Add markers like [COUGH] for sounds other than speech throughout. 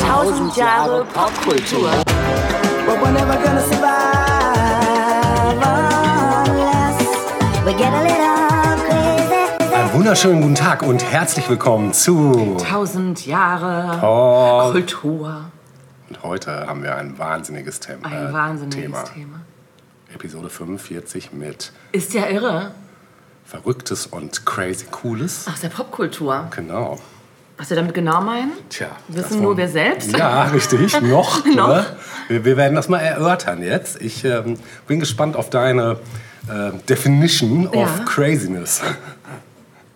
Tausend Jahre Popkultur. But we're never gonna survive unless we get a little crazy. Einen wunderschönen guten Tag und herzlich willkommen zu. Tausend Jahre Oh. Kultur. Und heute haben wir ein wahnsinniges Thema. Ein wahnsinniges Thema. Thema. Episode 45 mit Ist ja irre. Verrücktes und crazy Cooles. Aus der Popkultur. Genau. Was wir damit genau meinen? Tja. Wissen nur wir selbst? Ja, richtig. Noch. [LAUGHS] Noch. Ne? Wir, wir werden das mal erörtern jetzt. Ich ähm, bin gespannt auf deine äh, Definition of Ja. Craziness.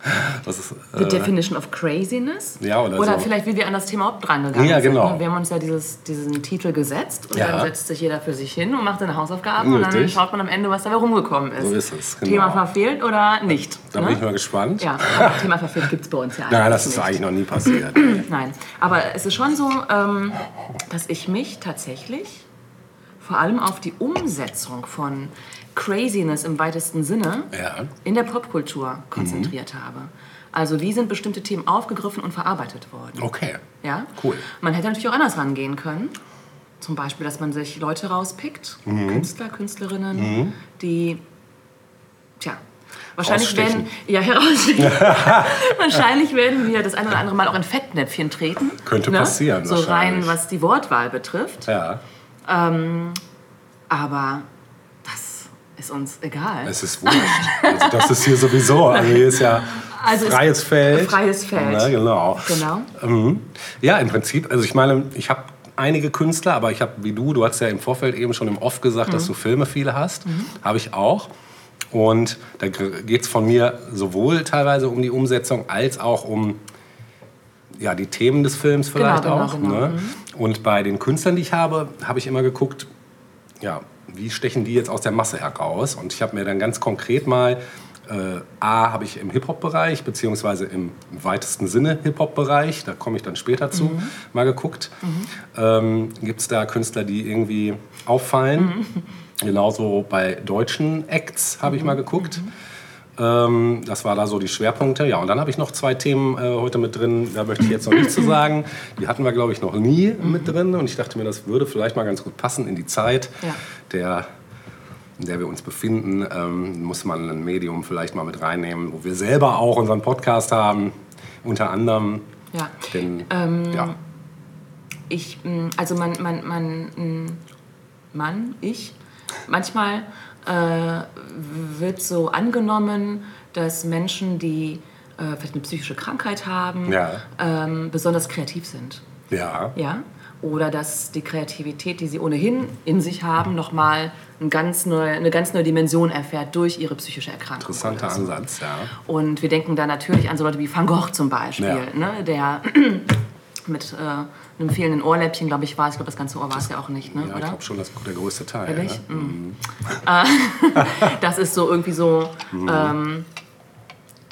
[LAUGHS] Ist, The äh, Definition of Craziness? Ja, oder so. vielleicht, wie wir an das Thema überhaupt drangegangen Ja, genau. sind. Wir haben uns ja dieses, diesen Titel gesetzt und Ja. dann setzt sich jeder für sich hin und macht seine Hausaufgaben und dann Richtig. schaut man am Ende, was dabei rumgekommen ist. So ist es, genau. Thema verfehlt oder nicht? da ne? bin ich mal gespannt. Ja, Thema verfehlt gibt es bei uns ja [LAUGHS] Nein, das nicht. ist eigentlich noch nie passiert. [CLEARS THROAT] Nein, aber es ist schon so, ähm, dass ich mich tatsächlich vor allem auf die Umsetzung von Craziness im weitesten Sinne Ja. in der Popkultur konzentriert habe. Also wie sind bestimmte Themen aufgegriffen und verarbeitet worden? Okay. Ja? Cool. Man hätte natürlich auch anders rangehen können. Zum Beispiel, dass man sich Leute rauspickt, Mhm. Künstler, Künstlerinnen, die, tja, wahrscheinlich werden, ja, [LAUGHS] herausstechen. wahrscheinlich werden wir das ein oder andere Mal auch in Fettnäpfchen treten. Könnte passieren, So rein, was die Wortwahl betrifft. Ja. Aber das ist uns egal. Es ist wurscht. Also das ist hier sowieso. Also hier ist ja [LAUGHS] Also es- freies Feld. freies Feld. Na, genau. Genau. Mhm. Ja, im Prinzip. Also ich meine, ich habe einige Künstler, aber ich habe, wie du, du hast ja im Vorfeld eben schon im Off gesagt, Mhm. dass du Filme viele hast. Habe ich auch. Und da geht es von mir sowohl teilweise um die Umsetzung als auch um ja, die Themen des Films vielleicht genau, auch. genau. Ne? Und bei den Künstlern, die ich habe, habe ich immer geguckt, ja, wie stechen die jetzt aus der Masse heraus? Und ich habe mir dann ganz konkret mal, äh, A, habe ich im Hip-Hop-Bereich, beziehungsweise im weitesten Sinne Hip-Hop-Bereich, da komme ich dann später zu, mal geguckt. Ähm, Gibt es da Künstler, die irgendwie auffallen? Genauso bei deutschen Acts habe ich mal geguckt. Ähm, das war da so die Schwerpunkte. Ja, und dann habe ich noch zwei Themen äh, heute mit drin. Da möchte ich jetzt noch nichts zu sagen. Die hatten wir, glaube ich, noch nie mit drin. Und ich dachte mir, das würde vielleicht mal ganz gut passen in die Zeit, Ja. der, in der wir uns befinden. Ähm, muss man ein Medium vielleicht mal mit reinnehmen, wo wir selber auch unseren Podcast haben. Unter anderem. Ja. Denn, Ähm, ja, Ich, mh, also man, man, man, mh, Mann, ich, manchmal wird so angenommen, dass Menschen, die äh, vielleicht eine psychische Krankheit haben, Ja. ähm, besonders kreativ sind. ja, Ja? Oder dass die Kreativität, die sie ohnehin in sich haben, nochmal ein ganz neue, eine ganz neue Dimension erfährt durch ihre psychische Erkrankung. interessanter so. Ansatz. Ja. Und wir denken da natürlich an so Leute wie Van Gogh zum Beispiel, Ja. ne, der [CLEARS THROAT] mit äh, einem fehlenden Ohrläppchen, glaube ich, war. Ich glaube, das ganze Ohr war es ja auch nicht, ne, Ja, ich glaube schon, das ist der größte Teil. Ehrlich? Ne? Mm. [LAUGHS] Das ist so irgendwie so ähm,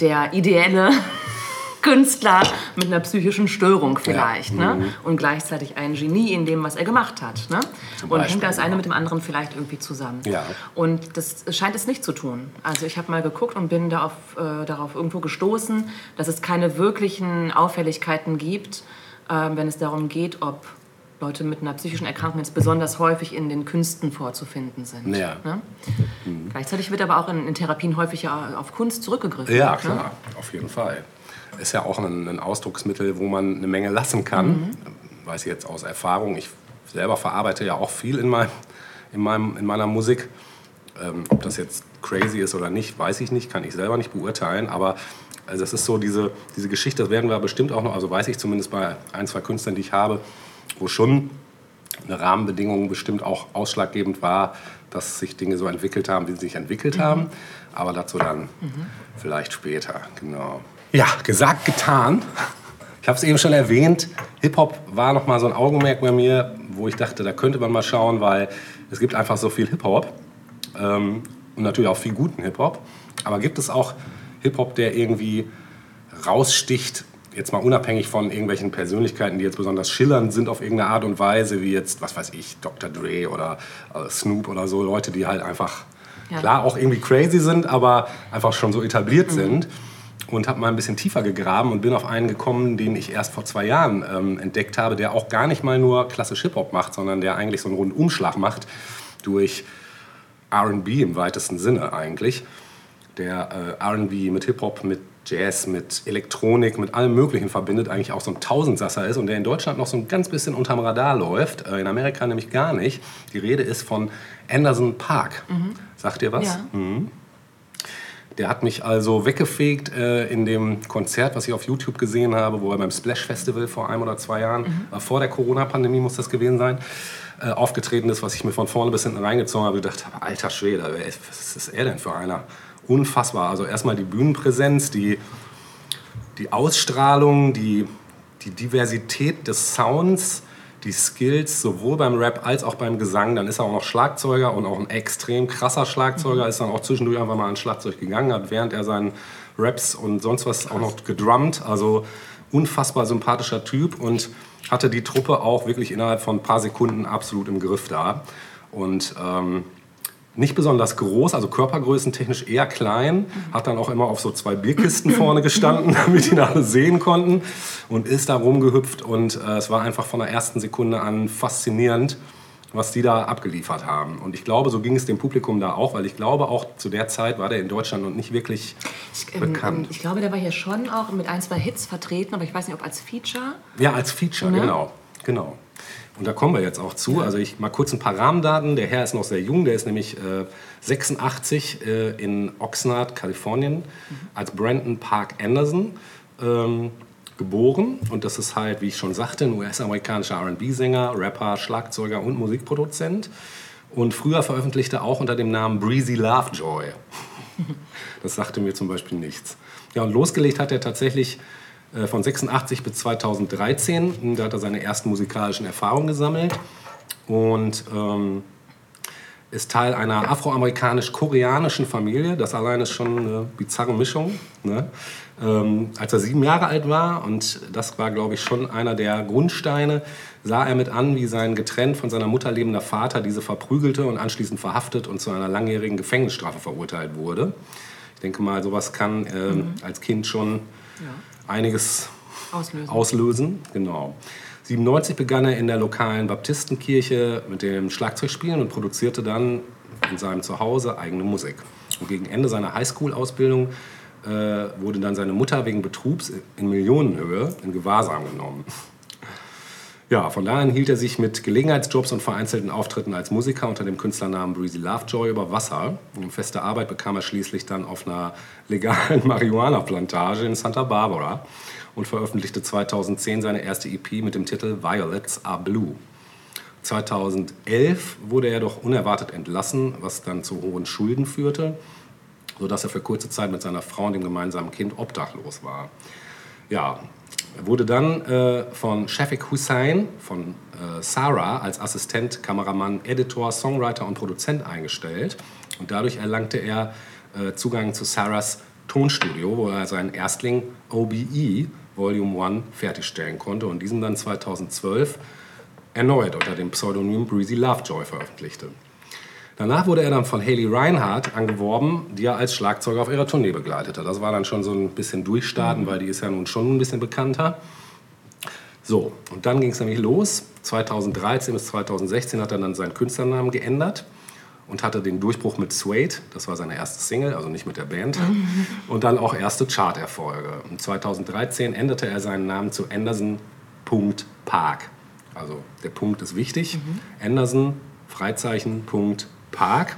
der ideelle [LAUGHS] Künstler mit einer psychischen Störung vielleicht. Ne? Und gleichzeitig ein Genie in dem, was er gemacht hat. Ne? Und Beispiel, hängt das eine mit dem anderen vielleicht irgendwie zusammen. Ja. Und das scheint es nicht zu tun. Also ich habe mal geguckt und bin da auf, äh, darauf irgendwo gestoßen, dass es keine wirklichen Auffälligkeiten gibt, wenn es darum geht, ob Leute mit einer psychischen Erkrankung jetzt besonders häufig in den Künsten vorzufinden sind. Ja. Ne? Gleichzeitig wird aber auch in, in Therapien häufig ja auf Kunst zurückgegriffen. Ja, Ne? klar, auf jeden Fall. Ist ja auch ein, ein Ausdrucksmittel, wo man eine Menge lassen kann. Mhm. Weiß ich jetzt aus Erfahrung. Ich selber verarbeite ja auch viel in, mein, in, meinem, in meiner Musik. Ähm, ob das jetzt crazy ist oder nicht, weiß ich nicht, kann ich selber nicht beurteilen. Aber also das ist so diese, diese Geschichte, das werden wir bestimmt auch noch, also weiß ich zumindest bei ein, zwei Künstlern, die ich habe, wo schon eine Rahmenbedingung bestimmt auch ausschlaggebend war, dass sich Dinge so entwickelt haben, wie sie sich entwickelt haben. Aber dazu dann vielleicht später, genau. Ja, gesagt, getan. Ich habe es eben schon erwähnt, Hip-Hop war noch mal so ein Augenmerk bei mir, wo ich dachte, da könnte man mal schauen, weil es gibt einfach so viel Hip-Hop ähm, und natürlich auch viel guten Hip-Hop. Aber gibt es auch Hip-Hop, der irgendwie raussticht, jetzt mal unabhängig von irgendwelchen Persönlichkeiten, die jetzt besonders schillernd sind auf irgendeine Art und Weise, wie jetzt, was weiß ich, Dr. Dre oder äh, Snoop oder so, Leute, die halt einfach, Ja. klar, auch irgendwie crazy sind, aber einfach schon so etabliert sind. und habe mal ein bisschen tiefer gegraben und bin auf einen gekommen, den ich erst vor zwei Jahren ähm, entdeckt habe, der auch gar nicht mal nur klassisch Hip-Hop macht, sondern der eigentlich so einen Rundumschlag macht durch RB im weitesten Sinne eigentlich. Der äh, RB mit Hip-Hop, mit Jazz, mit Elektronik, mit allem Möglichen verbindet, eigentlich auch so ein Tausendsasser ist und der in Deutschland noch so ein ganz bisschen unterm Radar läuft, äh, in Amerika nämlich gar nicht. Die Rede ist von Anderson Park. Sagt ihr was? Ja. Der hat mich also weggefegt äh, in dem Konzert, was ich auf YouTube gesehen habe, wo er beim Splash Festival vor einem oder zwei Jahren, äh, vor der Corona-Pandemie muss das gewesen sein, äh, aufgetreten ist, was ich mir von vorne bis hinten reingezogen habe. Ich dachte, alter Schwede, wer was ist er denn für einer? Unfassbar. Also erstmal die Bühnenpräsenz, die, die Ausstrahlung, die, die Diversität des Sounds, die Skills sowohl beim Rap als auch beim Gesang. Dann ist er auch noch Schlagzeuger und auch ein extrem krasser Schlagzeuger. Ist dann auch zwischendurch einfach mal ans Schlagzeug gegangen, hat während er seinen Raps und sonst was auch noch gedrummt. Also unfassbar sympathischer Typ und hatte die Truppe auch wirklich innerhalb von ein paar Sekunden absolut im Griff da. Und ähm, nicht besonders groß, also körpergrößentechnisch eher klein, hat dann auch immer auf so zwei Bierkisten vorne gestanden, [LAUGHS] damit ihn alle sehen konnten und ist da rumgehüpft und äh, es war einfach von der ersten Sekunde an faszinierend, was die da abgeliefert haben. Und ich glaube, so ging es dem Publikum da auch, weil ich glaube, auch zu der Zeit war der in Deutschland noch nicht wirklich Ich, ähm, bekannt. ich glaube, der war hier schon auch mit ein, zwei Hits vertreten, aber ich weiß nicht, ob als Feature. Ja, als Feature, Ne? genau. genau. Und da kommen wir jetzt auch zu. Also ich mal kurz ein paar Rahmendaten. Der Herr ist noch sehr jung, der ist nämlich äh, 86 äh, in Oxnard, Kalifornien, als Brandon Park Anderson ähm, geboren. Und das ist halt, wie ich schon sagte, ein US-amerikanischer RB-Sänger, Rapper, Schlagzeuger und Musikproduzent. Und früher veröffentlichte auch unter dem Namen Breezy Lovejoy. [LAUGHS] Das sagte mir zum Beispiel nichts. Ja, und losgelegt hat er tatsächlich von 86 bis 2013. Da hat er seine ersten musikalischen Erfahrungen gesammelt und ähm, ist Teil einer afroamerikanisch-koreanischen Familie. Das allein ist schon eine bizarre Mischung. Ne? Ähm, als er sieben Jahre alt war, und das war, glaube ich, schon einer der Grundsteine, sah er mit an, wie sein getrennt von seiner Mutter lebender Vater diese verprügelte und anschließend verhaftet und zu einer langjährigen Gefängnisstrafe verurteilt wurde. Ich denke mal, sowas kann ähm, als Kind schon einiges Auslösen. auslösen. Genau. 97 begann er in der lokalen Baptistenkirche mit dem Schlagzeugspielen und produzierte dann in seinem Zuhause eigene Musik. Und gegen Ende seiner Highschool-Ausbildung äh, wurde dann seine Mutter wegen Betrugs in Millionenhöhe in Gewahrsam genommen. Ja, von da an hielt er sich mit Gelegenheitsjobs und vereinzelten Auftritten als Musiker unter dem Künstlernamen Breezy Lovejoy über Wasser. Und feste Arbeit bekam er schließlich dann auf einer legalen [LAUGHS] Marihuana-Plantage in Santa Barbara und veröffentlichte 2010 seine erste EP mit dem Titel Violets Are Blue. 2011 wurde er doch unerwartet entlassen, was dann zu hohen Schulden führte, sodass er für kurze Zeit mit seiner Frau und dem gemeinsamen Kind obdachlos war. Ja, er wurde dann äh, von Shafiq Hussein von äh, Sarah als Assistent, Kameramann, Editor, Songwriter und Produzent eingestellt. Und dadurch erlangte er äh, Zugang zu Sarahs Tonstudio, wo er seinen Erstling OBE Volume 1 fertigstellen konnte und diesen dann 2012 erneut unter dem Pseudonym Breezy Lovejoy veröffentlichte. Danach wurde er dann von Haley Reinhardt angeworben, die er als Schlagzeuger auf ihrer Tournee begleitete. Das war dann schon so ein bisschen durchstarten, weil die ist ja nun schon ein bisschen bekannter. So, und dann ging es nämlich los. 2013 bis 2016 hat er dann seinen Künstlernamen geändert und hatte den Durchbruch mit Suede, das war seine erste Single, also nicht mit der Band, [LAUGHS] und dann auch erste Charterfolge. Und 2013 änderte er seinen Namen zu Anderson.Park. Also der Punkt ist wichtig. Anderson, Freizeichen, Punkt, Park.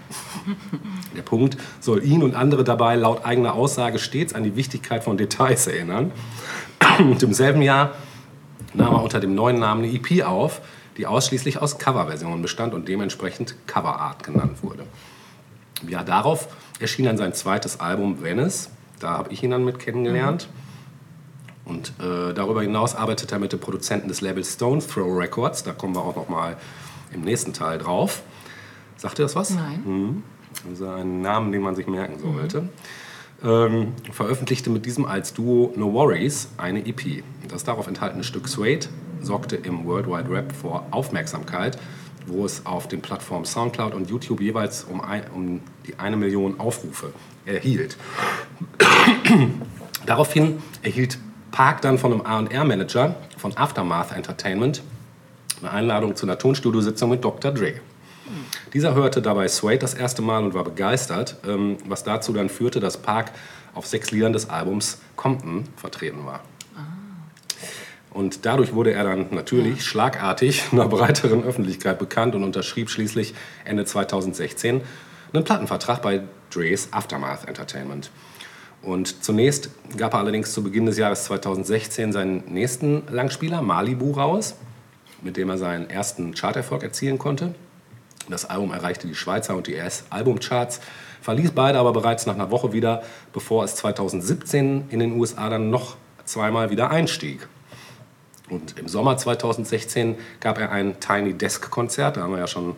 Der Punkt soll ihn und andere dabei laut eigener Aussage stets an die Wichtigkeit von Details erinnern. Und im selben Jahr nahm er unter dem neuen Namen eine EP auf, die ausschließlich aus Coverversionen bestand und dementsprechend Coverart genannt wurde. Im Jahr darauf erschien dann sein zweites Album Venice. Da habe ich ihn dann mit kennengelernt. Und äh, darüber hinaus arbeitet er mit dem Produzenten des Labels Stone Throw Records. Da kommen wir auch noch mal im nächsten Teil drauf. Sagt ihr das was? Nein. Also ein Namen, den man sich merken sollte. Ähm, veröffentlichte mit diesem als Duo No Worries eine EP. Das darauf enthaltene Stück Suede sorgte im World Wide Rap vor Aufmerksamkeit, wo es auf den Plattformen Soundcloud und YouTube jeweils um, ein, um die eine Million Aufrufe erhielt. [COUGHS] Daraufhin erhielt Park dann von einem A&R-Manager von Aftermath Entertainment eine Einladung zu einer Tonstudiositzung mit Dr. Dre. Dieser hörte dabei Suede das erste Mal und war begeistert, ähm, was dazu dann führte, dass Park auf sechs Liedern des Albums Compton vertreten war. Und dadurch wurde er dann natürlich schlagartig [LAUGHS] einer breiteren Öffentlichkeit bekannt und unterschrieb schließlich Ende 2016 einen Plattenvertrag bei Dre's Aftermath Entertainment. Und zunächst gab er allerdings zu Beginn des Jahres 2016 seinen nächsten Langspieler Malibu raus, mit dem er seinen ersten Charterfolg erzielen konnte. Das Album erreichte die Schweizer und die US-Albumcharts, verließ beide aber bereits nach einer Woche wieder, bevor es 2017 in den USA dann noch zweimal wieder einstieg. Und im Sommer 2016 gab er ein Tiny Desk Konzert, da haben wir ja schon,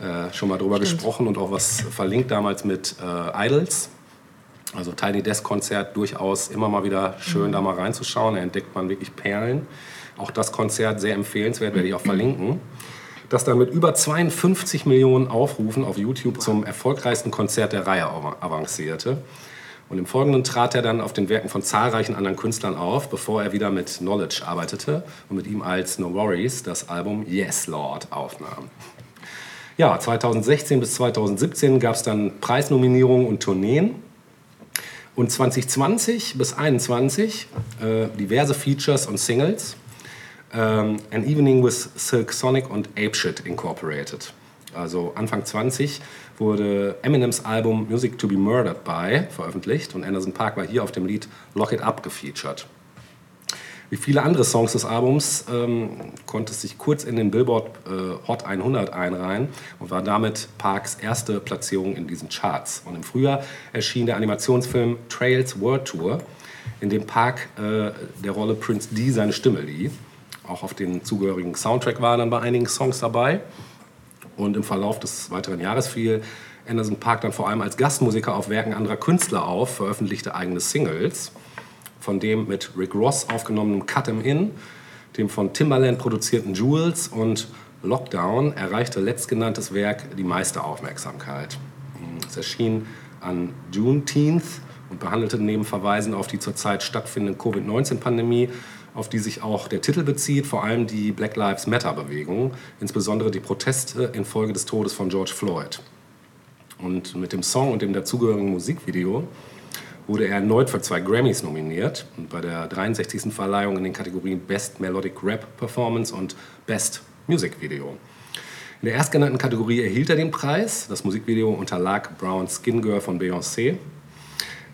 äh, schon mal drüber gesprochen und auch was verlinkt damals mit äh, Idols. Also Tiny Desk Konzert durchaus immer mal wieder schön da mal reinzuschauen, da entdeckt man wirklich Perlen. Auch das Konzert sehr empfehlenswert, werde ich auch verlinken. Das dann mit über 52 Millionen Aufrufen auf YouTube zum erfolgreichsten Konzert der Reihe av- avancierte. Und im Folgenden trat er dann auf den Werken von zahlreichen anderen Künstlern auf, bevor er wieder mit Knowledge arbeitete und mit ihm als No Worries das Album Yes Lord aufnahm. Ja, 2016 bis 2017 gab es dann Preisnominierungen und Tourneen. Und 2020 bis 2021 äh, diverse Features und Singles. Ähm, An Evening with Silk Sonic und Apeshit Incorporated. Also Anfang 20 wurde Eminems Album Music to be Murdered by veröffentlicht und Anderson Park war hier auf dem Lied Lock It Up gefeatured. Wie viele andere Songs des Albums ähm, konnte es sich kurz in den Billboard äh, Hot 100 einreihen und war damit Parks erste Platzierung in diesen Charts. Und im Frühjahr erschien der Animationsfilm Trails World Tour, in dem Park äh, der Rolle Prince D seine Stimme lieh. Auch auf den zugehörigen Soundtrack war er dann bei einigen Songs dabei. Und im Verlauf des weiteren Jahres fiel Anderson Park dann vor allem als Gastmusiker auf Werken anderer Künstler auf, veröffentlichte eigene Singles von dem mit Rick Ross aufgenommenen Cut 'em In, dem von Timbaland produzierten Jewels und Lockdown erreichte letztgenanntes Werk die meiste Aufmerksamkeit. Es erschien an Juneteenth und behandelte neben Verweisen auf die zurzeit stattfindende Covid-19-Pandemie, auf die sich auch der Titel bezieht, vor allem die Black Lives Matter-Bewegung, insbesondere die Proteste infolge des Todes von George Floyd. Und mit dem Song und dem dazugehörigen Musikvideo wurde er erneut für zwei Grammys nominiert und bei der 63. Verleihung in den Kategorien Best Melodic Rap Performance und Best Music Video. In der erstgenannten Kategorie erhielt er den Preis. Das Musikvideo unterlag Brown Skin Girl von Beyoncé.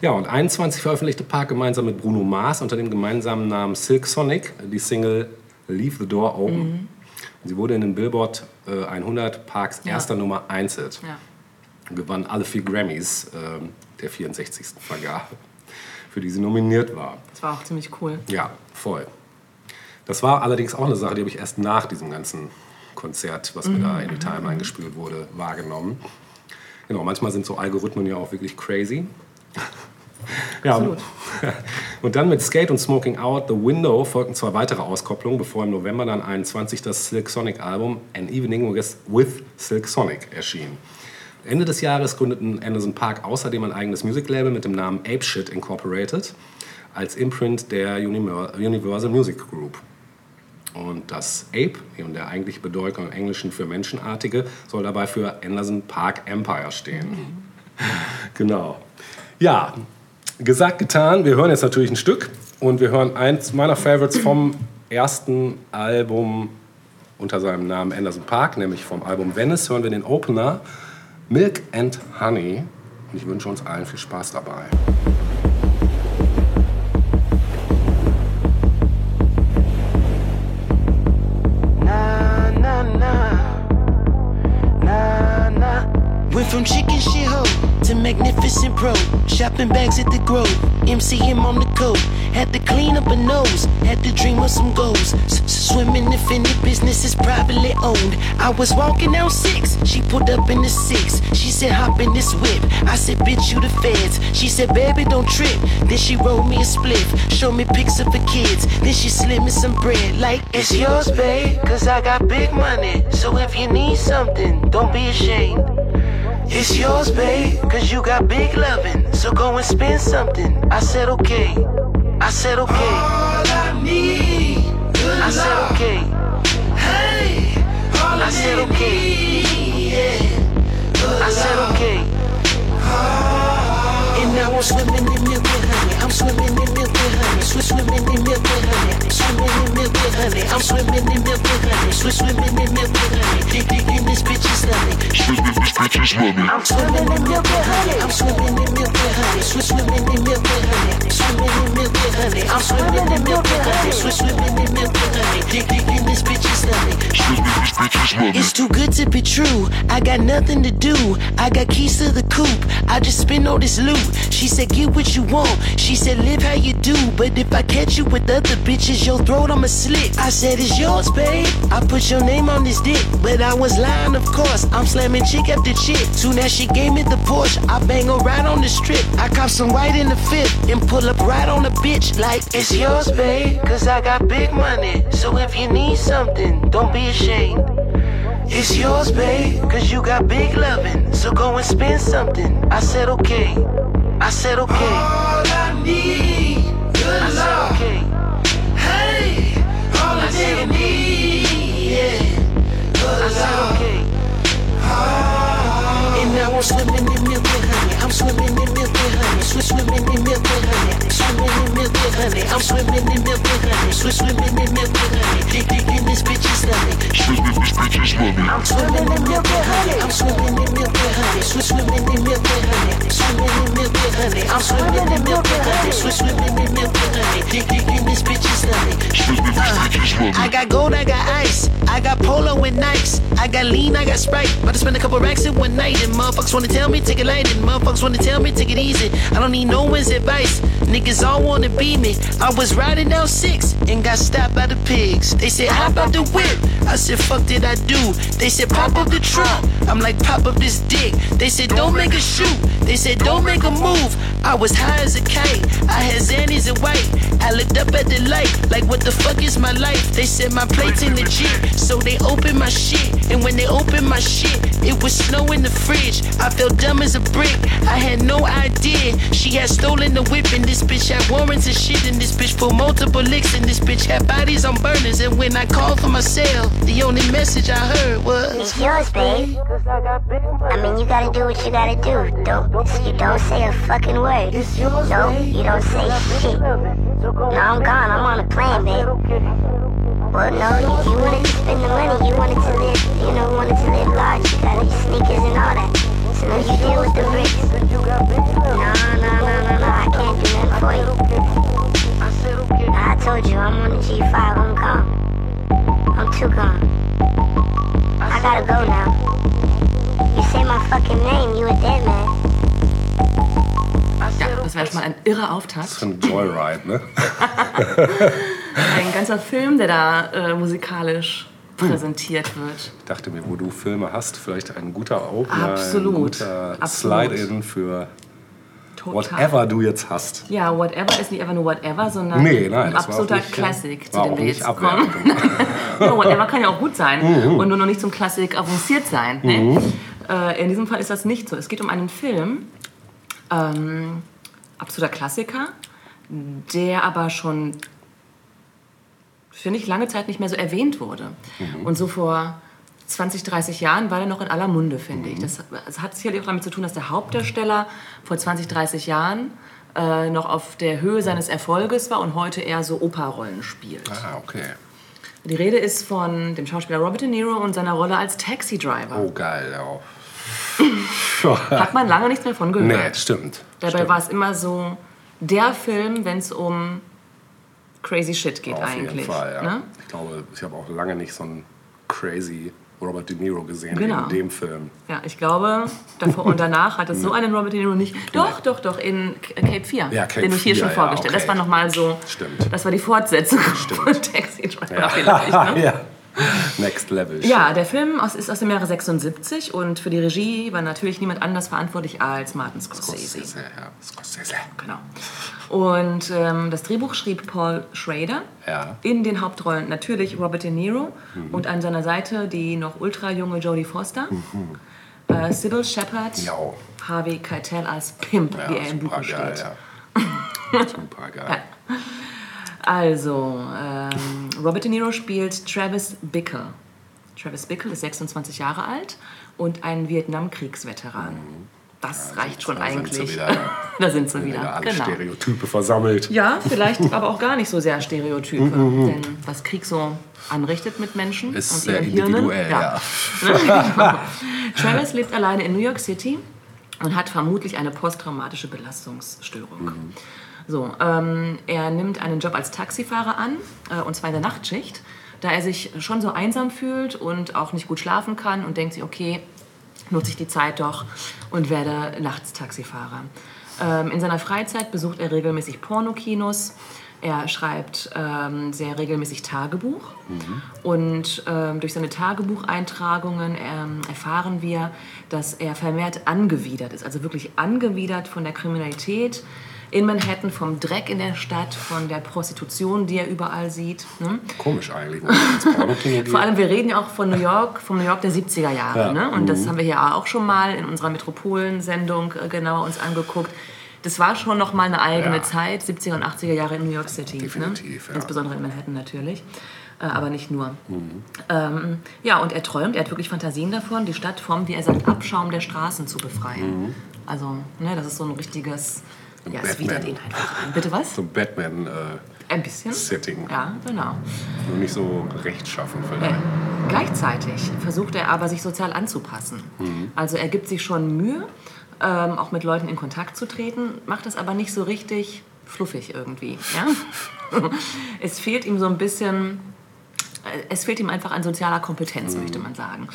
Ja, und 21 veröffentlichte Park gemeinsam mit Bruno Mars unter dem gemeinsamen Namen Silk Sonic die Single Leave the Door Open. Und sie wurde in den Billboard äh, 100 Parks erster Nummer 1 Hit Ja. und gewann alle vier Grammys ähm, der 64. Vergabe, für die sie nominiert war. Das war auch ziemlich cool. Ja, voll. Das war allerdings auch eine Sache, die habe ich erst nach diesem ganzen Konzert, was mir da in die Timeline gespült wurde, wahrgenommen. Genau, manchmal sind so Algorithmen ja auch wirklich crazy. Ja, und, [LAUGHS] und dann mit Skate und Smoking Out, The Window folgten zwei weitere Auskopplungen, bevor im November dann 21 das Silk Sonic Album An Evening with Silk Sonic erschien. Ende des Jahres gründeten Anderson Park außerdem ein eigenes Music-Label mit dem Namen Apeshit Incorporated als Imprint der Universal Music Group. Und das Ape, in der eigentliche Bedeutung im Englischen für Menschenartige, soll dabei für Anderson Park Empire stehen. [LAUGHS] Genau. Ja, gesagt, getan. Wir hören jetzt natürlich ein Stück und wir hören eins meiner Favorites vom ersten Album unter seinem Namen Anderson Park, nämlich vom Album Venice, hören wir den Opener Milk and Honey. Und ich wünsche uns allen viel Spaß dabei. From chicken shit hoe to magnificent pro. Shopping bags at the Grove. MCM on the coat. Had to clean up a nose. Had to dream of some goals. Swimming if any business is privately owned. I was walking down six. She pulled up in the six. She said, hop in this whip. I said, bitch, you the feds. She said, baby, don't trip. Then she rolled me a spliff. Showed me pics of her kids. Then she slid me some bread. Like, it's yours, babe. Cause I got big money. So if you need something, don't be ashamed. It's yours, babe, cause you got big loving. So go and spend something. I said, okay. I said, okay. All I need, good I said, okay. Hey, all I said, okay. Yeah. I said, okay. And now I'm swimming in milk and honey. I'm swimming in milk and honey. Swiss swimming in milk and honey. Swimming in milk and honey. I'm swimming in milk and honey. Swiss swimming in milk and honey. Dig dig in this bitch's stomach. I'm swimming in milk and honey. I'm swimming in milk and honey. Swiss swimming in milk and honey. Swimming in milk and honey. I'm swimming in milk and honey. Swiss swimming in milk and honey. Dig dig in this bitch's stomach. It's too good to be true. I got nothing to do. I got keys to the coupe. I just spend all this loot. She said, get what you want. She said, live how you do. But if I catch you with other bitches, your throat I'ma slit. I said, it's yours, babe. I put your name on this dick. But I was lying, of course. I'm slamming chick after chick. Soon as she gave me the Porsche, I bang her right on the strip. I cop some white in the fifth and pull up right on the bitch like it's yours, babe. Cause I got big money. So if you need something, don't be ashamed. It's yours, babe, cause you got big loving. So go and spend something. I said, okay. I said, okay. All I need, good I said, okay. Hey, all I, said, need, yeah. I said, okay. And now I'm swimming in milk and honey. I'm swimming in milk and honey. Swiss swimming in milk and honey. Swimming in milk and honey. I'm swimming in milk and honey. Swiss swimming in milk and honey. Dig dig in this bitch's stomach. I'm swimming in milk and honey. I'm swimming in milk and honey. Swiss swimming in milk and honey. Swimming in milk and honey. I'm swimming in milk and honey. Swiss swimming in milk and honey. Dig dig in this bitch's stomach. Uh, I got gold, I got ice. I got polo and Nikes. I got lean, I got Sprite. About to spend a couple racks in one night. And motherfuckers wanna tell me, take it light. And motherfuckers wanna tell me, to it easy. I don't need no one's advice. Niggas all wanna be me. I was riding down six and got stopped by the pigs. They said, How about the whip? I said, Fuck did I do? They said, Pop up the trunk. I'm like, Pop up this dick. They said, Don't make a shoot. They said, Don't make a move. I was high as a kite. I had Xannies and white. I looked up at the light, like, What the fuck is my life? They said, My plate's in legit. So they opened my shit. And when they opened my shit, it was snow in the fridge. I felt dumb as a brick. I had no idea. She had stolen the whip, and this bitch had warrants and shit. And this bitch pulled multiple licks, and this bitch had bodies on burners. And when I called for my cell, the only message I heard was. It's yours, babe. I mean, you gotta do what you gotta do. Don't you don't say a fucking word. No, you don't say shit. No, I'm gone. I'm on a plane, babe. Well, no, you, you wanted to spend the money. You wanted to live, you know, wanted to live large. You got your sneakers and all that. You deal with the bricks. No, no, no, no, no. I can't do nothing for you. Nah, I told you, I'm on the G5. I'm gone. I'm too gone. I gotta go now. You say my fucking name, you a dead man. Ja, das wäre schon mal ein irrer Auftakt. So ein Joyride, ne? [LAUGHS] Ein ganzer Film, der da äh, musikalisch präsentiert wird. Ich dachte mir, wo du Filme hast, vielleicht ein guter Opener, Absolut. ein guter. Slide-In für Total. whatever du jetzt hast. Ja, Whatever ist nicht einfach nur Whatever, sondern Nee, nein, ein absoluter nicht, Classic, zu dem wir jetzt kommen. [LAUGHS] ja, Whatever kann ja auch gut sein Mhm. und nur noch nicht zum Klassik avanciert sein. Ne? Äh, in diesem Fall ist das nicht so. Es geht um einen Film, ähm, absoluter Klassiker, der aber schon, finde ich, lange Zeit nicht mehr so erwähnt wurde. Und so vor 20, 30 Jahren war der noch in aller Munde, finde ich. Das, das hat sicherlich auch damit zu tun, dass der Hauptdarsteller vor 20, 30 Jahren äh, noch auf der Höhe seines Erfolges war und heute eher so Operrollen spielt. Ah, okay. Die Rede ist von dem Schauspieler Robert De Niro und seiner Rolle als Taxi Driver. Oh, geil, ja. [LAUGHS] Hat man lange nichts mehr von gehört. Nee, stimmt. Dabei stimmt. war es immer so der Film, wenn es um crazy shit geht Auf eigentlich. jeden Fall, ja. ne? Ich glaube, ich habe auch lange nicht so einen crazy Robert De Niro gesehen Genau. in dem Film. Ja, ich glaube, davor und danach hat es so [LAUGHS] einen Robert De Niro nicht. Doch, doch, doch, in K- Cape 4. Ja, Cape den ich hier 4, schon ja, vorgestellt. okay. Das war nochmal so. Stimmt. Das war die Fortsetzung [LAUGHS] von Taxi Driver vielleicht. Ne? [LAUGHS] ja. Next Level. Ja, der Film aus, ist aus dem Jahre 76 und für die Regie war natürlich niemand anders verantwortlich als Martin Scorsese. Scorsese, ja. Scorsese. Genau. Und ähm, das Drehbuch schrieb Paul Schrader. Ja. In den Hauptrollen natürlich Robert De Niro und an seiner Seite die noch ultra junge Jodie Foster. Äh, Sybil Shepard, Ja. Harvey Keitel als Pimp, Ja, wie er im Buch super geil, steht. ja. [LAUGHS] super geil. Also, ähm, Robert De Niro spielt Travis Bickle. Travis Bickle ist 26 Jahre alt und ein Vietnamkriegsveteran. Das reicht schon Mhm. da sind eigentlich. wieder, ja. [LAUGHS] da sind sie Wieder wieder. alle Genau. Stereotype versammelt. Ja, [LAUGHS] vielleicht aber auch gar nicht so sehr Stereotype. Denn was Krieg so anrichtet mit Menschen Mhm, Ist und sehr ihren Hirnen. individuell, ja. [LAUGHS] Travis lebt alleine in New York City und hat vermutlich eine posttraumatische Belastungsstörung. Mhm. So, ähm, er nimmt einen Job als Taxifahrer an, äh, und zwar in der Nachtschicht, da er sich schon so einsam fühlt und auch nicht gut schlafen kann und denkt sich, okay, nutze ich die Zeit doch und werde nachts Taxifahrer. Ähm, in seiner Freizeit besucht er regelmäßig Pornokinos. Er schreibt ähm, sehr regelmäßig Tagebuch. Und ähm, durch seine Tagebucheintragungen ähm, erfahren wir, dass er vermehrt angewidert ist. Also wirklich angewidert von der Kriminalität in Manhattan, vom Dreck in der Stadt, von der Prostitution, die er überall sieht. Ne? Komisch eigentlich, geht. Vor allem, wir reden ja auch von New York, vom New York der 70er Jahre. Ja. Ne? Und das haben wir ja auch schon mal in unserer Metropolensendung genauer uns angeguckt. Das war schon noch mal eine eigene Ja. Zeit, 70er und 80er Jahre in New York City. Definitiv, ne? ja. Insbesondere in Manhattan natürlich. Äh, aber nicht nur. Mhm. Ähm, ja, und er träumt, er hat wirklich Fantasien davon, die Stadt vom, wie er sagt, Abschaum der Straßen zu befreien. Also, ne, das ist so ein richtiges. Ja, es Batman. widert ihn einfach an. Bitte was? So ein Batman-Setting. Ein bisschen. Ja, genau. nur nicht so rechtschaffen Äh, vielleicht. Gleichzeitig versucht er aber, sich sozial anzupassen. Also er gibt sich schon Mühe, ähm, auch mit Leuten in Kontakt zu treten, macht das aber nicht so richtig fluffig irgendwie. Ja? [LAUGHS] es fehlt ihm so ein bisschen, äh, es fehlt ihm einfach an sozialer Kompetenz, möchte man sagen.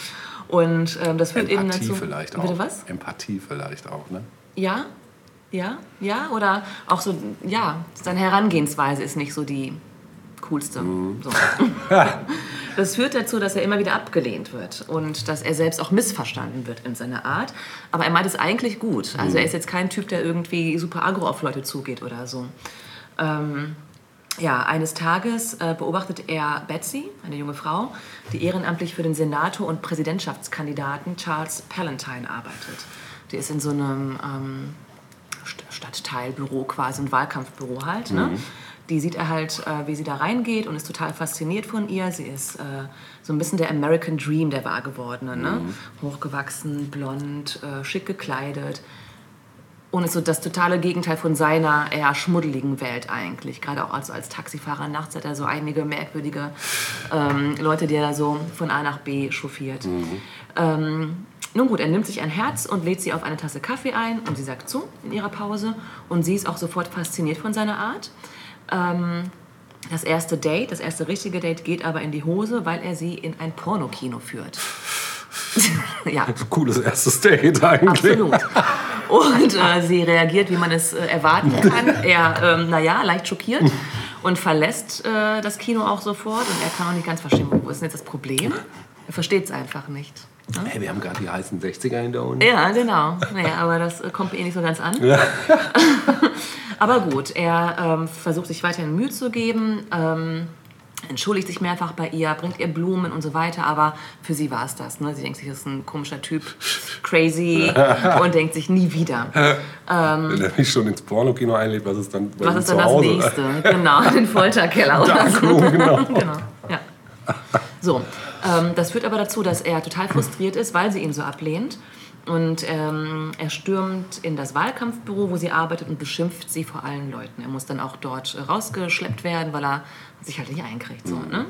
Und ähm, das führt eben Empathie dazu. vielleicht auch. Bitte was? Empathie vielleicht auch, ne? Ja, ja, ja, oder auch so, ja, seine Herangehensweise ist nicht so die coolste. So. [LAUGHS] Das führt dazu, dass er immer wieder abgelehnt wird und dass er selbst auch missverstanden wird in seiner Art. Aber er meint es eigentlich gut. Also er ist jetzt kein Typ, der irgendwie super agro auf Leute zugeht oder so. Ähm, ja, eines Tages äh, beobachtet er Betsy, eine junge Frau, die ehrenamtlich für den Senator und Präsidentschaftskandidaten Charles Palantine arbeitet. Die ist in so einem ähm, Stadtteilbüro quasi, ein Wahlkampfbüro halt. Ne? Die sieht er halt, äh, wie sie da reingeht und ist total fasziniert von ihr. Sie ist äh, so ein bisschen der American Dream der Wahrgewordene. Ne? Hochgewachsen, blond, äh, schick gekleidet. Und ist so das totale Gegenteil von seiner eher schmuddeligen Welt eigentlich. Gerade auch also als Taxifahrer nachts hat er so einige merkwürdige ähm, Leute, die er so von A nach B chauffiert. Ähm, nun gut, er nimmt sich ein Herz und lädt sie auf eine Tasse Kaffee ein und sie sagt zu in ihrer Pause. Und sie ist auch sofort fasziniert von seiner Art. Ähm, das erste Date, das erste richtige Date geht aber in die Hose, weil er sie in ein Pornokino führt. [LAUGHS] ja, Cooles erstes Date eigentlich. Absolut. Und äh, sie reagiert, wie man es äh, erwarten kann. [LAUGHS] Er, ähm, naja, leicht schockiert und verlässt äh, das Kino auch sofort. Und er kann auch nicht ganz verstehen, wo ist denn jetzt das Problem? Er versteht es einfach nicht. Hey, wir haben gerade die heißen 60er hinter uns. Ja, genau. Naja, aber das äh, kommt mir eh nicht so ganz an. [LAUGHS] aber gut, er ähm, versucht sich weiterhin Mühe zu geben, ähm, entschuldigt sich mehrfach bei ihr, bringt ihr Blumen und so weiter, aber für sie war es das. Ne? Sie denkt sich, das ist ein komischer Typ, crazy [LAUGHS] und denkt sich nie wieder. Wenn er mich schon ins Pornokino einlädt, was ist dann Was ist dann das nächste? Genau, den Folterkeller [LAUGHS] oder so. Genau. genau. Ja. So, ähm, das führt aber dazu, dass er total frustriert ist, weil sie ihn so ablehnt. Und ähm, er stürmt in das Wahlkampfbüro, wo sie arbeitet und beschimpft sie vor allen Leuten. Er muss dann auch dort äh, rausgeschleppt werden, weil er sich halt nicht einkriegt. So, ne?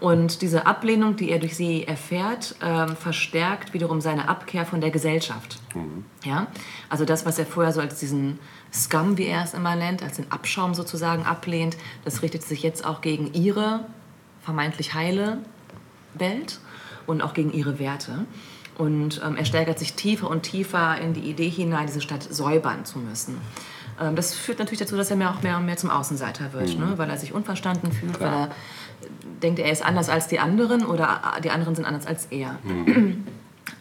Und diese Ablehnung, die er durch sie erfährt, ähm, verstärkt wiederum seine Abkehr von der Gesellschaft. Ja? Also das, was er vorher so als diesen Scum, wie er es immer nennt, als den Abschaum sozusagen ablehnt, das richtet sich jetzt auch gegen ihre vermeintlich heile Welt und auch gegen ihre Werte. Und ähm, er steigert sich tiefer und tiefer in die Idee hinein, diese Stadt säubern zu müssen. Ähm, das führt natürlich dazu, dass er mehr, auch mehr und mehr zum Außenseiter wird, ne? weil er sich unverstanden fühlt, weil er denkt, er ist anders als die anderen oder äh, die anderen sind anders als er. [CLEARS THROAT]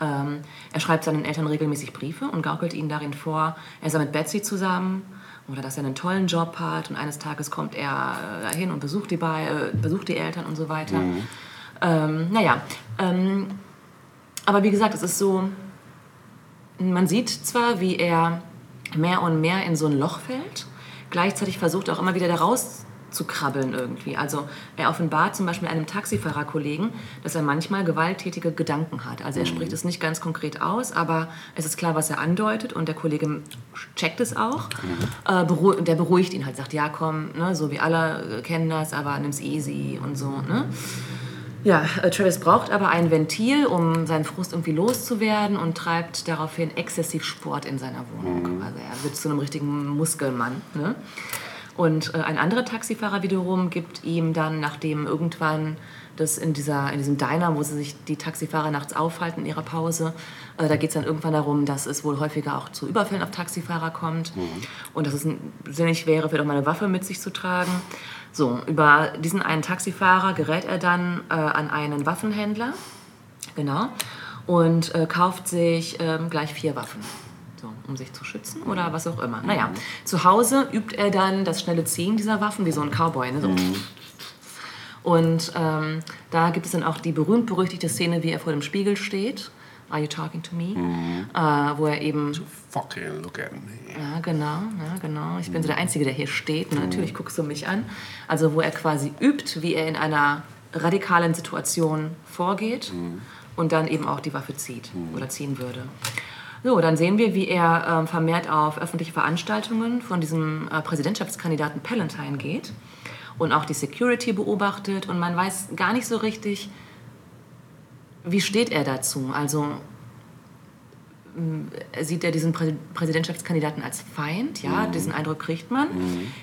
Ähm, er schreibt seinen Eltern regelmäßig Briefe und gaukelt ihnen darin vor, er sei mit Betsy zusammen oder dass er einen tollen Job hat und eines Tages kommt er äh, dahin und besucht die, äh, besucht die Eltern und so weiter. Ähm, naja, ähm, aber wie gesagt, es ist so, man sieht zwar, wie er mehr und mehr in so ein Loch fällt, gleichzeitig versucht er auch immer wieder da raus zu krabbeln irgendwie. Also er offenbart zum Beispiel einem Taxifahrerkollegen, dass er manchmal gewalttätige Gedanken hat. Also er spricht es nicht ganz konkret aus, aber es ist klar, was er andeutet und der Kollege checkt es auch. Äh, beruh der beruhigt ihn halt, sagt, ja komm, ne, so wie alle äh, kennen das, aber nimm's easy und so. Ne? Ja, äh, Travis braucht aber ein Ventil, um seinen Frust irgendwie loszuwerden und treibt daraufhin exzessiv Sport in seiner Wohnung. Also er wird zu einem richtigen Muskelmann. Ne? Und äh, ein anderer Taxifahrer wiederum gibt ihm dann, nachdem irgendwann das in, dieser, in diesem Diner, wo sie sich die Taxifahrer nachts aufhalten in ihrer Pause, äh, da geht es dann irgendwann darum, dass es wohl häufiger auch zu Überfällen auf Taxifahrer kommt und dass es sinnig wäre, vielleicht auch mal eine Waffe mit sich zu tragen. So, über diesen einen Taxifahrer gerät er dann äh, an einen Waffenhändler, genau, und äh, kauft sich ähm, gleich vier Waffen. So, um sich zu schützen oder was auch immer. Naja, zu Hause übt er dann das schnelle Ziehen dieser Waffen, wie so ein Cowboy. Ne? So. Und ähm, da gibt es dann auch die berühmt-berüchtigte Szene, wie er vor dem Spiegel steht. Are you talking to me? Äh, wo er eben Fucking look at me. ja, genau, ja, genau. Ich bin so der Einzige, der hier steht. Ne? Natürlich guckst du mich an. Also wo er quasi übt, wie er in einer radikalen Situation vorgeht und dann eben auch die Waffe zieht oder ziehen würde. So, dann sehen wir, wie er ähm, vermehrt auf öffentliche Veranstaltungen von diesem äh, Präsidentschaftskandidaten Palantine geht und auch die Security beobachtet und man weiß gar nicht so richtig, wie steht er dazu. Also sieht er diesen Prä Präsidentschaftskandidaten als Feind, ja, diesen Eindruck kriegt man.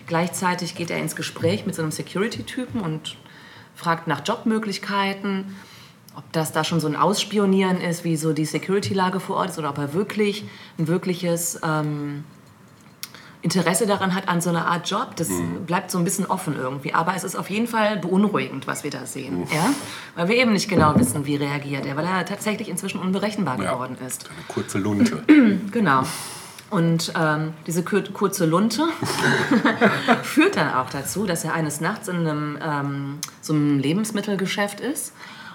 Gleichzeitig geht er ins Gespräch mit so einem Security-Typen und fragt nach Jobmöglichkeiten, ob das da schon so ein Ausspionieren ist, wie so die Security-Lage vor Ort ist, oder ob er wirklich ein wirkliches ähm, Interesse daran hat an so einer Art Job. Das bleibt so ein bisschen offen irgendwie. Aber es ist auf jeden Fall beunruhigend, was wir da sehen. Ja? Weil wir eben nicht genau wissen, wie reagiert er, weil er tatsächlich inzwischen unberechenbar Ja. geworden ist. Eine kurze Lunte. [CLEARS THROAT] Genau. Und ähm, diese kur kurze Lunte [LAUGHS] führt dann auch dazu, dass er eines Nachts in einem, ähm, so einem Lebensmittelgeschäft ist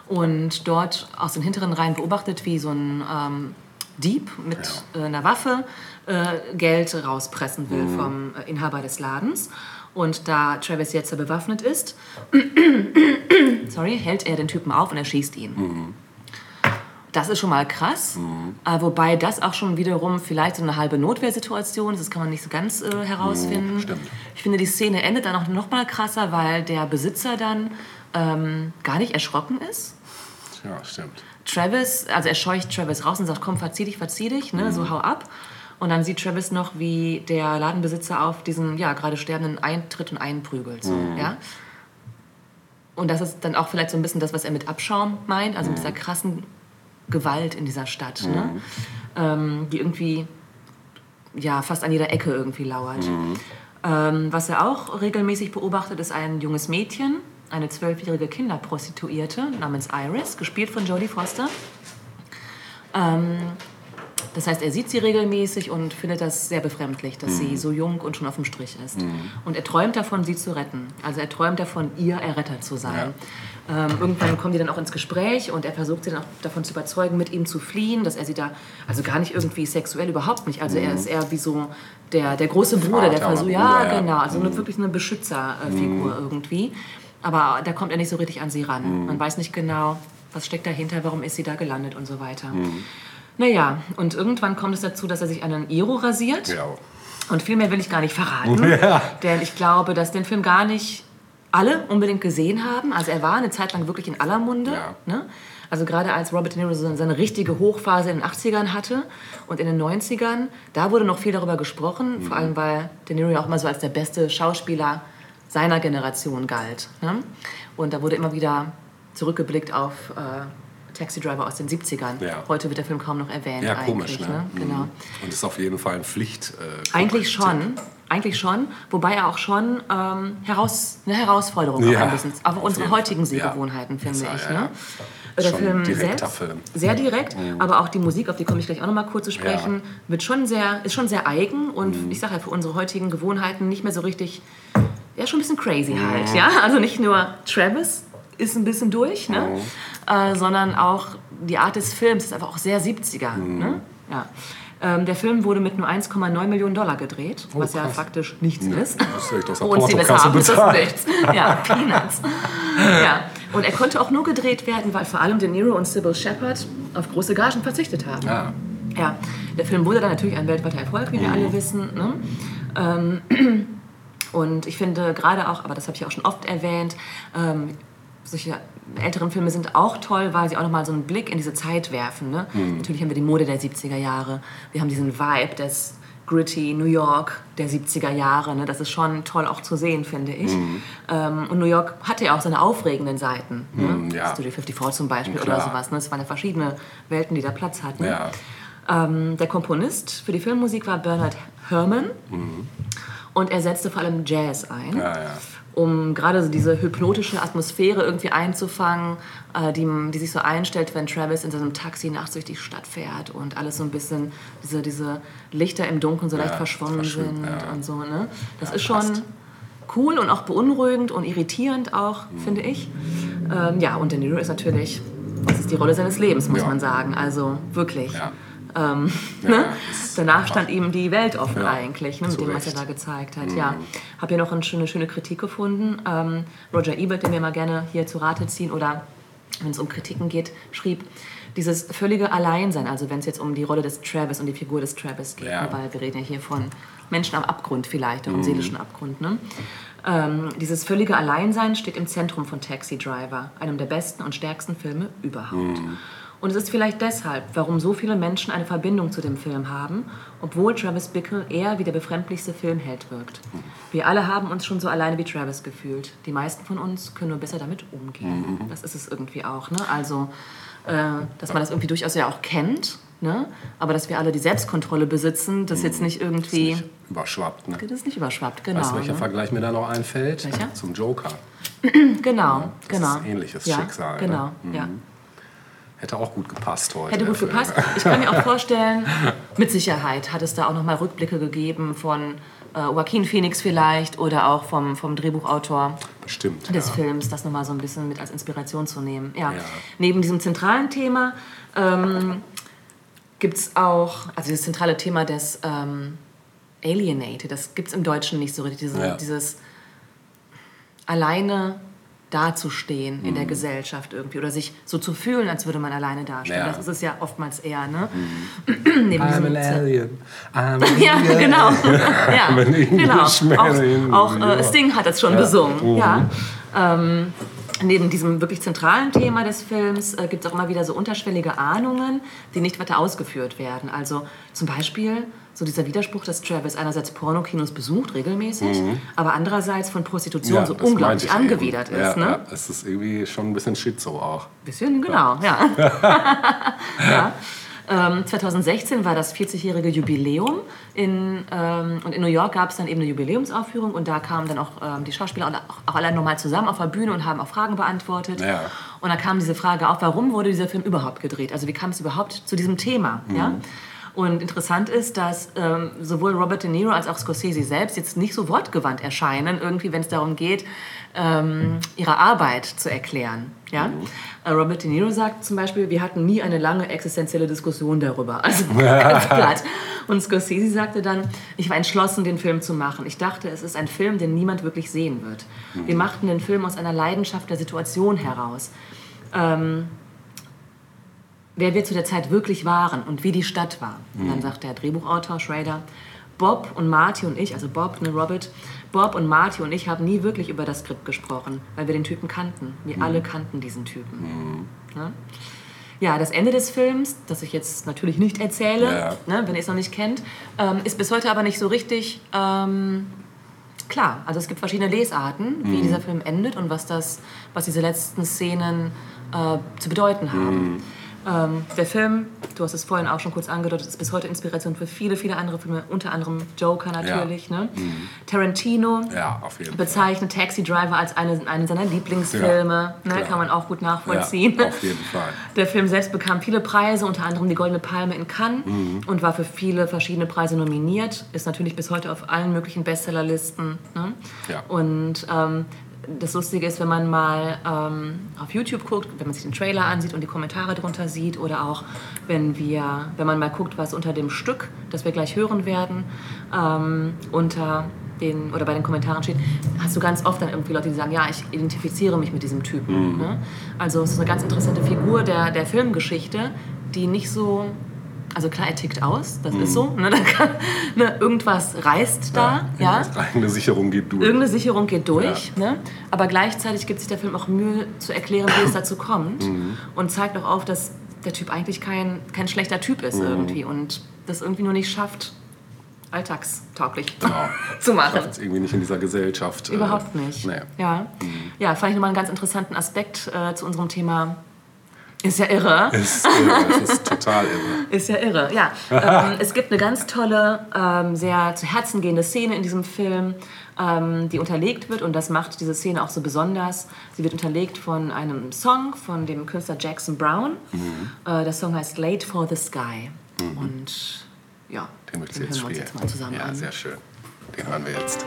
und dort aus den hinteren Reihen beobachtet, wie so ein ähm, Dieb mit äh, einer Waffe äh, Geld rauspressen will vom äh, Inhaber des Ladens. Und da Travis jetzt ja bewaffnet ist, [CLEARS THROAT] sorry, hält er den Typen auf und erschießt ihn. Das ist schon mal krass, äh, wobei das auch schon wiederum vielleicht so eine halbe Notwehrsituation ist. Das kann man nicht so ganz äh, herausfinden. stimmt. Ich finde, die Szene endet dann auch noch mal krasser, weil der Besitzer dann ähm, gar nicht erschrocken ist. Ja, stimmt. Travis, also er scheucht Travis raus und sagt, komm, verzieh dich, verzieh dich, ne, so hau ab. Und dann sieht Travis noch, wie der Ladenbesitzer auf diesen, ja, gerade Sterbenden eintritt und einprügelt, so, ja. Und das ist dann auch vielleicht so ein bisschen das, was er mit Abschaum meint, also mit dieser krassen Gewalt in dieser Stadt, ne? ähm, die irgendwie, ja, fast an jeder Ecke irgendwie lauert. Ähm, was er auch regelmäßig beobachtet, ist ein junges Mädchen, eine zwölfjährige Kinderprostituierte namens Iris, gespielt von Jodie Foster. Ähm, das heißt, er sieht sie regelmäßig und findet das sehr befremdlich, dass sie so jung und schon auf dem Strich ist. Und er träumt davon, sie zu retten. Also er träumt davon, ihr Erretter zu sein. Ähm, irgendwann kommen die dann auch ins Gespräch und er versucht sie dann auch davon zu überzeugen, mit ihm zu fliehen, dass er sie da, also gar nicht irgendwie sexuell, überhaupt nicht. Also er ist eher wie so der, der große Bruder, der Vater, versucht, Bruder, ja, ja. genau, also eine, wirklich eine Beschützerfigur irgendwie. Aber da kommt er nicht so richtig an sie ran. Man weiß nicht genau, was steckt dahinter, warum ist sie da gelandet und so weiter. Naja, und irgendwann kommt es dazu, dass er sich einen Iro rasiert. Ja. Und viel mehr will ich gar nicht verraten. [LAUGHS] Denn ich glaube, dass den Film gar nicht alle unbedingt gesehen haben. Also er war eine Zeit lang wirklich in aller Munde. Ja. Ne? Also gerade als Robert De Niro seine richtige Hochphase in den 80ern hatte und in den 90ern, da wurde noch viel darüber gesprochen. Vor allem, weil De Niro ja auch immer so als der beste Schauspieler seiner Generation galt. Ne? Und da wurde immer wieder zurückgeblickt auf äh, Taxi Driver aus den 70ern. Ja. Heute wird der Film kaum noch erwähnt Ja, komisch, ne? ne? Genau. Mhm. Und ist auf jeden Fall ein Pflicht. Äh, Eigentlich schon, eigentlich schon, wobei er auch schon ähm, heraus, eine Herausforderung Ja, auch ein bisschen, auf unsere heutigen. Ja. Sehgewohnheiten, finde ich. ja. Ne? Der Film selbst, Film. sehr direkt, aber auch die Musik, auf die komme ich gleich auch noch mal kurz zu sprechen, wird schon sehr, ist schon sehr eigen und Mhm. ich sage ja, für unsere heutigen Gewohnheiten nicht mehr so richtig, ja, schon ein bisschen crazy Mhm. halt, ja. Also nicht nur Travis ist ein bisschen durch, ne? Mhm. Äh, sondern auch die Art des Films ist einfach auch sehr 70er, Mhm. ne? Ja. Ähm, der Film wurde mit nur 1,9 Millionen Dollar gedreht, was ja Oh, krass. faktisch nichts Nee, ist. das ist [LAUGHS] uns die Portokasse haben, ist das bezahlt. nichts. Ja, Peanuts. ja. Und er konnte auch nur gedreht werden, weil vor allem De Niro und Sybil Shepherd auf große Gagen verzichtet haben. Ja. Ja, der Film wurde dann natürlich ein weltweiter Erfolg, wie wir alle wissen. Ne? Ähm, [CLEARS THROAT] und ich finde gerade auch, aber das habe ich auch schon oft erwähnt, ähm, solche älteren Filme sind auch toll, weil sie auch nochmal so einen Blick in diese Zeit werfen. Ne? Natürlich haben wir die Mode der 70er Jahre, wir haben diesen Vibe des gritty New York der 70er Jahre. Ne? Das ist schon toll auch zu sehen, finde ich. Ähm, und New York hatte ja auch seine aufregenden Seiten. Ne? ja. Studio 54 zum Beispiel Klar. oder sowas. Ne? Es waren ja verschiedene Welten, die da Platz hatten. Ja. Ähm, der Komponist für die Filmmusik war Bernard Herrmann. Und er setzte vor allem Jazz ein. Ja, ja. um gerade so diese hypnotische Atmosphäre irgendwie einzufangen, äh, die, die sich so einstellt, wenn Travis in seinem Taxi nachts durch die Stadt fährt und alles so ein bisschen, diese, diese Lichter im Dunkeln so leicht Ja, verschwommen verschwimmt, sind ja. und so. Ne? Das Ja, ist schon passt. cool und auch beunruhigend und irritierend auch, Mhm. finde ich. Ähm, ja, und De Niro ist natürlich, das ist die Rolle seines Lebens, muss man sagen. Also wirklich. Ähm, Ja, [LAUGHS] ne? Danach stand ihm die Welt offen Ja, eigentlich, ne, mit dem, was er. Mhm. da gezeigt hat. Ja. Habe hier noch eine schöne, schöne Kritik gefunden. Ähm, Roger Ebert, den wir mal gerne hier zu Rate ziehen oder wenn es um Kritiken geht, schrieb, dieses völlige Alleinsein, also wenn es jetzt um die Rolle des Travis und die Figur des Travis geht, Ja. ne, weil wir reden ja hier von Menschen am Abgrund vielleicht, auch Mhm. im seelischen Abgrund. Ne? Ähm, dieses völlige Alleinsein steht im Zentrum von Taxi Driver, einem der besten und stärksten Filme überhaupt. Und es ist vielleicht deshalb, warum so viele Menschen eine Verbindung zu dem Film haben, obwohl Travis Bickle eher wie der befremdlichste Filmheld wirkt. Wir alle haben uns schon so alleine wie Travis gefühlt. Die meisten von uns können nur besser damit umgehen. Das ist es irgendwie auch. Ne? Also, äh, dass man das irgendwie durchaus ja auch kennt, ne? aber dass wir alle die Selbstkontrolle besitzen, das jetzt nicht irgendwie... Überschwappt. Ne? Das ist nicht überschwappt, genau. Weißt du, welcher ne? Vergleich mir da noch einfällt? Welcher? Zum Joker. [CLEARS THROAT] Genau, das genau. ist ähnliches ja, Schicksal, ne? Genau, ja. Hätte auch gut gepasst heute. Hätte gut gepasst. Ich kann mir auch [LAUGHS] vorstellen, mit Sicherheit hat es da auch nochmal Rückblicke gegeben von äh, Joaquin Phoenix vielleicht oder auch vom, vom Drehbuchautor Bestimmt. des ja. Films, das nochmal so ein bisschen mit als Inspiration zu nehmen. Ja. Ja. Neben diesem zentralen Thema ähm, gibt es auch, also dieses zentrale Thema des ähm, Alienated, das gibt es im Deutschen nicht so richtig, diese, Ja. dieses alleine dazustehen in Mhm. der Gesellschaft irgendwie oder sich so zu fühlen, als würde man alleine dastehen. Ja. Mhm. Das ist es ja oftmals eher, ne? [CLEARS THROAT] Neben I'm an alien. I'm an [LAUGHS] ja, alien. genau. [LAUGHS] ja, an Englishman genau. Auch, auch New äh. Sting hat das schon Ja. besungen. Mhm. Ja. Ähm, neben diesem wirklich zentralen Thema des Films äh, gibt es auch immer wieder so unterschwellige Ahnungen, die nicht weiter ausgeführt werden. Also zum Beispiel so dieser Widerspruch, dass Travis einerseits Pornokinos besucht, regelmäßig, aber andererseits von Prostitution Ja, so unglaublich ich angewidert eben. ist. Ja, ne? ja, es ist irgendwie schon ein bisschen Schizo auch. Bisschen, genau, ja. [LAUGHS] [LAUGHS] ja. Ähm, 2016 war das 40-jährige Jubiläum in, ähm, und in New York gab es dann eben eine Jubiläumsaufführung und da kamen dann auch ähm, die Schauspieler auch, auch alle nochmal zusammen auf der Bühne und haben auch Fragen beantwortet. Ja. Und da kam diese Frage auf, warum wurde dieser Film überhaupt gedreht? Also wie kam es überhaupt zu diesem Thema? Ja? Und interessant ist, dass ähm, sowohl Robert De Niro als auch Scorsese selbst jetzt nicht so wortgewandt erscheinen, irgendwie, wenn es darum geht, ähm, ihre Arbeit zu erklären. Ja? Äh, Robert De Niro sagt zum Beispiel, wir hatten nie eine lange existenzielle Diskussion darüber. Also [LAUGHS] ganz platt. Und Scorsese sagte dann, ich war entschlossen, den Film zu machen. Ich dachte, es ist ein Film, den niemand wirklich sehen wird. Wir machten den Film aus einer Leidenschaft der Situation heraus. Ähm, wer wir zu der Zeit wirklich waren und wie die Stadt war. Und dann sagt der Drehbuchautor Schrader, Bob und Marty und ich, also Bob und Robert, Bob und Marty und ich haben nie wirklich über das Skript gesprochen, weil wir den Typen kannten. Wir alle kannten diesen Typen. Ne? Ja, das Ende des Films, das ich jetzt natürlich nicht erzähle, Ja. ne, wenn ihr es noch nicht kennt, ähm, ist bis heute aber nicht so richtig ähm, klar. Also es gibt verschiedene Lesarten, wie dieser Film endet und was, das, was diese letzten Szenen äh, zu bedeuten haben. Ähm, der Film, du hast es vorhin auch schon kurz angedeutet, ist bis heute Inspiration für viele, viele andere Filme, unter anderem Joker natürlich. Ne? Tarantino Ja, jeden Fall. bezeichnet Taxi Driver als eine, einen seiner Lieblingsfilme. Ja, ne? Kann man auch gut nachvollziehen. Ja, auf jeden Fall. [LAUGHS] Der Film selbst bekam viele Preise, unter anderem die Goldene Palme in Cannes Mhm. und war für viele verschiedene Preise nominiert. Ist natürlich bis heute auf allen möglichen Bestsellerlisten. Ne? Ja. Und ähm, das Lustige ist, wenn man mal ähm, auf YouTube guckt, wenn man sich den Trailer ansieht und die Kommentare drunter sieht oder auch wenn wir, wenn man mal guckt, was unter dem Stück, das wir gleich hören werden, ähm, unter den oder bei den Kommentaren steht, hast du ganz oft dann irgendwie Leute, die sagen, ja, ich identifiziere mich mit diesem Typen. Ne? Also es ist eine ganz interessante Figur der, der Filmgeschichte, die nicht so also klar, er tickt aus, das ist so. Ne, [LAUGHS] kann, ne, irgendwas reißt da, ja. Irgendeine Sicherung geht durch. Irgendeine Sicherung geht durch. Ne? Aber gleichzeitig gibt sich der Film auch Mühe zu erklären, wie es dazu kommt. Und zeigt auch auf, dass der Typ eigentlich kein, kein schlechter Typ ist irgendwie. Und das irgendwie nur nicht schafft, alltagstauglich Genau. [LAUGHS] zu machen. Schafft es irgendwie nicht in dieser Gesellschaft. äh, Überhaupt nicht. Nee. Ja. ja, fand ich nochmal einen ganz interessanten Aspekt äh, zu unserem Thema. Ist ja irre. Ist, irre, [LAUGHS] ist total irre. Ist ja irre, ja. ähm, es gibt eine ganz tolle, ähm, sehr zu Herzen gehende Szene in diesem Film, ähm, die unterlegt wird und das macht diese Szene auch so besonders. Sie wird unterlegt von einem Song von dem Künstler Jackson Brown. Äh, der Song heißt Late for the Sky. Und ja, Den den hören wir uns jetzt mal zusammen ja, an. sehr schön. Den hören wir jetzt.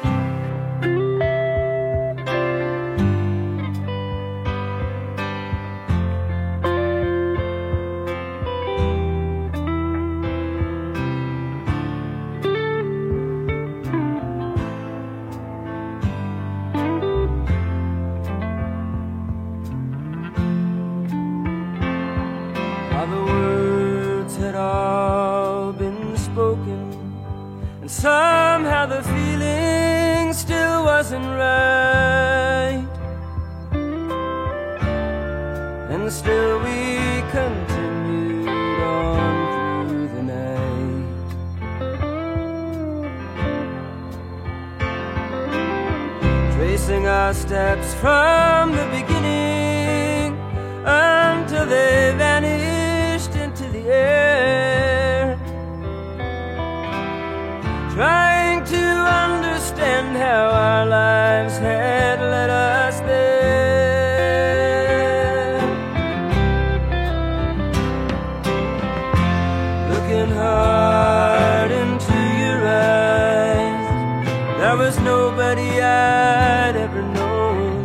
Nobody I'd ever known.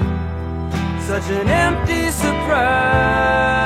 Such an empty surprise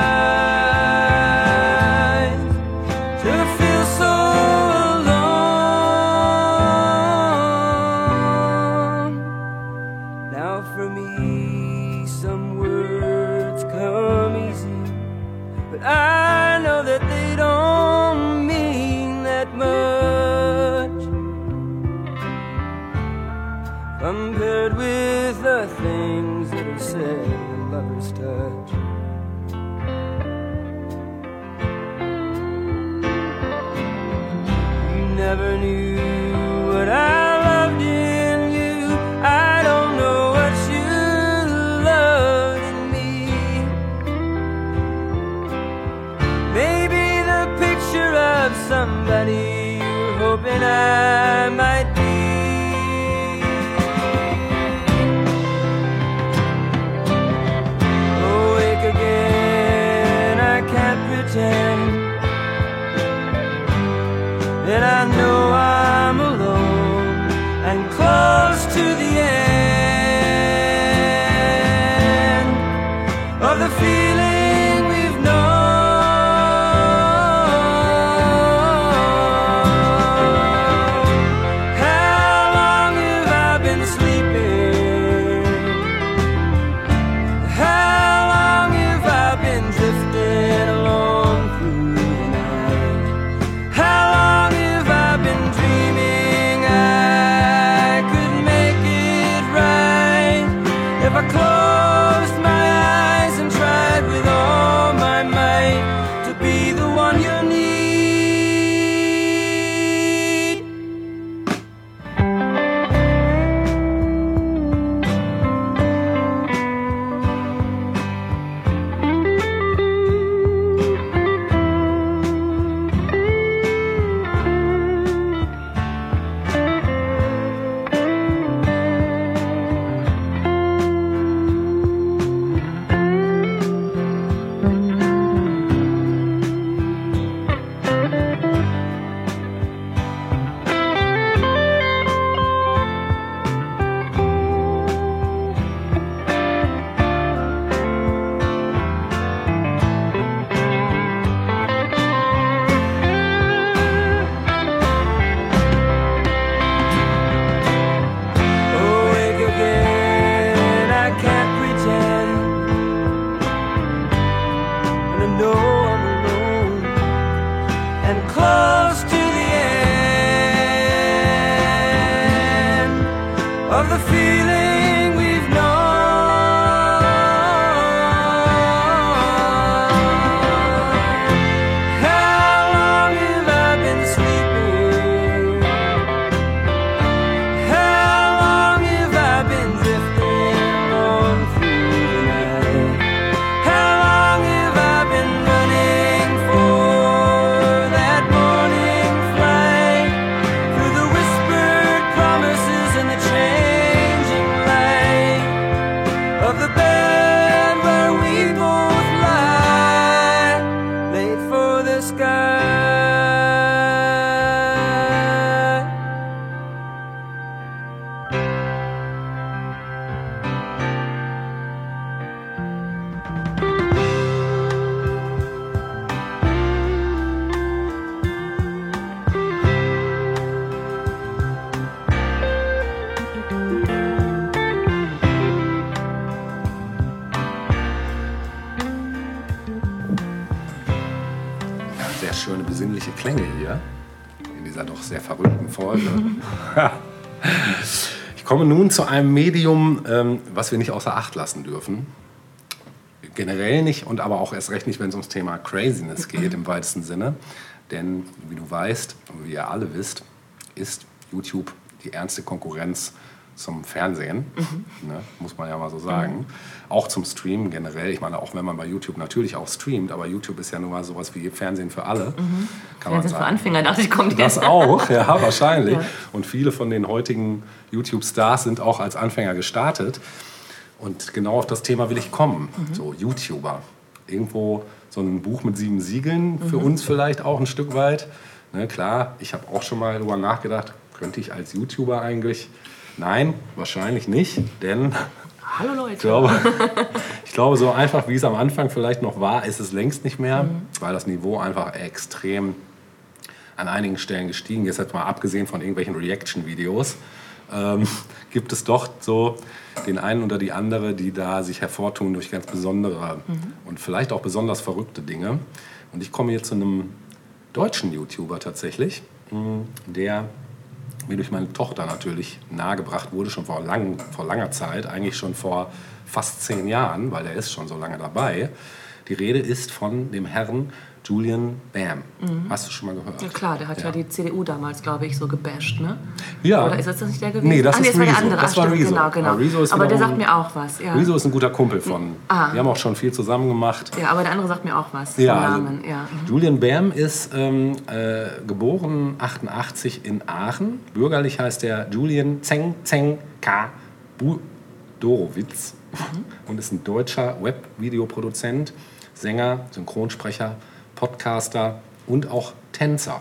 nun zu einem Medium, ähm, was wir nicht außer Acht lassen dürfen. Generell nicht und aber auch erst recht nicht, wenn es ums Thema Craziness geht im weitesten Sinne. Denn wie du weißt und wie ihr alle wisst, ist YouTube die ernste Konkurrenz zum Fernsehen, ne, muss man ja mal so sagen. Auch zum Streamen generell. Ich meine, auch wenn man bei YouTube natürlich auch streamt, aber YouTube ist ja nun mal sowas wie Fernsehen für alle. Kann man Fernsehen für. Anfänger, dachte ich, kommt Das jetzt. auch, ja, [LAUGHS] wahrscheinlich. Ja. Und viele von den heutigen YouTube-Stars sind auch als Anfänger gestartet. Und genau auf das Thema will ich kommen. So YouTuber. Irgendwo so ein Buch mit sieben Siegeln, für uns vielleicht auch ein Stück weit. Ne, klar, ich habe auch schon mal darüber nachgedacht, könnte ich als YouTuber eigentlich? Nein, wahrscheinlich nicht, denn Hallo Leute. ich glaube, [LAUGHS] ich glaube, so einfach wie es am Anfang vielleicht noch war, ist es längst nicht mehr, weil das Niveau einfach extrem an einigen Stellen gestiegen ist. Jetzt mal abgesehen von irgendwelchen Reaction-Videos, ähm, [LAUGHS] gibt es doch so den einen oder die andere, die da sich hervortun durch ganz besondere und vielleicht auch besonders verrückte Dinge. Und ich komme jetzt zu einem deutschen YouTuber tatsächlich, mh, der mir durch meine Tochter natürlich nahegebracht wurde, schon vor, lang, vor langer Zeit, eigentlich schon vor fast zehn Jahren, weil er ist schon so lange dabei. Die Rede ist von dem Herrn Julian Bam. Hast du schon mal gehört? Ja klar, der hat ja. die CDU damals, glaube ich, so gebasht, ne? Ja. Oder ist das nicht der gewesen? Nee, das ah, ist war der Rezo. andere. Das Ach, war stimmt, Rezo. Genau, genau. Aber Rezo ist aber der sagt mir auch was. Ja. Rezo ist ein guter Kumpel von. Ah. Wir haben auch schon viel zusammen gemacht. ja, aber der andere sagt mir auch was. Ja, also Namen. Ja. mhm. Julian Bam ist ähm, äh, geboren 88 in Aachen. Bürgerlich heißt er Julian Zeng Zeng K. Budorowitz und ist ein deutscher Webvideoproduzent, Sänger, Synchronsprecher, Podcaster und auch Tänzer.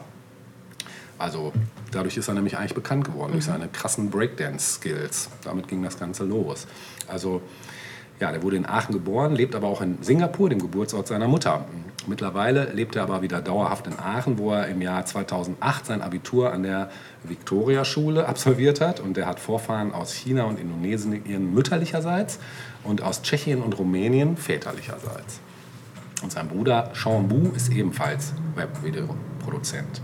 Also dadurch ist er nämlich eigentlich bekannt geworden, durch seine krassen Breakdance-Skills. Damit ging das Ganze los. Also ja, der wurde in Aachen geboren, lebt aber auch in Singapur, dem Geburtsort seiner Mutter. Mittlerweile lebt er aber wieder dauerhaft in Aachen, wo er im Jahr 2008 sein Abitur an der Victoria-Schule absolviert hat. Und er hat Vorfahren aus China und Indonesien mütterlicherseits und aus Tschechien und Rumänien väterlicherseits. Und sein Bruder Sean Bu ist ebenfalls Webvideoproduzent.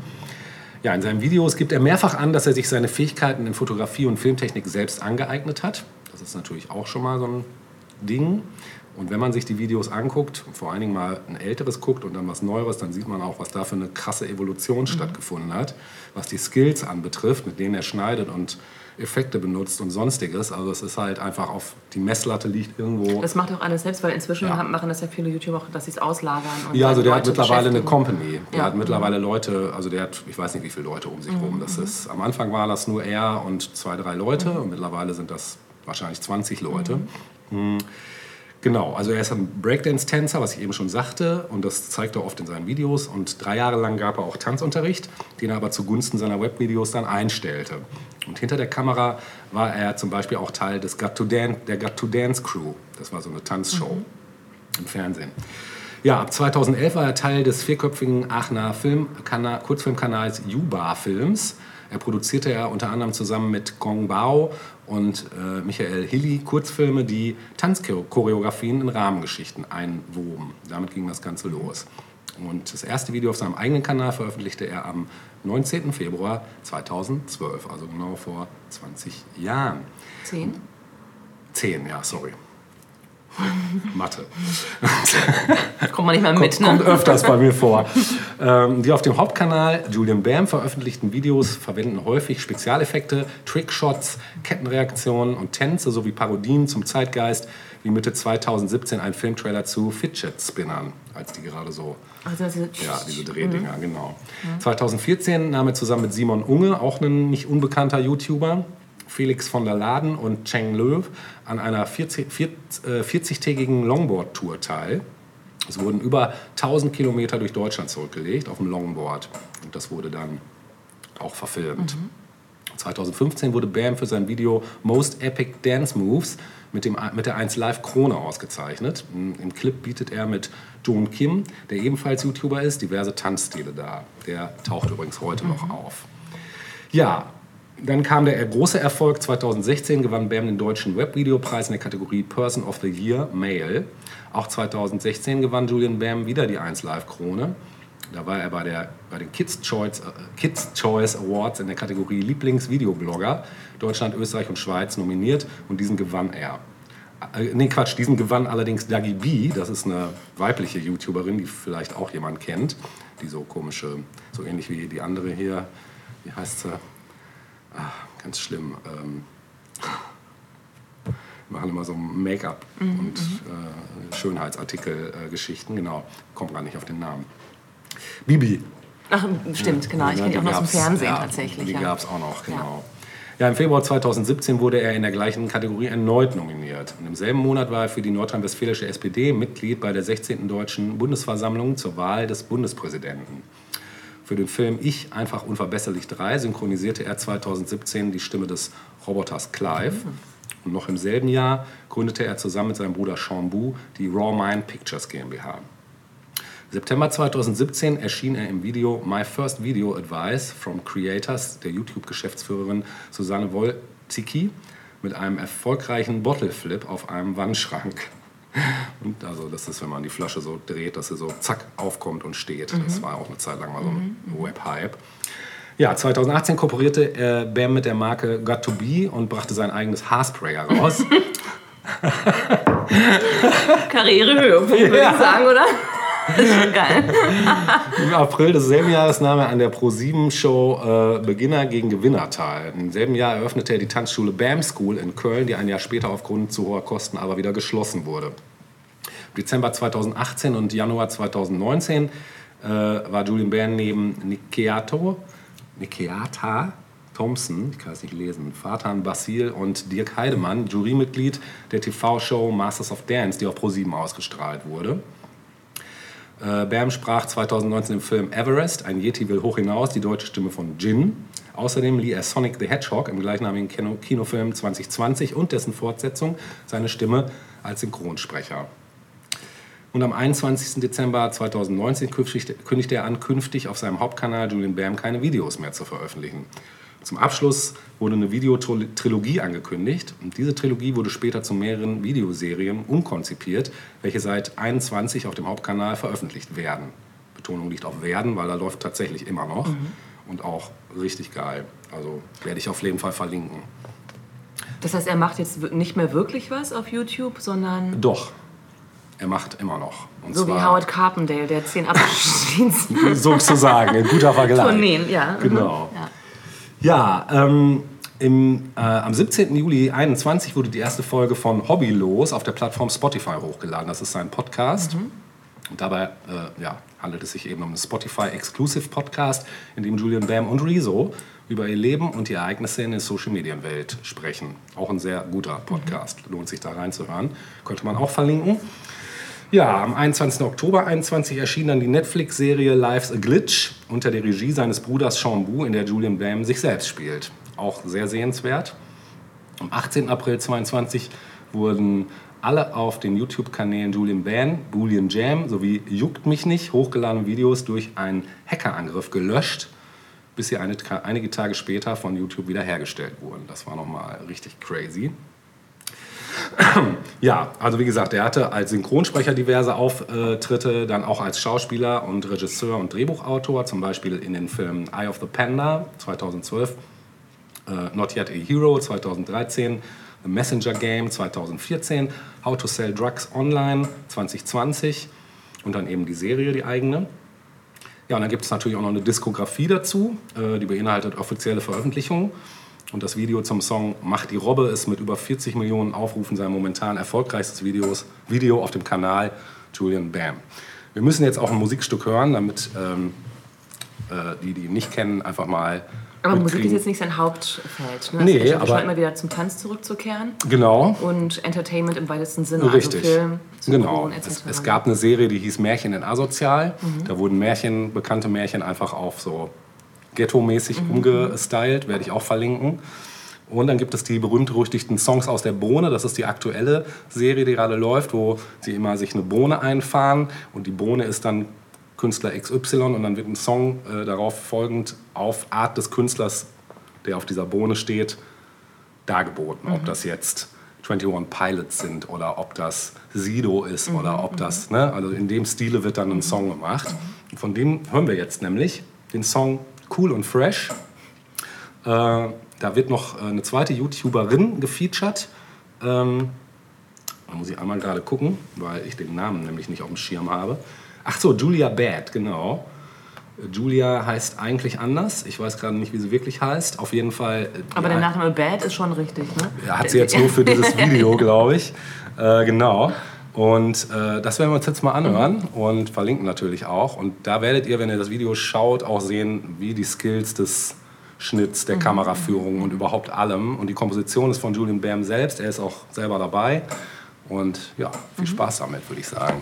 Ja, in seinen Videos gibt er mehrfach an, dass er sich seine Fähigkeiten in Fotografie und Filmtechnik selbst angeeignet hat. Das ist natürlich auch schon mal so ein Ding. Und wenn man sich die Videos anguckt, vor allen Dingen mal ein älteres guckt und dann was Neueres, dann sieht man auch, was da für eine krasse Evolution stattgefunden hat, was die Skills anbetrifft, mit denen er schneidet und Effekte benutzt und sonstiges. Also es ist halt einfach auf, die Messlatte liegt irgendwo. Das macht auch alles selbst, weil inzwischen Ja. machen das ja viele YouTuber auch, dass sie es auslagern. Und Ja, also der hat Leute mittlerweile eine. Company. Der Ja. hat mittlerweile Leute, also der hat, ich weiß nicht, wie viele Leute um sich rum. Das ist, am Anfang war das nur er und zwei, drei Leute und mittlerweile sind das wahrscheinlich 20 Leute. Mhm. Genau, also er ist ein Breakdance-Tänzer, was ich eben schon sagte, und das zeigt er oft in seinen Videos. Und drei Jahre lang gab er auch Tanzunterricht, den er aber zugunsten seiner Webvideos dann einstellte. Und hinter der Kamera war er zum Beispiel auch Teil des Got to Dan der Got to Dance Crew. Das war so eine Tanzshow im Fernsehen. Ja, ab 2011 war er Teil des vierköpfigen Aachener Filmkana Kurzfilmkanals Juba Films. Er produzierte ja unter anderem zusammen mit Gong Bao und äh, Michael Hilly Kurzfilme, die Tanzchoreografien in Rahmengeschichten einwoben. Damit ging das Ganze los. Und das erste Video auf seinem eigenen Kanal veröffentlichte er am 19. Februar 2012, also genau vor 20 Jahren. Zehn? 10, ja, sorry. [LAUGHS] Mathe. Kommt man nicht mal mit, Kommt ne? öfters bei mir vor. Ähm, die auf dem Hauptkanal Julian Bam veröffentlichten Videos verwenden häufig Spezialeffekte, Trickshots, Kettenreaktionen und Tänze sowie Parodien zum Zeitgeist, wie Mitte 2017 ein Filmtrailer zu Fidget Spinnern, als die gerade so Also, diese ja, diese Drehdinger, genau. 2014 nahm er zusammen mit Simon Unge, auch ein nicht unbekannter YouTuber, Felix von der Laden und Cheng Löw an einer 40 40 äh, 40-tägigen Longboard-Tour teil. Es wurden über 1000 Kilometer durch Deutschland zurückgelegt auf dem Longboard. Und das wurde dann auch verfilmt. 2015 wurde Bam für sein Video Most Epic Dance Moves mit, dem, mit der 1 Live Krone ausgezeichnet. Im Clip bietet er mit Joan Kim, der ebenfalls YouTuber ist, diverse Tanzstile dar. Der taucht übrigens heute noch auf. Ja, dann kam der große Erfolg. 2016 gewann Bam den deutschen Webvideopreis in der Kategorie Person of the Year Male. Auch 2016 gewann Julian Bam wieder die 1 Live Krone. Da war er bei, der, bei den Kids Choice, äh, Kids Choice Awards in der Kategorie Lieblingsvideoblogger Deutschland, Österreich und Schweiz nominiert und diesen gewann er. Äh, nee, Quatsch, diesen gewann allerdings Dagi B. Das ist eine weibliche YouTuberin, die vielleicht auch jemand kennt. Die so komische, so ähnlich wie die andere hier. Wie heißt sie? Ah, ganz schlimm. Ähm, machen immer so Make-up und äh, Schönheitsartikel-Geschichten. genau, kommt gar nicht auf den Namen. Bibi. Ach, stimmt, genau. Ich kenne die auch noch aus dem Fernsehen ja, tatsächlich. Die ja. gab es auch noch, genau. Ja. im Februar 2017 wurde er in der gleichen Kategorie erneut nominiert. Und im selben Monat war er für die nordrhein-westfälische SPD Mitglied bei der 16. Deutschen Bundesversammlung zur Wahl des Bundespräsidenten. Für den Film Ich, einfach unverbesserlich 3 synchronisierte er 2017 die Stimme des Roboters Clive. Und noch im selben Jahr gründete er zusammen mit seinem Bruder Sean Bu die Raw Mind Pictures GmbH. September 2017 erschien er im Video My First Video Advice from Creators der YouTube-Geschäftsführerin Susanne Wolzicki mit einem erfolgreichen Bottle Flip auf einem Wandschrank. Und also das ist, wenn man die Flasche so dreht, dass sie so zack aufkommt und steht. Das war auch eine Zeit lang mal so ein Web-Hype. Ja, 2018 kooperierte äh, Bam mit der Marke Got to Be und brachte sein eigenes Haarsprayer raus. [LAUGHS] Karrierehöhepunkt, würde Ja. ich sagen, oder? [LAUGHS] Geil. Im April desselben Jahres nahm er an der Pro7-Show äh, Beginner gegen Gewinner teil. Im selben Jahr eröffnete er die Tanzschule BAM School in Köln, die ein Jahr später aufgrund zu hoher Kosten aber wieder geschlossen wurde. Dezember 2018 und Januar 2019 äh, war Julian Bam neben Nikeato, Nikeata Thompson, ich kann es nicht lesen, Fatan Basil und Dirk Heidemann, Jurymitglied der TV-Show Masters of Dance, die auf Pro7 ausgestrahlt wurde. Äh, Bam sprach 2019 im Film Everest, ein Yeti will hoch hinaus, die deutsche Stimme von Jin. Außerdem lieh er Sonic the Hedgehog im gleichnamigen Kino Kinofilm 2020 und dessen Fortsetzung seine Stimme als Synchronsprecher. Und am 21. Dezember 2019 kündigte er an, künftig auf seinem Hauptkanal Julian Bam keine Videos mehr zu veröffentlichen. Zum Abschluss wurde eine Videotrilogie angekündigt und diese Trilogie wurde später zu mehreren Videoserien umkonzipiert, welche seit 21 auf dem Hauptkanal veröffentlicht werden. Betonung liegt auf werden, weil er läuft tatsächlich immer noch und auch richtig geil. Also werde ich auf jeden Fall verlinken. Das heißt, er macht jetzt nicht mehr wirklich was auf YouTube, sondern Doch, er macht immer noch. Und so wie Howard Carpendale, der zehn Abschiedsdienst [LAUGHS] sozusagen, ein guter Vergleich. Tourneen, ja. Genau. Ja. Ja, ähm, im, äh, am 17. Juli 21 wurde die erste Folge von Hobbylos auf der Plattform Spotify hochgeladen. Das ist sein Podcast. Und dabei äh, ja, handelt es sich eben um einen Spotify-Exclusive-Podcast, in dem Julian Bam und Rezo über ihr Leben und die Ereignisse in der Social-Medien-Welt sprechen. Auch ein sehr guter Podcast. Lohnt sich da reinzuhören. Könnte man auch verlinken. Ja, am 21. Oktober 21 erschien dann die Netflix-Serie Life's a Glitch unter der Regie seines Bruders Sean Bu, in der Julian Bam sich selbst spielt. Auch sehr sehenswert. Am 18. April 22 wurden alle auf den YouTube-Kanälen Julian Bam, Boolean Jam sowie Juckt mich nicht hochgeladene Videos durch einen Hackerangriff gelöscht, bis sie einige Tage später von YouTube wiederhergestellt wurden. Das war nochmal richtig crazy. Ja, also wie gesagt, er hatte als Synchronsprecher diverse Auftritte, dann auch als Schauspieler und Regisseur und Drehbuchautor, zum Beispiel in den Filmen Eye of the Panda 2012, äh, Not Yet a Hero 2013, The Messenger Game 2014, How to Sell Drugs Online 2020 und dann eben die Serie, die eigene. Ja, und dann gibt es natürlich auch noch eine Diskografie dazu, äh, die beinhaltet offizielle Veröffentlichungen. Und das Video zum Song Macht die Robbe ist mit über 40 Millionen Aufrufen sein momentan erfolgreichstes Videos, Video auf dem Kanal Julian Bam. Wir müssen jetzt auch ein Musikstück hören, damit ähm, äh, die, die ihn nicht kennen, einfach mal. Aber Musik ist mitkriegen. jetzt nicht sein Hauptfeld. Ne? Nee, also er aber- immer wieder zum Tanz zurückzukehren. Genau. Und Entertainment im weitesten Sinne, Richtig. also Film, Genau. Es, es gab eine Serie, die hieß Märchen in Asozial. Da wurden Märchen, bekannte Märchen einfach auf so ghetto-mäßig umgestylt, werde ich auch verlinken. Und dann gibt es die berühmt-berüchtigten Songs aus der Bohne. Das ist die aktuelle Serie, die gerade läuft, wo sie immer sich eine Bohne einfahren. Und die Bohne ist dann Künstler XY und dann wird ein Song äh, darauf folgend auf Art des Künstlers, der auf dieser Bohne steht, dargeboten. Ob das jetzt 21 Pilots sind oder ob das Sido ist oder ob das, ne, also in dem Stile wird dann ein Song gemacht. Und von dem hören wir jetzt nämlich den Song Cool und Fresh. Äh, da wird noch äh, eine zweite YouTuberin gefeatured. Ähm, da muss ich einmal gerade gucken, weil ich den Namen nämlich nicht auf dem Schirm habe. Ach so, Julia Bad, genau. Julia heißt eigentlich anders. Ich weiß gerade nicht, wie sie wirklich heißt. Auf jeden Fall. äh, Aber der Nachname Bad ist schon richtig, ne? ja, hat sie jetzt nur für dieses [LAUGHS] Video, glaube ich. Äh, genau. Und äh, das werden wir uns jetzt mal anhören und verlinken natürlich auch. Und da werdet ihr, wenn ihr das Video schaut, auch sehen, wie die Skills des Schnitts, der Kameraführung und überhaupt allem. Und die Komposition ist von Julian Bam selbst. Er ist auch selber dabei. Und ja, viel Spaß damit, würde ich sagen.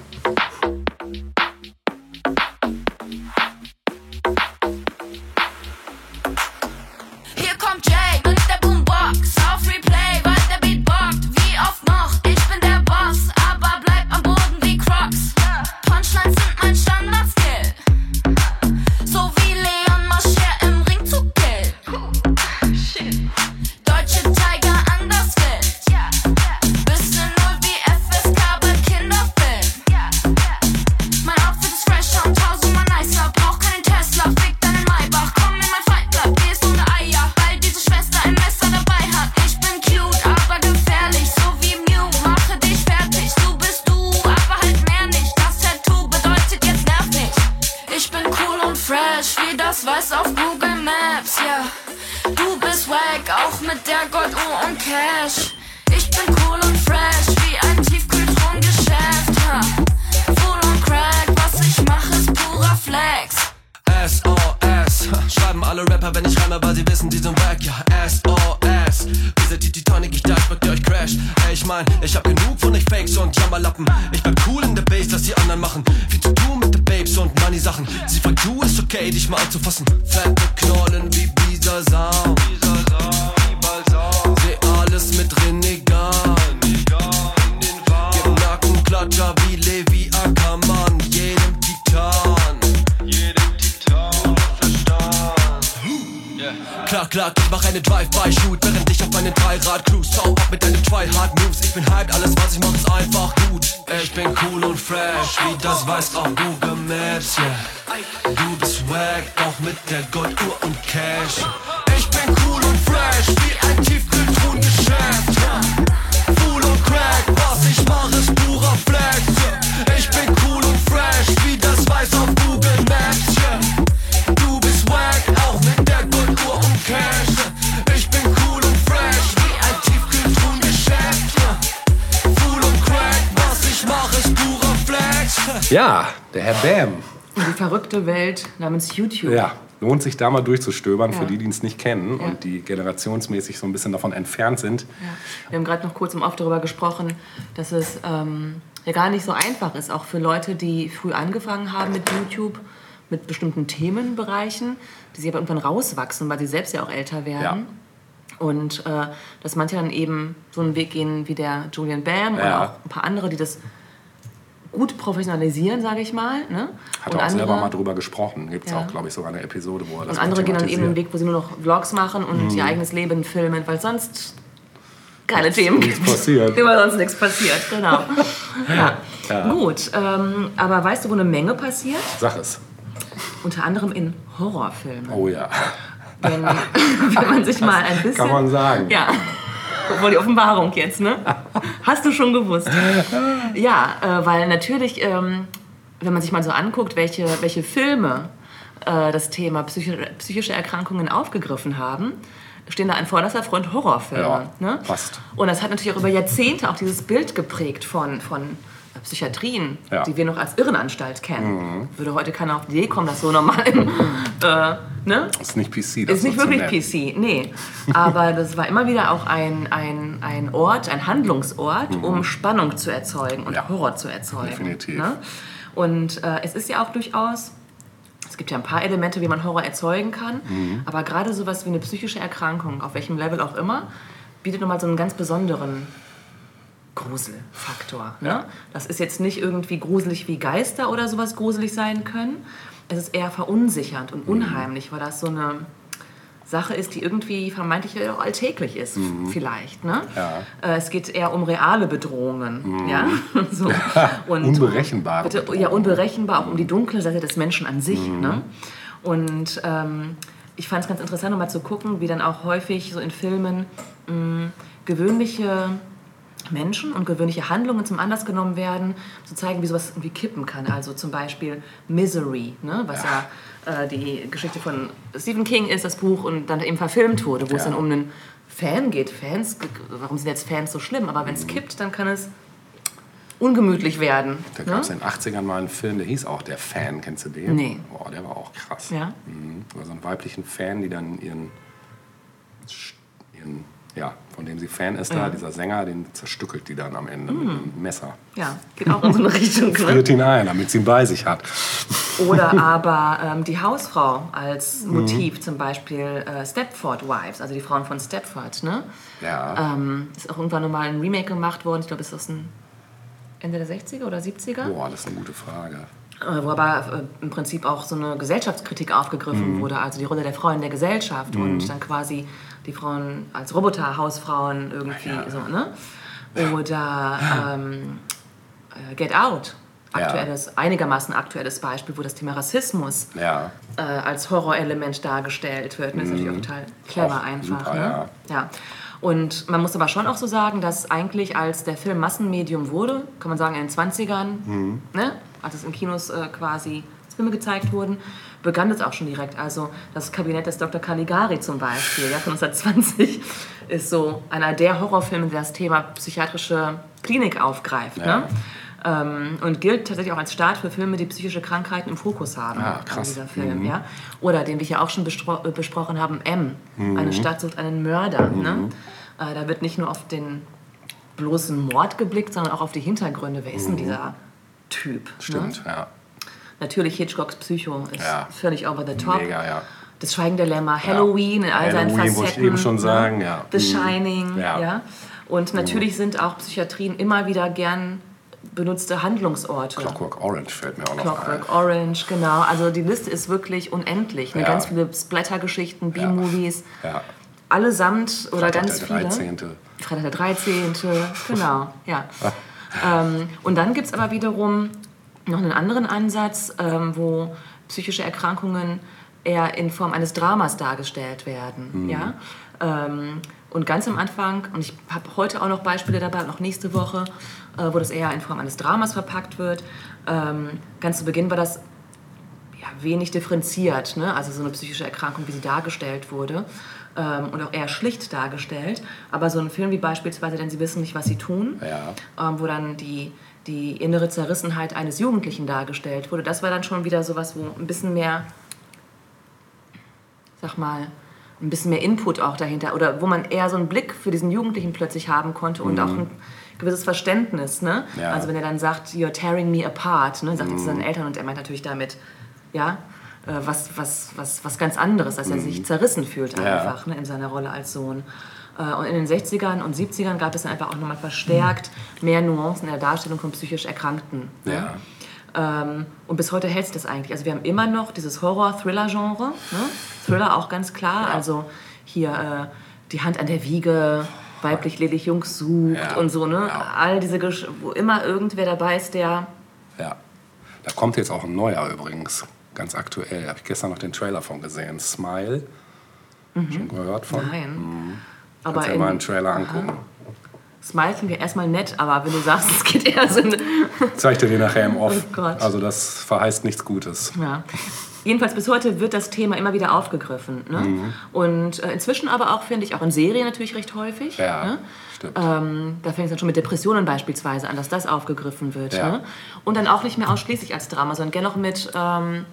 Ja, der Herr Bam. Die verrückte Welt namens YouTube. Ja, lohnt sich da mal durchzustöbern für Ja. die, die es nicht kennen Ja. und die generationsmäßig so ein bisschen davon entfernt sind. Wir haben gerade noch kurz im Off darüber gesprochen, dass es ähm, ja gar nicht so einfach ist, auch für Leute, die früh angefangen haben mit YouTube, mit bestimmten Themenbereichen, die sie aber irgendwann rauswachsen, weil sie selbst ja auch älter werden. Und äh, dass manche dann eben so einen Weg gehen wie der Julian Bam oder Ja. auch ein paar andere, die das gut professionalisieren, sage ich mal. Ne? Hat er auch selber andere- mal drüber gesprochen. Gibt es Ja. auch, glaube ich, sogar eine Episode, wo er das Und andere gehen dann eben den. Weg, wo sie nur noch Vlogs machen und Mhm. ihr eigenes Leben filmen, weil sonst keine Themen nichts gibt. passiert. [LAUGHS] Immer sonst nichts passiert, genau. [LAUGHS] Ja. Gut, ähm, aber weißt du, wo eine Menge passiert? Sag es. Unter anderem in Horrorfilmen. Oh ja. Wenn, [LAUGHS] wenn man sich mal ein bisschen... Kann man sagen. Ja. Voll die Offenbarung jetzt, ne? Hast du schon gewusst. Ja, äh, weil natürlich, ähm, wenn man sich mal so anguckt, welche, welche Filme äh, das Thema psychische, psychische Erkrankungen aufgegriffen haben, stehen da an vorderster Front Horrorfilme. Ja, ne? passt. Und das hat natürlich auch über Jahrzehnte auch dieses Bild geprägt von, von Psychiatrien, Ja. die wir noch als Irrenanstalt kennen. Würde heute keiner auf die Idee kommen, das so normal [LAUGHS] äh, ne? Ist nicht PC. Das Ist nicht wirklich. PC, nee. Aber das war immer wieder auch ein, ein, ein Ort, ein Handlungsort, um Spannung zu erzeugen und Mhm. Ja. Horror zu erzeugen. Definitiv. Ne? Und äh, es ist ja auch durchaus, es gibt ja ein paar Elemente, wie man Horror erzeugen kann, Mhm. aber gerade sowas wie eine psychische Erkrankung, auf welchem Level auch immer, bietet nochmal so einen ganz besonderen Gruselfaktor. Ne? Das ist jetzt nicht irgendwie gruselig wie Geister oder sowas gruselig sein können. Es ist eher verunsichernd und unheimlich, weil das so eine Sache ist, die irgendwie vermeintlich auch alltäglich ist, vielleicht. Ne? Ja. Äh, Es geht eher um reale Bedrohungen. Ja? [LAUGHS] so. [LAUGHS] Und Unberechenbare Bitte, ja, unberechenbar, auch um die dunkle Seite des Menschen an sich. Ne? Und ähm, ich fand es ganz interessant, nochmal zu gucken, wie dann auch häufig so in Filmen mh, gewöhnliche Menschen und gewöhnliche Handlungen zum Anlass genommen werden, zu zeigen, wie sowas irgendwie kippen kann. Also zum Beispiel Misery, ne? was ja, äh, die Geschichte von Stephen King ist, das Buch, und dann eben verfilmt wurde, wo es Ja. dann um einen Fan geht. Fans, warum sind jetzt Fans so schlimm? Aber wenn es kippt, dann kann es ungemütlich werden. Da ne? gab es in den 80ern mal einen Film, der hieß auch Der Fan. Kennst du den? Nee. Boah, der war auch krass. Ja. Mhm. Über so einen weiblichen Fan, die dann ihren, ihren ja, von dem sie Fan ist da, dieser Sänger, den zerstückelt die dann am Ende mit einem Messer. Ja, geht auch in so eine [LAUGHS] Richtung. Ne? Friert ihn ein, damit sie ihn bei sich hat. Oder [LAUGHS] aber ähm, die Hausfrau als Motiv, zum Beispiel äh, Stepford Wives, also die Frauen von Stepford. Ne? Ja. Ähm, ist auch irgendwann nochmal ein Remake gemacht worden. Ich glaube, ist das ein Ende der 60er oder 70er? Boah, das ist eine gute Frage. Äh, wo aber äh, im Prinzip auch so eine Gesellschaftskritik aufgegriffen wurde, also die Rolle der Frauen in der Gesellschaft und dann quasi die Frauen als Roboter, Hausfrauen irgendwie so, ne? Oder ähm, äh, Get Out, Ja. aktuelles, einigermaßen aktuelles Beispiel, wo das Thema Rassismus Ja. äh, als Horrorelement dargestellt wird. Das ist natürlich auch total clever Mhm. Auch einfach. super, ne? ja. Und man muss aber schon auch so sagen, dass eigentlich als der Film Massenmedium wurde, kann man sagen in den 20ern, Mhm. ne, als es in Kinos äh, quasi Filme gezeigt wurden, begann das auch schon direkt. Also das Kabinett des Dr. Caligari zum Beispiel, ja, von 1920, ist so einer der Horrorfilme, der das Thema psychiatrische Klinik aufgreift. Ja. Ne? Ähm, und gilt tatsächlich auch als Start für Filme, die psychische Krankheiten im Fokus haben. Ah, krass. Dieser Film, ja. Oder den wir hier auch schon äh, besprochen haben, M. Eine Stadt sucht einen Mörder. Ne? Äh, da wird nicht nur auf den bloßen Mord geblickt, sondern auch auf die Hintergründe. Wer ist denn dieser Typ? Ne? Stimmt, ja. Natürlich Hitchcocks Psycho ist Ja. völlig over the top. Mega, ja. Das Schweigende Lämmer, Halloween in all seinen Halloween Facetten. wollte ich eben schon ne? sagen, ja. The Mhm. Shining, ja. Ja. Und natürlich sind auch Psychiatrien immer wieder gern benutzte Handlungsorte. Clockwork Orange fällt mir auch noch Clockwork ein. Orange, genau. Also die Liste ist wirklich unendlich. Ne? Ja. Ganz viele Splatter-Geschichten, B-Movies, Ja. allesamt oder Freitag ganz der viele. 13. Freitag der 13. genau, ja. [LAUGHS] ähm, und dann gibt es aber wiederum noch einen anderen Ansatz, ähm, wo psychische Erkrankungen eher in Form eines Dramas dargestellt werden. Ja? Ähm, und ganz am Anfang, und ich habe heute auch noch Beispiele dabei, noch nächste Woche, äh, wo das eher in Form eines Dramas verpackt wird. Ähm, ganz zu Beginn war das ja, wenig differenziert, ne? also so eine psychische Erkrankung, wie sie dargestellt wurde ähm, und auch eher schlicht dargestellt. Aber so ein Film wie beispielsweise, denn sie wissen nicht, was sie tun, Ja. ähm, wo dann die, die innere Zerrissenheit eines Jugendlichen dargestellt wurde, das war dann schon wieder sowas, wo ein bisschen mehr, sag mal, ein bisschen mehr Input auch dahinter oder wo man eher so einen Blick für diesen Jugendlichen plötzlich haben konnte und auch ein gewisses Verständnis. Ne? Ja. Also wenn er dann sagt, you're tearing me apart, ne? sagt er zu seinen Eltern und er meint natürlich damit, ja, äh, was, was, was, was ganz anderes, dass er sich zerrissen fühlt Ja. einfach ne, in seiner Rolle als Sohn. Äh, Und in den 60ern und 70ern gab es dann einfach auch nochmal verstärkt mehr Nuancen in der Darstellung von psychisch Erkrankten. ne? Ja. Ähm, und bis heute hält sich das eigentlich. Also wir haben immer noch dieses Horror-Thriller-Genre. Ne? Thriller auch ganz klar. Also hier äh, die Hand an der Wiege, weiblich ledig Jungs sucht Ja, und so, ne? ja. All diese, Gesch wo immer irgendwer dabei ist, der Ja. Da kommt jetzt auch ein neuer übrigens, ganz aktuell. Habe ich gestern noch den Trailer von gesehen. Smile. Schon gehört von? Mhm. Nein. Mhm. Aber Kannst ja mal einen Trailer angucken. Smile klingt ja erstmal nett, aber wenn du sagst, es geht eher so [LAUGHS] Zeig dir den nachher im Off. Oh. Also das verheißt nichts Gutes. Ja. Jedenfalls bis heute wird das Thema immer wieder aufgegriffen. Ne? Mhm. Und äh, inzwischen aber auch, finde ich, auch in Serien natürlich recht häufig. Ja, Ne? stimmt. Ähm, da fängt es dann schon mit Depressionen beispielsweise an, dass das aufgegriffen wird. Ja. Ne? Und dann auch nicht mehr ausschließlich als Drama, sondern gerne noch mit, ähm,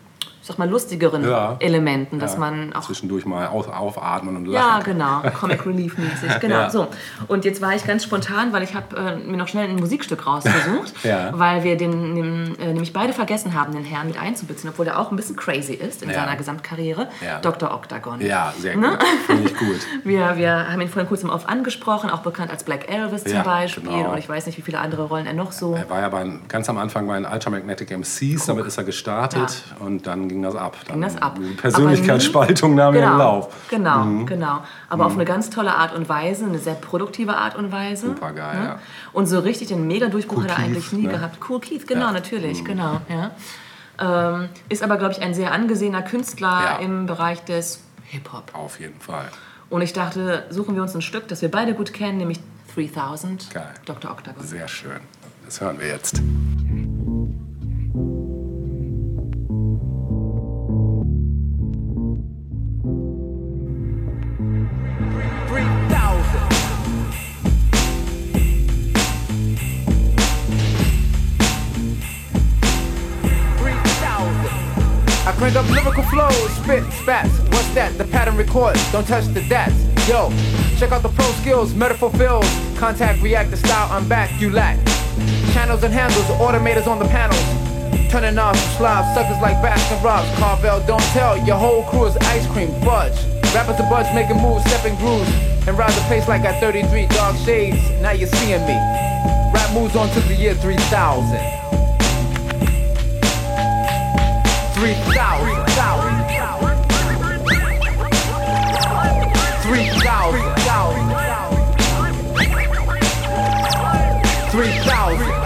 sag mal, lustigeren Ja. Elementen, dass Ja, man auch Zwischendurch mal auf, aufatmen und ja, lachen. genau, [LAUGHS] Comic Relief mäßig, [LAUGHS] genau. Ja. So. Und jetzt war ich ganz spontan, weil ich habe äh, mir noch schnell ein Musikstück rausgesucht, [LAUGHS] Ja. weil wir den, den äh, nämlich beide vergessen haben, den Herrn mit einzubeziehen, obwohl er auch ein bisschen crazy ist in Ja. seiner Gesamtkarriere. Ja. Dr. Octagon. Ja, sehr Ne? gut. Finde ich gut. Wir, wir haben ihn vorhin kurz im Off angesprochen, auch bekannt als Black Elvis zum Ja, Beispiel. genau. Und ich weiß nicht, wie viele andere Rollen er noch so. Er war ja bei, ganz am Anfang bei den Ultramagnetic MCs, damit ist er gestartet und dann ging das ab. Dann Ging das ab. Die Persönlichkeitsspaltung nahm genau, ihren Lauf. Genau, Mhm. genau. Aber auf eine ganz tolle Art und Weise, eine sehr produktive Art und Weise. Super geil, ne? ja. Und so richtig den Mega-Durchbruch Cool hat er eigentlich nie ne? gehabt. Cool Keith, genau, Ja. Mhm. natürlich, genau. Ja. Ähm, ist aber, glaube ich, ein sehr angesehener Künstler Ja. im Bereich des Hip-Hop. Auf jeden Fall. Und ich dachte, suchen wir uns ein Stück, das wir beide gut kennen, nämlich 3000, Geil. Dr. Octagon. Sehr schön. Das hören wir jetzt. Crank up lyrical flows, spit, spats. What's that? The pattern records. Don't touch the dats. Yo, check out the pro skills, metaphor fills. Contact, react, the style, I'm back, you lack. Channels and handles, automators on the panels. Turning off slobs, suckers like Baskin Robbins. Carvel, don't tell, your whole crew is ice cream, fudge. Rappers to budge, making moves, stepping grooves. And rise the pace like at 33, dark shades. Now you're seeing me. Rap moves on to the year 3000. 3000. 3000. 3000.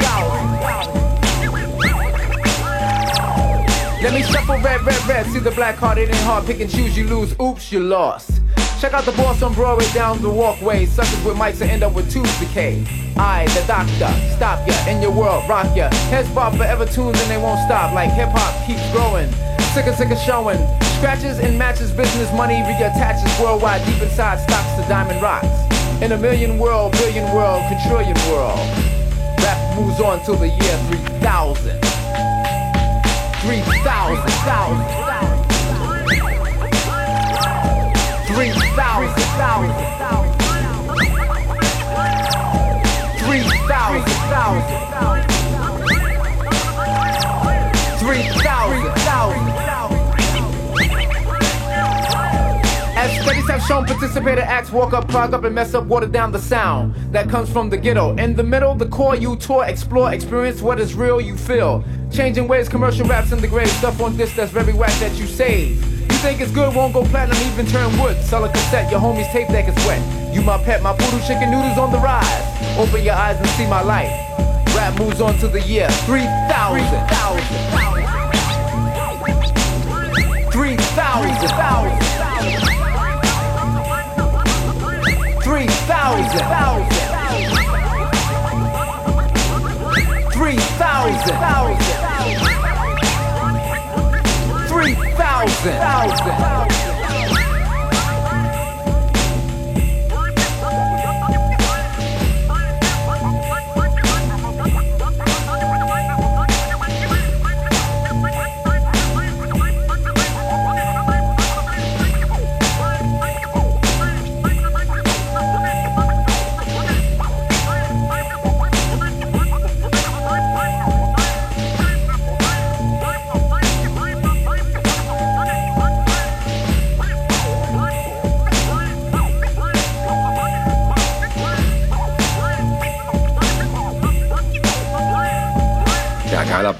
Let me shuffle red, red, red. See the black card, it ain't hard. Pick and choose, you lose. Oops, you lost. Check out the boss on Broadway down the walkway. Suckers with mics that end up with tooth decay. I, the doctor, stop ya in your world, rock ya. Heads bob forever tunes and they won't stop. Like hip hop keeps growing. sick and sick of showing. Scratches and matches, business money reattaches worldwide. Deep inside stocks to diamond rocks. In a million world, billion world, quadrillion world. Rap moves on till the year 3000. 3000. As studies have shown, participator acts walk up, clog up, and mess up, water down the sound that comes from the ghetto. In the middle, the core, you tour, explore, experience what is real, you feel. Changing ways, commercial raps in the grave, stuff on this that's very whack that you save. Think it's good, won't go platinum, even turn wood. Sell a cassette, your homie's tape deck is wet. You my pet, my poodle chicken noodles on the rise. Open your eyes and see my light. Rap moves on to the year 3000. 3000. 3000. 3000 thousand. thousand.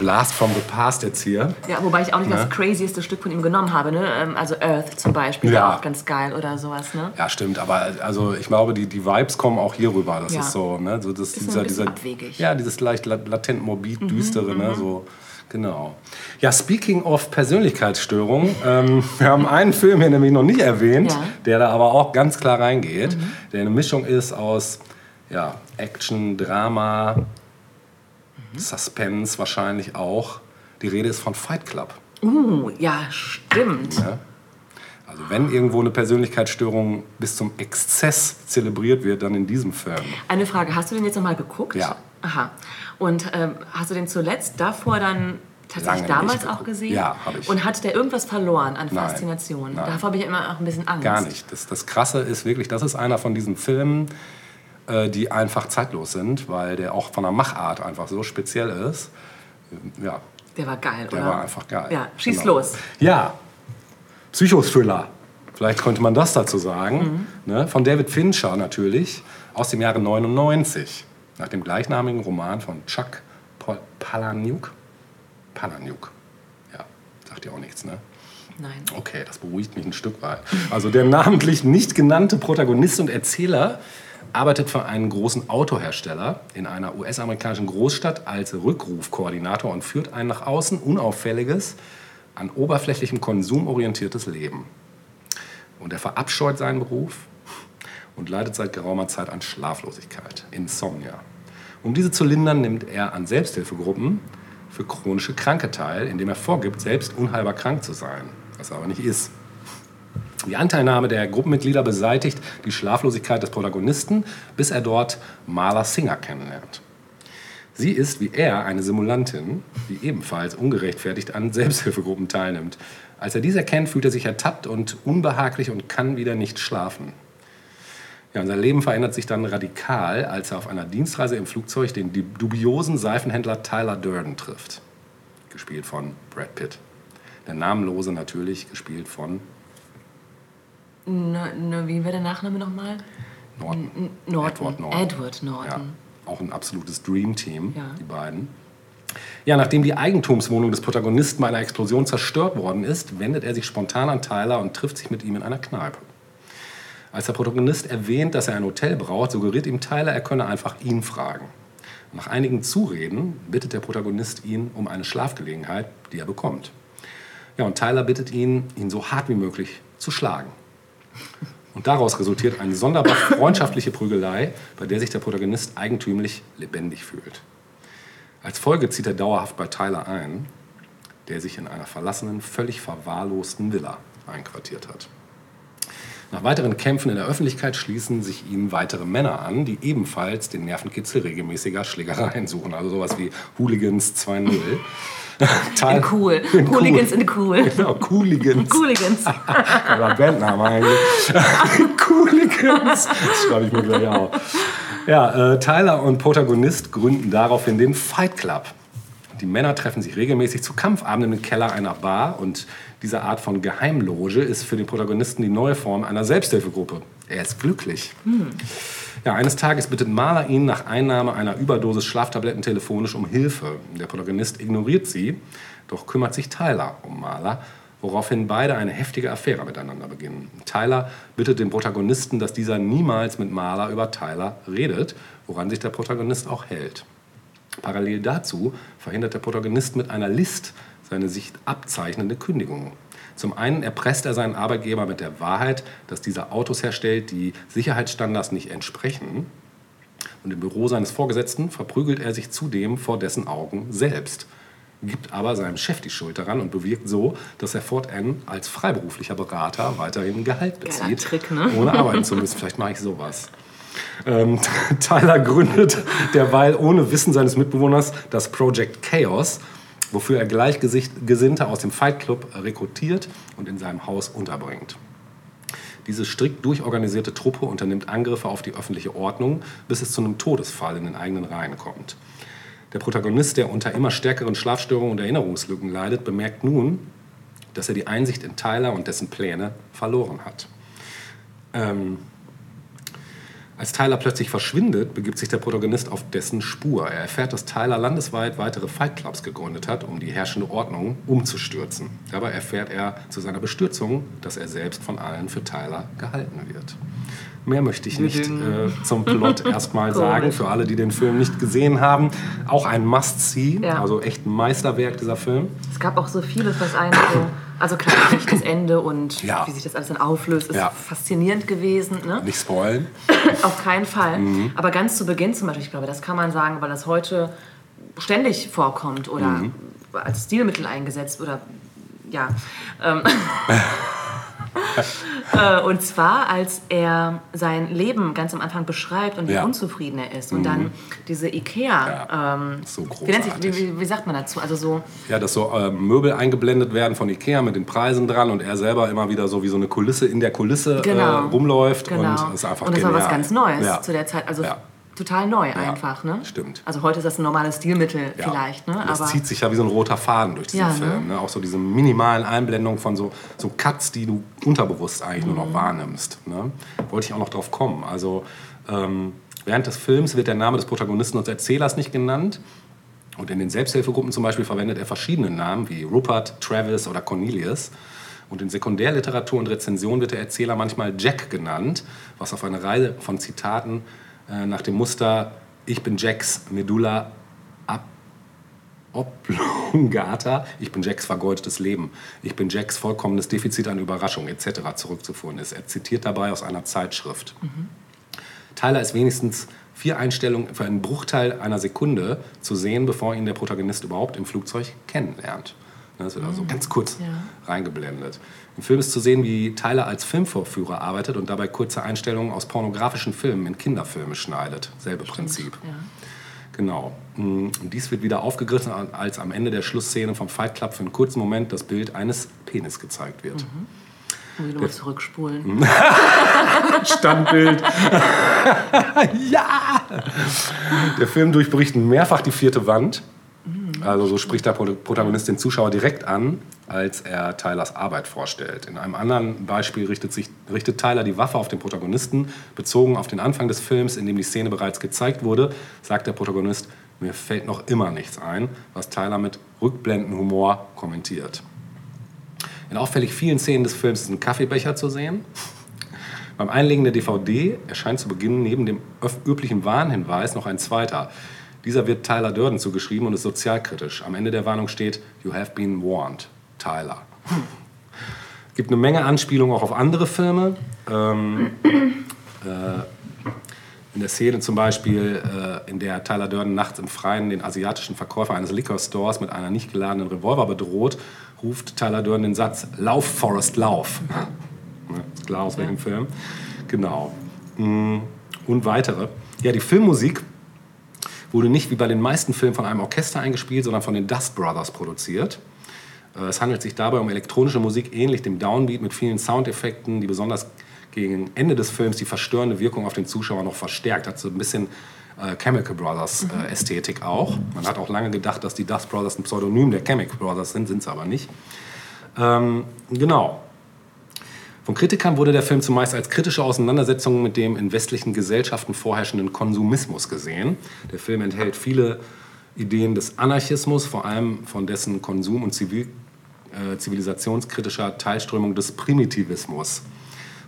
Blast from the Past jetzt hier. Ja, wobei ich auch nicht Ne? das crazieste Stück von ihm genommen habe. Ne? Ähm, Also Earth zum Beispiel, Ja. auch ganz geil oder sowas. Ne? Ja, stimmt, aber also ich glaube, die, die Vibes kommen auch hier rüber. Das Ja. ist so, ne? So, das, Ist dieser, dieser, abwegig. Ja, dieses leicht la- latent morbid Mhm, düstere, ne? So, genau. Ja, speaking of Persönlichkeitsstörung, ähm, [LAUGHS] wir haben einen Film hier nämlich noch nicht erwähnt, Ja. Mhm. der da aber auch ganz klar reingeht, der eine Mischung ist aus ja, Action, Drama, Mhm. Suspense wahrscheinlich auch. Die Rede ist von Fight Club. Uh, ja, stimmt. Ja. Also wenn irgendwo eine Persönlichkeitsstörung bis zum Exzess zelebriert wird, dann in diesem Film. Eine Frage, hast du den jetzt nochmal geguckt? Ja. Aha. Und ähm, hast du den zuletzt davor dann tatsächlich Lange damals auch gesehen? Ja, hab ich. Und hat der irgendwas verloren an Nein. Faszination? Nein. Davor habe ich immer auch ein bisschen Angst. Gar nicht. Das, das Krasse ist wirklich, das ist einer von diesen Filmen, äh, die einfach zeitlos sind, weil der auch von der Machart einfach so speziell ist. Ja, Der war geil, der oder? war einfach geil. Ja, schieß Genau. los. Ja, Psychothriller. Vielleicht könnte man das dazu sagen. Mhm. Ne? Von David Fincher natürlich, aus dem Jahre 99. Nach dem gleichnamigen Roman von Chuck Palahniuk. Palahniuk. Ja, sagt dir auch nichts, ne? Nein. Okay, das beruhigt mich ein Stück weit. Also der namentlich nicht genannte Protagonist und Erzähler arbeitet für einen großen Autohersteller in einer US-amerikanischen Großstadt als Rückrufkoordinator und führt ein nach außen unauffälliges, an oberflächlichem Konsum orientiertes Leben. Und er verabscheut seinen Beruf und leidet seit geraumer Zeit an Schlaflosigkeit, Insomnia. Um diese zu lindern, nimmt er an Selbsthilfegruppen für chronische Kranke teil, indem er vorgibt, selbst unheilbar krank zu sein, was er aber nicht ist. Die Anteilnahme der Gruppenmitglieder beseitigt die Schlaflosigkeit des Protagonisten, bis er dort Marla Singer kennenlernt. Sie ist wie er eine Simulantin, die ebenfalls ungerechtfertigt an Selbsthilfegruppen teilnimmt. Als er dies erkennt, fühlt er sich ertappt und unbehaglich und kann wieder nicht schlafen. Ja, sein Leben verändert sich dann radikal, als er auf einer Dienstreise im Flugzeug den dubiosen Seifenhändler Tyler Durden trifft. Gespielt von Brad Pitt. Der Namenlose natürlich, gespielt von Ne, ne, wie wäre der Nachname nochmal? Norton. Norton. Edward Norton. Edward Norton. Ja, auch ein absolutes Dream-Team, Ja. die beiden. Ja, nachdem die Eigentumswohnung des Protagonisten bei einer Explosion zerstört worden ist, wendet er sich spontan an Tyler und trifft sich mit ihm in einer Kneipe. Als der Protagonist erwähnt, dass er ein Hotel braucht, suggeriert ihm Tyler, er könne einfach ihn fragen. Nach einigen Zureden bittet der Protagonist ihn um eine Schlafgelegenheit, die er bekommt. Ja, und Tyler bittet ihn, ihn so hart wie möglich zu schlagen. Und daraus resultiert eine sonderbar freundschaftliche Prügelei, bei der sich der Protagonist eigentümlich lebendig fühlt. Als Folge zieht er dauerhaft bei Tyler ein, der sich in einer verlassenen, völlig verwahrlosten Villa einquartiert hat. Nach weiteren Kämpfen in der Öffentlichkeit schließen sich ihnen weitere Männer an, die ebenfalls den Nervenkitzel regelmäßiger Schlägereien suchen. Also sowas wie Hooligans 2.0. [LAUGHS] In cool. In Hooligans in cool. Genau, Cooligans. [LAUGHS] Cooligans. [LAUGHS] Oder Bandname eigentlich. Cooligans. Das schreibe ich mir gleich auf. Ja, äh, Tyler und Protagonist gründen daraufhin den Fight Club. Die Männer treffen sich regelmäßig zu Kampfabenden im Keller einer Bar und diese Art von Geheimloge ist für den Protagonisten die neue Form einer Selbsthilfegruppe. Er ist glücklich. Ja, eines Tages bittet Marla ihn nach Einnahme einer Überdosis Schlaftabletten telefonisch um Hilfe. Der Protagonist ignoriert sie, doch kümmert sich Tyler um Marla, woraufhin beide eine heftige Affäre miteinander beginnen. Tyler bittet den Protagonisten, dass dieser niemals mit Marla über Tyler redet, woran sich der Protagonist auch hält. Parallel dazu verhindert der Protagonist mit einer List seine sich abzeichnende Kündigung. Zum einen erpresst er seinen Arbeitgeber mit der Wahrheit, dass dieser Autos herstellt, die Sicherheitsstandards nicht entsprechen. Und im Büro seines Vorgesetzten verprügelt er sich zudem vor dessen Augen selbst, gibt aber seinem Chef die Schuld daran und bewirkt so, dass er fortan als freiberuflicher Berater weiterhin Gehalt bezieht, Trick, ne? ohne arbeiten zu müssen. Vielleicht mache ich sowas. Ähm, [LAUGHS] Tyler gründet derweil ohne Wissen seines Mitbewohners das Project Chaos, wofür er Gleichgesinnte aus dem Fight Club rekrutiert und in seinem Haus unterbringt. Diese strikt durchorganisierte Truppe unternimmt Angriffe auf die öffentliche Ordnung, bis es zu einem Todesfall in den eigenen Reihen kommt. Der Protagonist, der unter immer stärkeren Schlafstörungen und Erinnerungslücken leidet, bemerkt nun, dass er die Einsicht in Tyler und dessen Pläne verloren hat. Ähm, Als Tyler plötzlich verschwindet, begibt sich der Protagonist auf dessen Spur. Er erfährt, dass Tyler landesweit weitere Fight Clubs gegründet hat, um die herrschende Ordnung umzustürzen. Dabei erfährt er zu seiner Bestürzung, dass er selbst von allen für Tyler gehalten wird. Mehr möchte ich nicht äh, zum Plot [LAUGHS] erstmal sagen, für alle, die den Film nicht gesehen haben. Auch ein Must-See, Ja. also echt ein Meisterwerk dieser Film. Es gab auch so vieles, was einen so. Also klar, [LAUGHS] das Ende und Ja. wie sich das alles dann auflöst, ist Ja. faszinierend gewesen. Ne? Nicht spoilen. [LAUGHS] Auf keinen Fall. Mhm. Aber ganz zu Beginn zum Beispiel, ich glaube, das kann man sagen, weil das heute ständig vorkommt oder Mhm. als Stilmittel eingesetzt oder ja. Ähm, äh, [LAUGHS] [LAUGHS] und zwar, als er sein Leben ganz am Anfang beschreibt und wie Ja. unzufrieden er ist. Und dann diese Ikea. Ähm, So großartig. wie, wie, wie sagt man dazu? Also so. Ja, dass so äh, Möbel eingeblendet werden von Ikea mit den Preisen dran und er selber immer wieder so wie so eine Kulisse in der Kulisse äh, Genau. rumläuft Genau. und das ist einfach und das war was genial. ganz Neues Ja. zu der Zeit. Also Ja. Total neu einfach, ne? stimmt. Also heute ist das ein normales Stilmittel Ja. vielleicht, ne? Das zieht sich ja wie so ein roter Faden durch diesen Ja, ne? Film. Ne? Auch so diese minimalen Einblendungen von so, so Cuts, die du unterbewusst eigentlich nur Mhm. noch wahrnimmst. Ne? Wollte ich auch noch drauf kommen. Also ähm, während des Films wird der Name des Protagonisten und Erzählers nicht genannt. Und in den Selbsthilfegruppen zum Beispiel verwendet er verschiedene Namen wie Rupert, Travis oder Cornelius. Und in Sekundärliteratur und Rezension wird der Erzähler manchmal Jack genannt, was auf eine Reihe von Zitaten äh, nach dem Muster Ich bin Jacks Medulla ab oblongata, ich bin Jacks vergeudetes Leben, ich bin Jacks vollkommenes Defizit an Überraschung etc. zurückzuführen ist. Er zitiert dabei aus einer Zeitschrift. Tyler ist wenigstens vier Einstellungen für einen Bruchteil einer Sekunde zu sehen, bevor ihn der Protagonist überhaupt im Flugzeug kennenlernt. Das wird also ganz kurz reingeblendet. Im Film ist zu sehen, wie Tyler als Filmvorführer arbeitet und dabei kurze Einstellungen aus pornografischen Filmen in Kinderfilme schneidet. Selbe Prinzip. Genau. Mm, Und dies wird wieder aufgegriffen, als am Ende der Schlussszene vom Fight Club für einen kurzen Moment das Bild eines Penis gezeigt wird. muss ich nochmal zurückspulen. Mhm. [LAUGHS] Standbild. [LAUGHS] ja! Der Film durchbricht mehrfach die vierte Wand. Also so spricht der Pro- Protagonist den Zuschauer direkt an, als er Tylers Arbeit vorstellt. In einem anderen Beispiel richtet, sich, richtet Tyler die Waffe auf den Protagonisten. Bezogen auf den Anfang des Films, in dem die Szene bereits gezeigt wurde, sagt der Protagonist, mir fällt noch immer nichts ein, was Tyler mit Rückblendenhumor kommentiert. In auffällig vielen Szenen des Films ist ein Kaffeebecher zu sehen. Beim Einlegen der DVD erscheint zu Beginn neben dem üblichen Warnhinweis noch ein zweiter. Dieser wird Tyler Durden zugeschrieben und ist sozialkritisch. Am Ende der Warnung steht, You have been warned, Tyler. Es [LAUGHS] gibt eine Menge Anspielungen auch auf andere Filme. Ähm, äh, in der Szene zum Beispiel, äh, in der Tyler Durden nachts im Freien den asiatischen Verkäufer eines Liquor Stores mit einer nicht geladenen Revolver bedroht, ruft Tyler Durden den Satz, Lauf, Forrest, lauf. [LAUGHS] Ne, Ist klar aus welchem Film. Genau. Mm, Und weitere. Ja, die Filmmusik wurde nicht wie bei den meisten Filmen von einem Orchester eingespielt, sondern von den Dust Brothers produziert. Äh, Es handelt sich dabei um elektronische Musik ähnlich dem Downbeat mit vielen Soundeffekten, die besonders gegen Ende des Films die verstörende Wirkung auf den Zuschauer noch verstärkt. Hat so ein bisschen äh, Chemical Brothers äh, Ästhetik auch. Man hat auch lange gedacht, dass die Dust Brothers ein Pseudonym der Chemical Brothers sind, sind sie aber nicht. Ähm, genau. Von Kritikern wurde der Film zumeist als kritische Auseinandersetzung mit dem in westlichen Gesellschaften vorherrschenden Konsumismus gesehen. Der Film enthält viele Ideen des Anarchismus, vor allem von dessen Konsum- und Zivil äh, zivilisationskritischer Teilströmung des Primitivismus.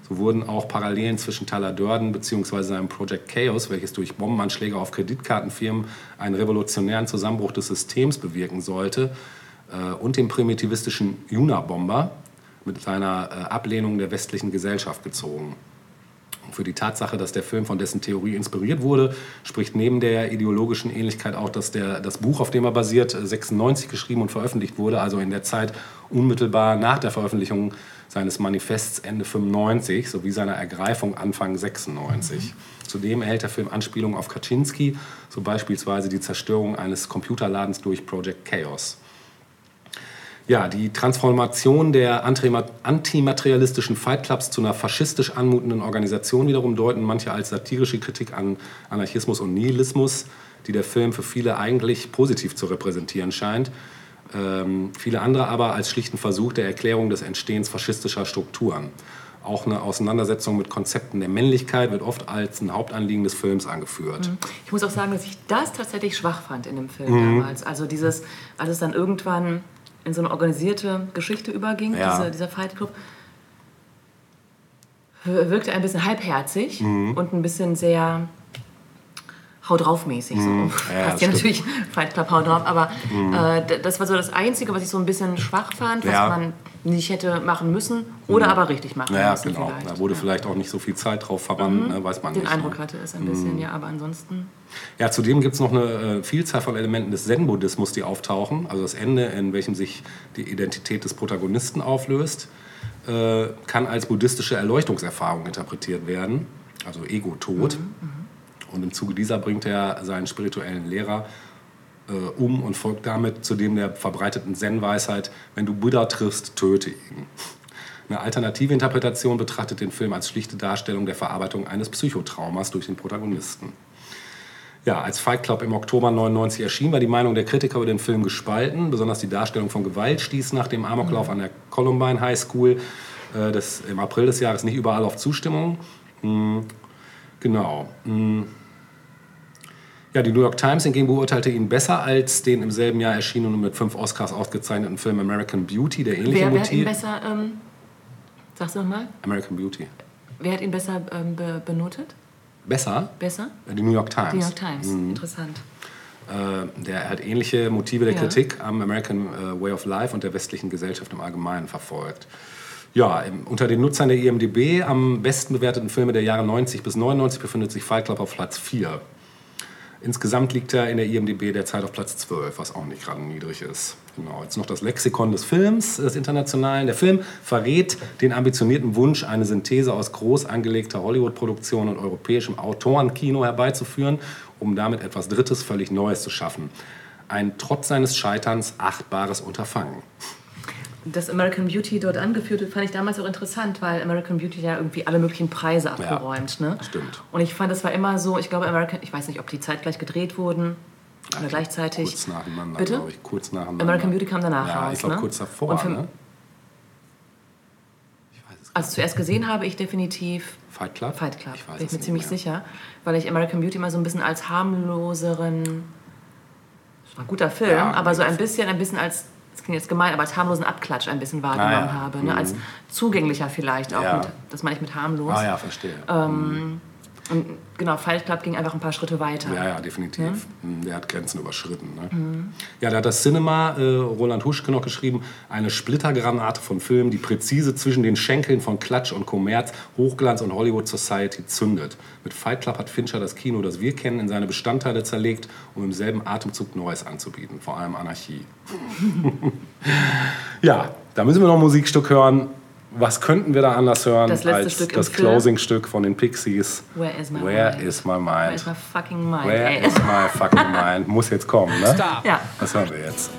So wurden auch Parallelen zwischen Tyler Durden bzw. seinem Project Chaos, welches durch Bombenanschläge auf Kreditkartenfirmen einen revolutionären Zusammenbruch des Systems bewirken sollte, äh, und dem primitivistischen Unabomber mit seiner äh, Ablehnung der westlichen Gesellschaft gezogen. Und Für die Tatsache, dass der Film von dessen Theorie inspiriert wurde, spricht neben der ideologischen Ähnlichkeit auch, dass der, das Buch, auf dem er basiert, äh, 96 geschrieben und veröffentlicht wurde, also in der Zeit unmittelbar nach der Veröffentlichung seines Manifests Ende 95 sowie seiner Ergreifung Anfang 96. Zudem erhält der Film Anspielungen auf Kaczynski, so beispielsweise die Zerstörung eines Computerladens durch Project Chaos. Ja, die Transformation der antima- antimaterialistischen Fight Clubs zu einer faschistisch anmutenden Organisation wiederum deuten manche als satirische Kritik an Anarchismus und Nihilismus, die der Film für viele eigentlich positiv zu repräsentieren scheint. Ähm, viele andere aber als schlichten Versuch der Erklärung des Entstehens faschistischer Strukturen. Auch eine Auseinandersetzung mit Konzepten der Männlichkeit wird oft als ein Hauptanliegen des Films angeführt. Ich muss auch sagen, dass ich das tatsächlich schwach fand in dem Film Mhm. damals. Also dieses, als es dann irgendwann in so eine organisierte Geschichte überging, Ja. diese, dieser Fight Club, wirkte ein bisschen halbherzig Mhm. und ein bisschen sehr Hau drauf mäßig. So. [LAUGHS] Ja, Passt das ja natürlich Fight Club Hau drauf, aber äh, d- das war so das Einzige, was ich so ein bisschen schwach fand, was Ja. man nicht hätte machen müssen oder aber richtig machen Ja, müssen genau. vielleicht. Da wurde ja. vielleicht auch nicht so viel Zeit drauf verwandt, ne, weiß man Den nicht. Eindruck ne? hatte es ein bisschen, ja, aber ansonsten... Ja, zudem gibt es noch eine äh, Vielzahl von Elementen des Zen-Buddhismus, die auftauchen. Also das Ende, in welchem sich die Identität des Protagonisten auflöst, äh, kann als buddhistische Erleuchtungserfahrung interpretiert werden, also Ego-Tod. Und im Zuge dieser bringt er seinen spirituellen Lehrer äh, um und folgt damit zu dem der verbreiteten Zen-Weisheit, wenn du Buddha triffst, töte ihn. Eine alternative Interpretation betrachtet den Film als schlichte Darstellung der Verarbeitung eines Psychotraumas durch den Protagonisten. Ja, als Fight Club im Oktober 99 erschien, war die Meinung der Kritiker über den Film gespalten. Besonders die Darstellung von Gewalt stieß nach dem Amoklauf an der Columbine High School äh, des, im April des Jahres nicht überall auf Zustimmung. Hm, genau. Hm. Ja, die New York Times hingegen beurteilte ihn besser als den im selben Jahr erschienenen und mit fünf Oscars ausgezeichneten Film American Beauty, der ähnliche Wer, wer hat ihn besser, ähm, sagst du nochmal? American Beauty. Wer hat ihn besser ähm, be benotet? Besser? Besser? Die New York Times. Die New York Times. Mhm. Interessant. Äh, der hat ähnliche Motive der Ja. Kritik am American äh, Way of Life und der westlichen Gesellschaft im Allgemeinen verfolgt. Ja, im, unter den Nutzern der IMDb am besten bewerteten Filme der Jahre 90 bis 99 befindet sich Fight Club auf Platz 4. Insgesamt liegt er in der IMDb derzeit auf Platz 12, was auch nicht gerade niedrig ist. Genau, jetzt noch das Lexikon des Films, des Internationalen. Der Film verrät den ambitionierten Wunsch, eine Synthese aus groß angelegter Hollywood-Produktion und europäischem Autorenkino herbeizuführen, um damit etwas Drittes, völlig Neues zu schaffen. Ein trotz seines Scheiterns achtbares Unterfangen. Das American Beauty dort angeführt wird, fand ich damals auch interessant, weil American Beauty ja irgendwie alle möglichen Preise abgeräumt. ne? stimmt. Und ich fand, es war immer so, ich glaube, American, ich weiß nicht, ob die zeitgleich gedreht wurden oder gleichzeitig. Kurz nacheinander, Bitte? glaube ich. Kurz nacheinander. American Beauty kam danach ja, raus, ich glaube ne? kurz davor. Für- ne? Also zuerst gesehen habe ich definitiv Fight Club? Fight Club, Ich weiß bin ich mir ziemlich mehr. sicher, weil ich American Beauty immer so ein bisschen als harmloseren, das war ein guter Film, Ja, aber so ein bisschen, ein bisschen als, das klingt jetzt gemein, aber als harmlosen Abklatsch ein bisschen wahrgenommen Ah, ja. habe, ne? als zugänglicher vielleicht auch, Ja. mit, das meine ich mit harmlos. Ah ja, verstehe. Ähm, und genau, Fight Club ging einfach ein paar Schritte weiter. Ja, ja, definitiv. Mhm, Der hat Grenzen überschritten. Ne? Mhm. Ja, da hat das Cinema, äh, Roland Huschke noch geschrieben, eine Splittergranate von Filmen, die präzise zwischen den Schenkeln von Klatsch und Kommerz, Hochglanz und Hollywood Society zündet. Mit Fight Club hat Fincher das Kino, das wir kennen, in seine Bestandteile zerlegt, um im selben Atemzug Neues anzubieten, vor allem Anarchie. [LAUGHS] ja, da müssen wir noch ein Musikstück hören. Was könnten wir da anders hören Das als Stück das. Closing-Stück von den Pixies? Where is my Where mind? is my Where mind? is my fucking mind? Where ey. is my fucking mind? Muss jetzt kommen, ne? Stop. Ja. Was hören wir jetzt?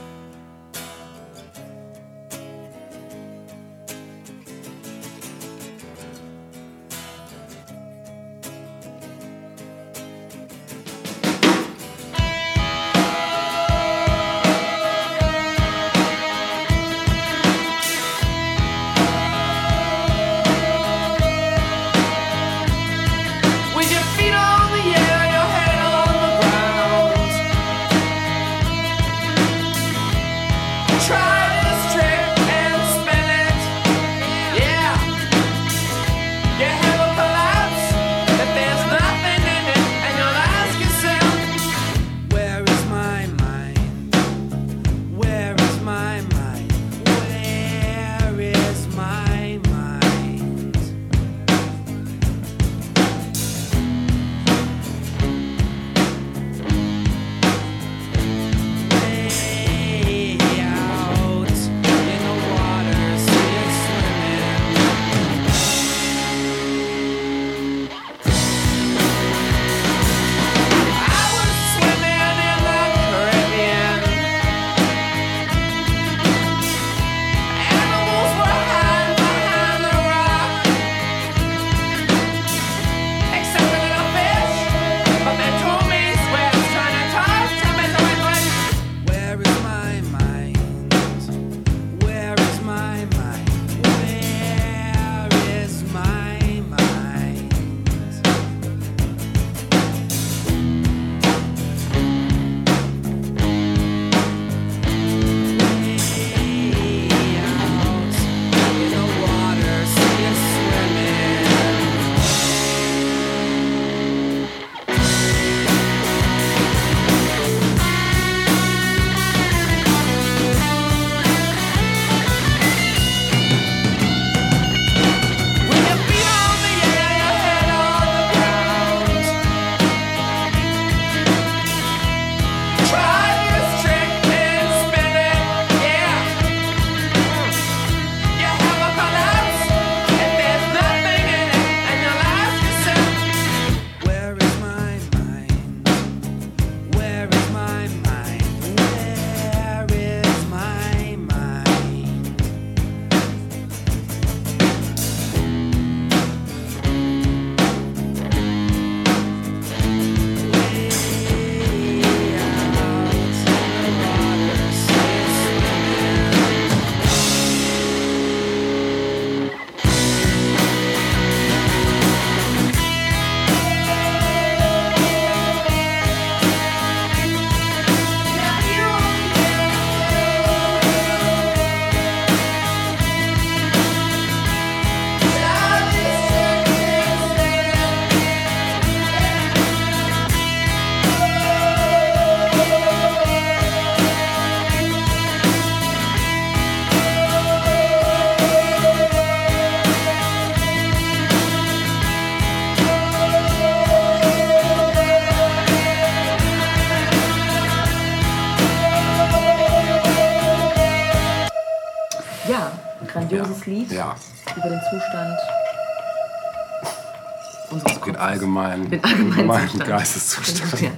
Allgemeinen Zustand. Geisteszustand. Ja.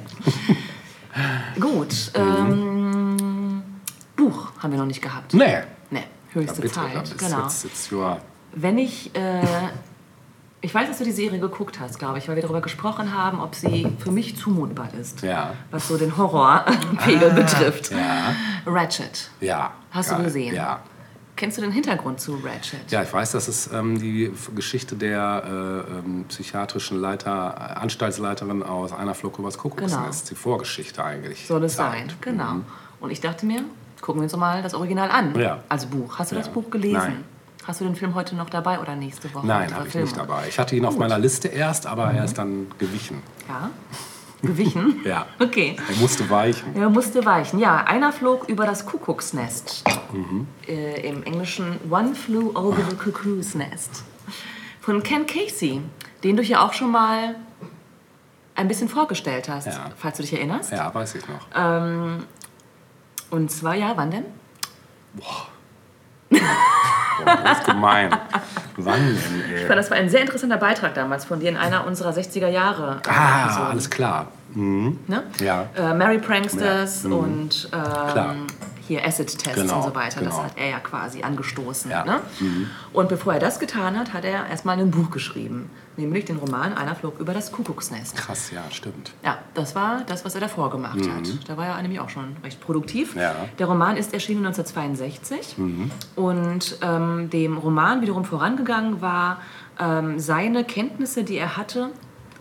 Gut. Ähm, Buch haben wir noch nicht gehabt. Nee. Nee, höchste bitte, Zeit. genau. jetzt, jetzt ja, Wenn ich. Äh, ich weiß, dass du die Serie geguckt hast, glaube ich, weil wir darüber gesprochen haben, ob sie für mich zumutbar ist. Ja. Was so den Horrorpegel betrifft. ja, Ratchet. ja. Hast du geil. gesehen? Ja. Kennst du den Hintergrund zu Ratchet? Ja, ich weiß, dass es ähm, die Geschichte der äh, ähm, psychiatrischen Leiter, äh, Anstaltsleiterin aus einer Flug übers Kuckucksnest, die Vorgeschichte eigentlich. Soll es sein, genau. Und ich dachte mir, gucken wir uns doch mal das Original an. Ja. Als Buch. Hast du das Ja. Buch gelesen? Nein. Hast du den Film heute noch dabei oder nächste Woche? Nein, habe ich nicht Verfilmung? dabei. Ich hatte ihn auf meiner Liste erst, aber Mhm. er ist dann gewichen. Ja. Gewichen? Ja. [LAUGHS] Okay. Er musste weichen. Er musste weichen. Ja, einer flog über das Kuckucksnest. Mhm. Äh, Im Englischen One Flew Over the Cuckoo's Nest. Von Ken Casey, den du hier auch schon mal ein bisschen vorgestellt hast, Ja. falls du dich erinnerst. Ja, weiß ich noch. Ähm, und zwar, ja, wann denn? Boah, [LAUGHS] das ist gemein. Wann denn, Ich ey? fand, das war ein sehr interessanter Beitrag damals von dir in einer unserer 60er Jahre. äh, Ah, Episoden. alles klar. Mhm. Ne? Ja. Äh, Mary Pranksters Ja, mhm. und Klar. Hier Acid-Tests Genau, und so weiter. Das genau. hat er ja quasi angestoßen. Ja. Ne? Mhm. Und bevor er das getan hat, hat er erstmal ein Buch geschrieben. Nämlich den Roman Einer flog über das Kuckucksnest. Krass, ja, stimmt. Ja, das war das, was er davor gemacht hat. Da war er nämlich auch schon recht produktiv. Mhm. Ja. Der Roman ist erschienen 1962 Mhm. und ähm, dem Roman wiederum vorangegangen war ähm, seine Kenntnisse, die er hatte,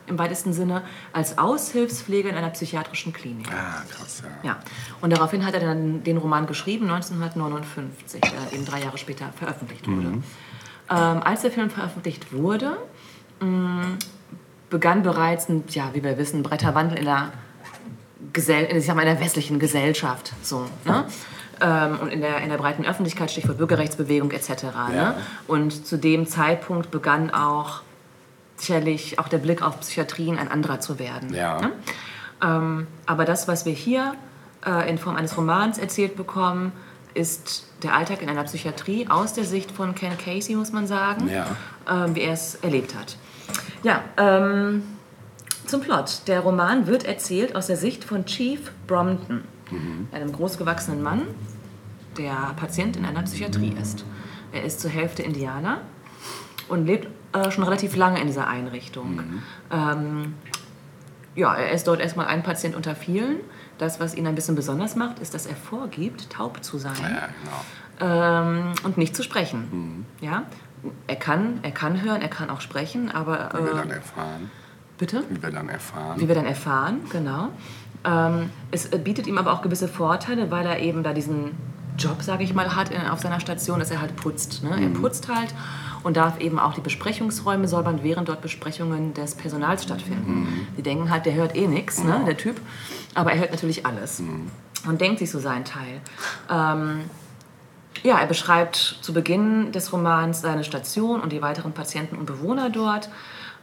im weitesten Sinne, als Aushilfspfleger in einer psychiatrischen Klinik. Ah, krass, ja. Ja, und daraufhin hat er dann den Roman geschrieben, 1959, der eben drei Jahre später veröffentlicht wurde. Mhm. Ähm, als der Film veröffentlicht wurde, mh, begann bereits ein, ja, wie wir wissen, Bretterwandel in der, Gesell ich sag mal, in der westlichen Gesellschaft. So, ne? Ähm, und in der, in der breiten Öffentlichkeit, Stichwort Bürgerrechtsbewegung etc. Ja. Ne? Und zu dem Zeitpunkt begann auch sicherlich auch der Blick auf Psychiatrien ein anderer zu werden. Ja. Ne? Ähm, aber das, was wir hier äh, in Form eines Romans erzählt bekommen, ist der Alltag in einer Psychiatrie aus der Sicht von Ken Casey, muss man sagen, Ja. ähm, wie er es erlebt hat. Ja, ähm, zum Plot. Der Roman wird erzählt aus der Sicht von Chief Brompton, einem großgewachsenen Mann, der Patient in einer Psychiatrie ist. Er ist zur Hälfte Indianer und lebt äh, schon relativ lange in dieser Einrichtung. Ähm, ja, er ist dort erstmal ein Patient unter vielen. Das, was ihn ein bisschen besonders macht, ist, dass er vorgibt, taub zu sein Ja, genau. ähm, und nicht zu sprechen. Ja? Er kann, er kann hören, er kann auch sprechen, aber Wie wir dann äh, erfahren. bitte, Wie wir dann erfahren. wie wir dann erfahren, genau. Ähm, es äh, bietet ihm aber auch gewisse Vorteile, weil er eben da diesen Job, sage ich mal, hat in, auf seiner Station, dass er halt putzt. Ne? Er putzt halt und darf eben auch die Besprechungsräume säubern, während dort Besprechungen des Personals stattfinden. Die denken halt, der hört eh nichts, ne, der Typ, aber er hört natürlich alles und denkt sich so seinen Teil. Ähm, ja, er beschreibt zu Beginn des Romans seine Station und die weiteren Patienten und Bewohner dort.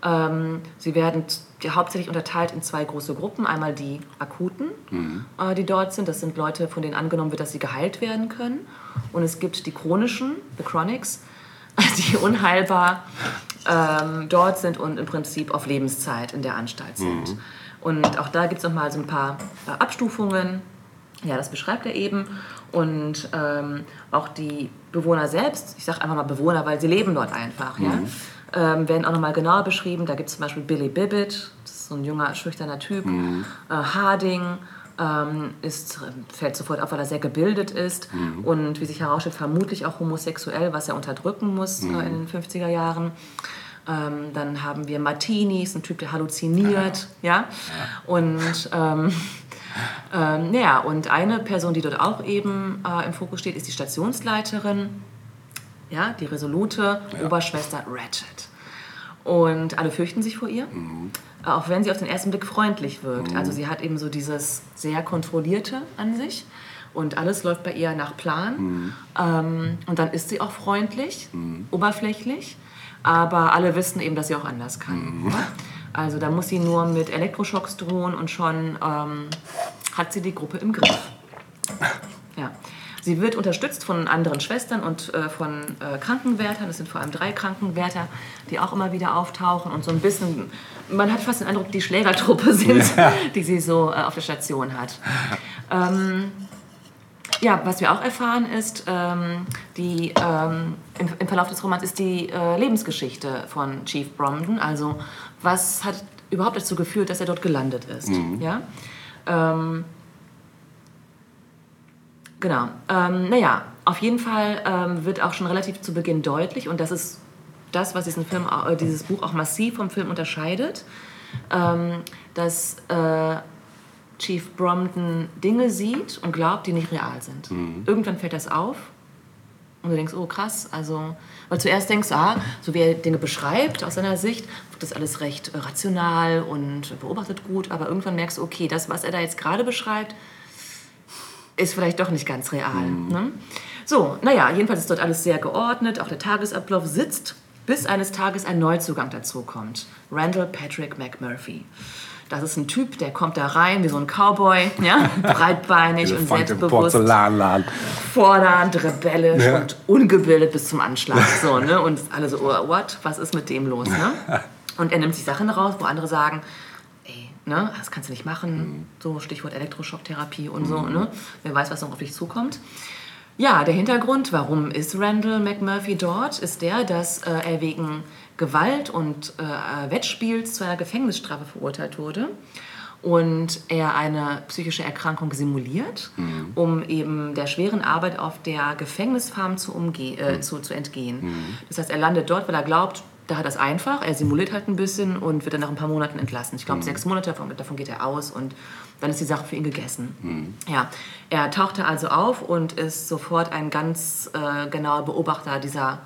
Ähm, sie werden hauptsächlich unterteilt in zwei große Gruppen. Einmal die Akuten, äh, die dort sind. Das sind Leute, von denen angenommen wird, dass sie geheilt werden können. Und es gibt die chronischen, the Chronics, [LAUGHS] die unheilbar ähm, dort sind und im Prinzip auf Lebenszeit in der Anstalt sind. Und auch da gibt es nochmal so ein paar äh, Abstufungen. Ja, das beschreibt er eben. Und ähm, auch die Bewohner selbst, ich sage einfach mal Bewohner, weil sie leben dort einfach, ja, ähm, werden auch nochmal genauer beschrieben. Da gibt es zum Beispiel Billy Bibbit, das ist so ein junger, schüchterner Typ. Äh, Harding ähm, ist, fällt sofort auf, weil er sehr gebildet ist und wie sich herausstellt, vermutlich auch homosexuell, was er unterdrücken muss äh, in den 50er Jahren. Ähm, dann haben wir Martini, ist ein Typ, der halluziniert, ja. Und ähm, [LAUGHS] ähm, ja, und eine Person, die dort auch eben äh, im Fokus steht, ist die Stationsleiterin, ja, die resolute Oberschwester Ratchet. Und alle fürchten sich vor ihr, auch wenn sie auf den ersten Blick freundlich wirkt. Also sie hat eben so dieses sehr kontrollierte an sich und alles läuft bei ihr nach Plan. Ähm, und dann ist sie auch freundlich, oberflächlich, aber alle wissen eben, dass sie auch anders kann. Also da muss sie nur mit Elektroschocks drohen und schon ähm, hat sie die Gruppe im Griff. Ja. Sie wird unterstützt von anderen Schwestern und äh, von äh, Krankenwärtern. Es sind vor allem drei Krankenwärter, die auch immer wieder auftauchen und so ein bisschen, man hat fast den Eindruck, die Schlägertruppe [LAUGHS] sind, die sie so äh, auf der Station hat. Ähm, ja, was wir auch erfahren ist, ähm, die, ähm, im, im Verlauf des Romans ist die äh, Lebensgeschichte von Chief Bromden. Also was hat überhaupt dazu geführt, dass er dort gelandet ist. Ja? Genau. Ähm, naja, auf jeden Fall ähm, wird auch schon relativ zu Beginn deutlich, und das ist das, was diesen Film, äh, dieses Buch auch massiv vom Film unterscheidet, ähm, dass äh, Chief Brompton Dinge sieht und glaubt, die nicht real sind. Irgendwann fällt das auf und du denkst, oh krass, also, weil zuerst denkst du, ah, so wie er Dinge beschreibt aus seiner Sicht, das alles recht äh, rational und beobachtet gut, aber irgendwann merkst du, okay, das, was er da jetzt gerade beschreibt, ist vielleicht doch nicht ganz real. Ne? So, naja, jedenfalls ist dort alles sehr geordnet, auch der Tagesablauf sitzt, bis eines Tages ein Neuzugang dazukommt. Randall Patrick McMurphy. Das ist ein Typ, der kommt da rein wie so ein Cowboy, [LAUGHS] ja? breitbeinig und selbstbewusst fordernd, rebellisch Ja. und ungebildet bis zum Anschlag. So, ne? Und alle so, oh, what? Was ist mit dem los? Ne? [LAUGHS] Und er nimmt sich Sachen raus, wo andere sagen, ne, das kannst du nicht machen. So, Stichwort Elektroschocktherapie und so. Ne? Wer weiß, was noch auf dich zukommt. Ja, der Hintergrund, warum ist Randall McMurphy dort, ist der, dass äh, er wegen Gewalt und äh, Wettspiels zu einer Gefängnisstrafe verurteilt wurde und er eine psychische Erkrankung simuliert, um eben der schweren Arbeit auf der Gefängnisfarm zu, umge äh, zu, zu entgehen. Das heißt, er landet dort, weil er glaubt, da hat er es einfach, er simuliert halt ein bisschen und wird dann nach ein paar Monaten entlassen. Ich glaube, sechs Monate davon, davon geht er aus und dann ist die Sache für ihn gegessen. Ja, er tauchte also auf und ist sofort ein ganz äh, genauer Beobachter dieser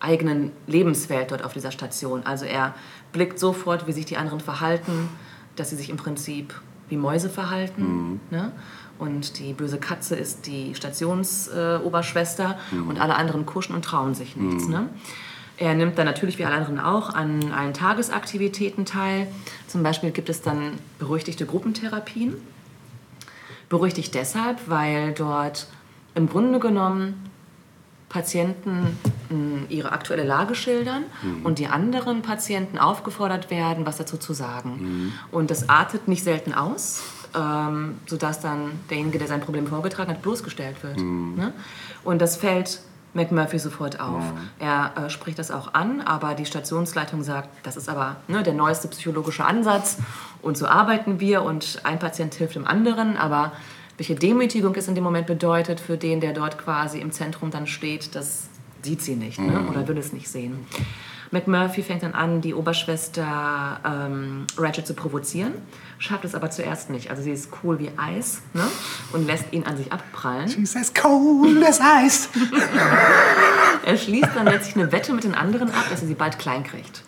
eigenen Lebenswelt dort auf dieser Station. Also er blickt sofort, wie sich die anderen verhalten, dass sie sich im Prinzip wie Mäuse verhalten. Ne? Und die böse Katze ist die Stationsoberschwester äh, und alle anderen kuschen und trauen sich nichts. Ne? Er nimmt dann natürlich wie alle anderen auch an allen Tagesaktivitäten teil. Zum Beispiel gibt es dann berüchtigte Gruppentherapien. Berüchtigt deshalb, weil dort im Grunde genommen Patienten mh, ihre aktuelle Lage schildern und die anderen Patienten aufgefordert werden, was dazu zu sagen. Und das artet nicht selten aus, ähm, sodass dann derjenige, der sein Problem vorgetragen hat, bloßgestellt wird. Ne? Und das fällt McMurphy sofort auf. Er äh, spricht das auch an, aber die Stationsleitung sagt, das ist aber ne, der neueste psychologische Ansatz und so arbeiten wir und ein Patient hilft dem anderen, aber welche Demütigung es in dem Moment bedeutet für den, der dort quasi im Zentrum dann steht, das sieht sie nicht ne? oder will es nicht sehen. McMurphy fängt dann an, die Oberschwester ähm, Ratchet zu provozieren, schafft es aber zuerst nicht. Also sie ist cool wie Eis ne? und lässt ihn an sich abprallen. She's as cold as ice. [LAUGHS] Er schließt dann letztlich eine Wette mit den anderen ab, dass er sie bald klein kriegt.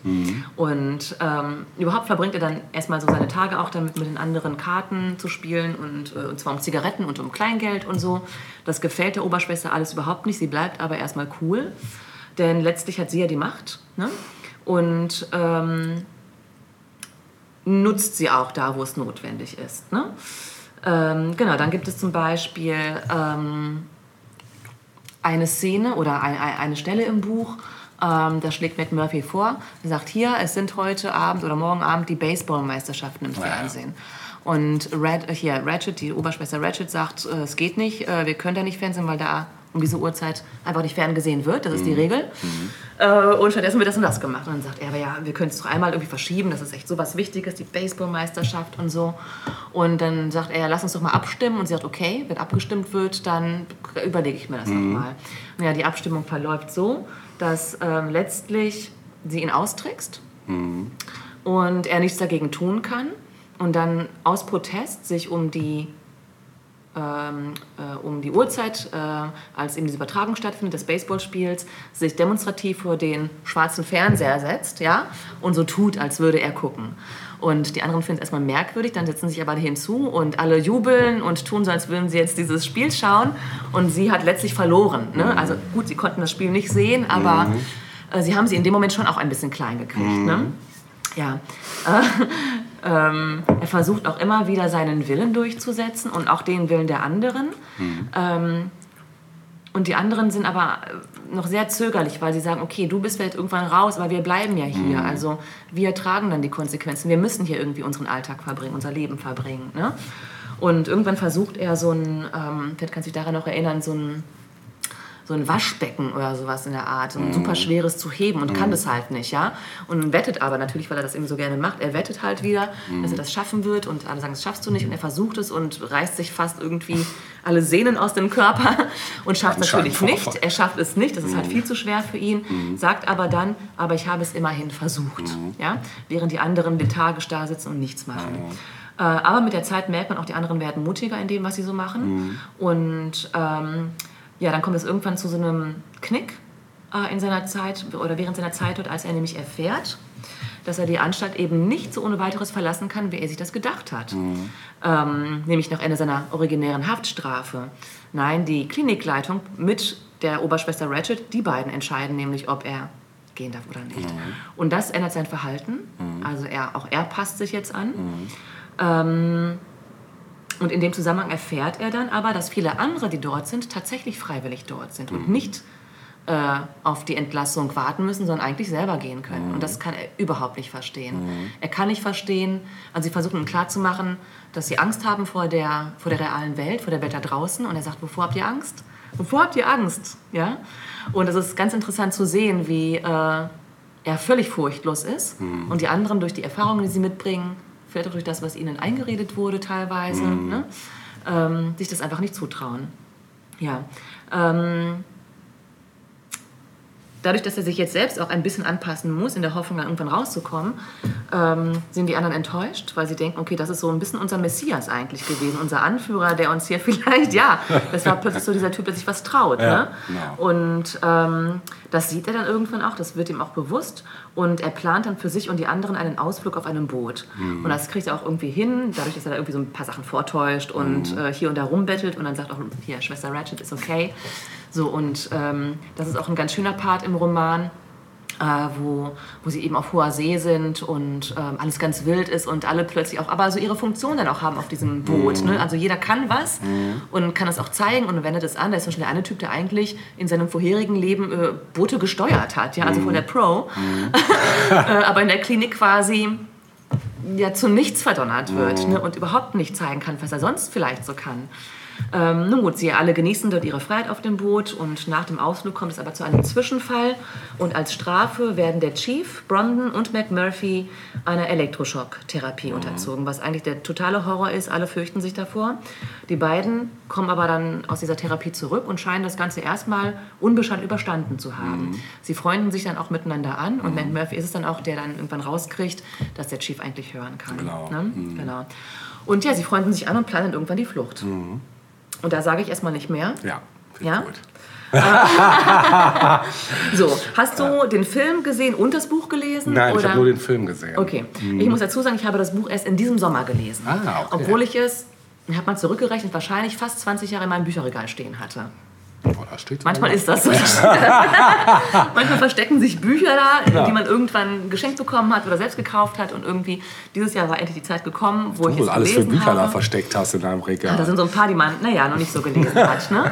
Und ähm, überhaupt verbringt er dann erstmal so seine Tage auch damit, mit den anderen Karten zu spielen und, äh, und zwar um Zigaretten und um Kleingeld und so. Das gefällt der Oberschwester alles überhaupt nicht. Sie bleibt aber erstmal cool, denn letztlich hat sie ja die Macht ne? und ähm, nutzt sie auch da, wo es notwendig ist. Ne? Ähm, genau, dann gibt es zum Beispiel ähm, eine Szene oder ein, ein, eine Stelle im Buch, ähm, da schlägt McMurphy vor, er sagt hier, es sind heute Abend oder morgen Abend die Baseballmeisterschaften im Fernsehen. Und Red, hier, Ratchet, die Oberschwester Ratchet sagt, äh, es geht nicht, äh, wir können da nicht fernsehen, weil da um diese Uhrzeit einfach nicht ferngesehen wird, das ist die Regel. Äh, und stattdessen wird das und das gemacht. Und dann sagt er, aber ja, wir können es doch einmal irgendwie verschieben, das ist echt so was Wichtiges, die Baseballmeisterschaft und so. Und dann sagt er, lass uns doch mal abstimmen. Und sie sagt, okay, wenn abgestimmt wird, dann überlege ich mir das nochmal. Ja, die Abstimmung verläuft so, dass ähm, letztlich sie ihn austrickst und er nichts dagegen tun kann und dann aus Protest sich um die um die Uhrzeit, äh, als eben diese Übertragung stattfindet des Baseballspiels, sich demonstrativ vor den schwarzen Fernseher setzt, ja, und so tut, als würde er gucken. Und die anderen finden es erstmal merkwürdig, dann setzen sich aber hinzu und alle jubeln und tun so, als würden sie jetzt dieses Spiel schauen. Und sie hat letztlich verloren. Ne? Also gut, sie konnten das Spiel nicht sehen, aber äh, sie haben sie in dem Moment schon auch ein bisschen klein gekriegt. Ne? Ja. Äh, ähm, er versucht auch immer wieder seinen Willen durchzusetzen und auch den Willen der anderen. Ähm, Und die anderen sind aber noch sehr zögerlich, weil sie sagen, okay, du bist vielleicht irgendwann raus, aber wir bleiben ja hier. Also wir tragen dann die Konsequenzen. Wir müssen hier irgendwie unseren Alltag verbringen, unser Leben verbringen. Ne? Und irgendwann versucht er so ein, ähm, vielleicht kannst du dich daran noch erinnern, so ein, so ein Waschbecken oder sowas in der Art, so ein super schweres zu heben und kann das halt nicht, ja. Und wettet aber natürlich, weil er das eben so gerne macht, er wettet halt wieder, dass er das schaffen wird und alle sagen, das schaffst du nicht. Und er versucht es und reißt sich fast irgendwie alle Sehnen aus dem Körper und schafft es natürlich nicht. Er schafft es nicht, das ist halt viel zu schwer für ihn, sagt aber dann, aber ich habe es immerhin versucht, ja, während die anderen lethargisch da sitzen und nichts machen. Äh, aber mit der Zeit merkt man auch, die anderen werden mutiger in dem, was sie so machen. Und ähm, ja, dann kommt es irgendwann zu so einem Knick äh, in seiner Zeit oder während seiner Zeit dort, als er nämlich erfährt, dass er die Anstalt eben nicht so ohne weiteres verlassen kann, wie er sich das gedacht hat. Ähm, nämlich nach Ende seiner originären Haftstrafe. Nein, die Klinikleitung mit der Oberschwester Ratchet, die beiden entscheiden nämlich, ob er gehen darf oder nicht. Und das ändert sein Verhalten. Also er, auch er passt sich jetzt an. Ähm, und in dem Zusammenhang erfährt er dann aber, dass viele andere, die dort sind, tatsächlich freiwillig dort sind und nicht äh, auf die Entlassung warten müssen, sondern eigentlich selber gehen können. Und das kann er überhaupt nicht verstehen. Er kann nicht verstehen, also sie versuchen ihm klarzumachen, dass sie Angst haben vor der, vor der realen Welt, vor der Welt da draußen. Und er sagt, wovor habt ihr Angst? Wovor habt ihr Angst? Ja? Und es ist ganz interessant zu sehen, wie äh, er völlig furchtlos ist und die anderen durch die Erfahrungen, die sie mitbringen, vielleicht auch durch das, was ihnen eingeredet wurde teilweise, ne? ähm, sich das einfach nicht zutrauen. Ja. Ähm, dadurch, dass er sich jetzt selbst auch ein bisschen anpassen muss, in der Hoffnung, dann irgendwann rauszukommen, ähm, sind die anderen enttäuscht, weil sie denken, okay, das ist so ein bisschen unser Messias eigentlich gewesen, unser Anführer, der uns hier [LAUGHS] vielleicht, ja, das war plötzlich so dieser Typ, der sich was traut. Ja, ne? genau. Und ähm, das sieht er dann irgendwann auch, das wird ihm auch bewusst. Und er plant dann für sich und die anderen einen Ausflug auf einem Boot. Mhm. Und das kriegt er auch irgendwie hin, dadurch, dass er da irgendwie so ein paar Sachen vortäuscht und Mhm. äh, hier und da rumbettelt und dann sagt auch, hier, Schwester Ratchet ist okay. So, und ähm, das ist auch ein ganz schöner Part im Roman. Äh, wo, wo sie eben auf hoher See sind und ähm, alles ganz wild ist und alle plötzlich auch, aber so ihre Funktion dann auch haben auf diesem Boot. Ne? Also jeder kann was und kann das auch zeigen und wendet es an. Da ist zum Beispiel der eine Typ, der eigentlich in seinem vorherigen Leben äh, Boote gesteuert hat, ja, also von der Pro, [LAUGHS] äh, aber in der Klinik quasi ja zu nichts verdonnert wird ne, und überhaupt nicht zeigen kann, was er sonst vielleicht so kann. Ähm, nun gut, sie alle genießen dort ihre Freiheit auf dem Boot und nach dem Ausflug kommt es aber zu einem Zwischenfall und als Strafe werden der Chief, Brandon und McMurphy einer Elektroschocktherapie unterzogen, was eigentlich der totale Horror ist, alle fürchten sich davor. Die beiden kommen aber dann aus dieser Therapie zurück und scheinen das Ganze erstmal unbeschadet überstanden zu haben. Sie freunden sich dann auch miteinander an und McMurphy ist es dann auch, der dann irgendwann rauskriegt, dass der Chief eigentlich hören kann. Genau. Ne? genau. Und ja, sie freunden sich an und planen irgendwann die Flucht. Und da sage ich erstmal nicht mehr. Ja, Ja? ich gut. [LAUGHS] So, hast du den Film gesehen und das Buch gelesen? Nein, ich oder? habe nur den Film gesehen. Okay, ich muss dazu sagen, ich habe das Buch erst in diesem Sommer gelesen. Ah, okay. Obwohl ich es, ich habe mal zurückgerechnet, wahrscheinlich fast 20 Jahre in meinem Bücherregal stehen hatte. Manchmal ist das so. [LAUGHS] Manchmal verstecken sich Bücher da, die man irgendwann geschenkt bekommen hat oder selbst gekauft hat. Und irgendwie, dieses Jahr war endlich die Zeit gekommen, wo ich du es alles für Bücher habe. da versteckt hast in deinem Regal. Ja, da sind so ein paar, die man, naja, noch nicht so gelesen [LAUGHS] hat. Ne?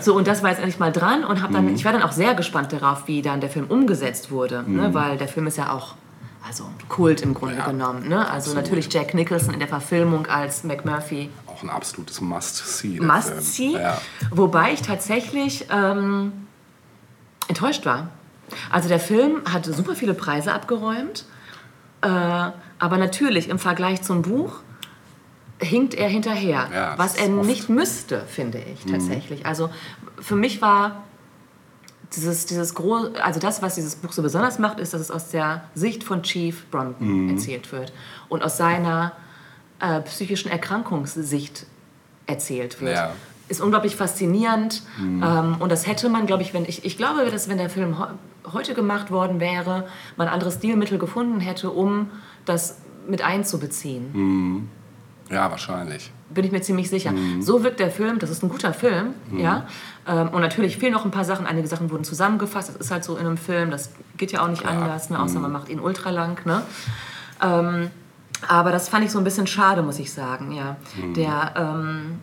So, und das war jetzt endlich mal dran und hab dann, ich war dann auch sehr gespannt darauf, wie dann der Film umgesetzt wurde, ne? weil der Film ist ja auch, also Kult im Grunde Ja, genommen. Ne? Also absolut. natürlich Jack Nicholson in der Verfilmung als McMurphy Auch ein absolutes Must-See. der must Film. see, Ja. wobei ich tatsächlich ähm, enttäuscht war. Also der Film hat super viele Preise abgeräumt, äh, aber natürlich im Vergleich zum Buch hinkt er hinterher, Ja, was er nicht müsste, finde ich tatsächlich. Also für mich war dieses, dieses Gro also das, was dieses Buch so besonders macht, ist, dass es aus der Sicht von Chief Brandon erzählt wird und aus seiner äh, psychischen Erkrankungssicht erzählt wird. Ja. Ist unglaublich faszinierend ähm, und das hätte man, glaube ich, wenn ich, ich glaube, dass wenn der Film heu- heute gemacht worden wäre, man andere Stilmittel gefunden hätte, um das mit einzubeziehen ja, wahrscheinlich. bin ich mir ziemlich sicher. Mhm. So wirkt der Film, das ist ein guter Film, ja. Ähm, und natürlich fehlen noch ein paar Sachen, einige Sachen wurden zusammengefasst, das ist halt so in einem Film, das geht ja auch nicht anders, ne? Mhm. außer man macht ihn ultra lang, ne. Ähm, aber das fand ich so ein bisschen schade, muss ich sagen, ja. Mhm. Der ähm,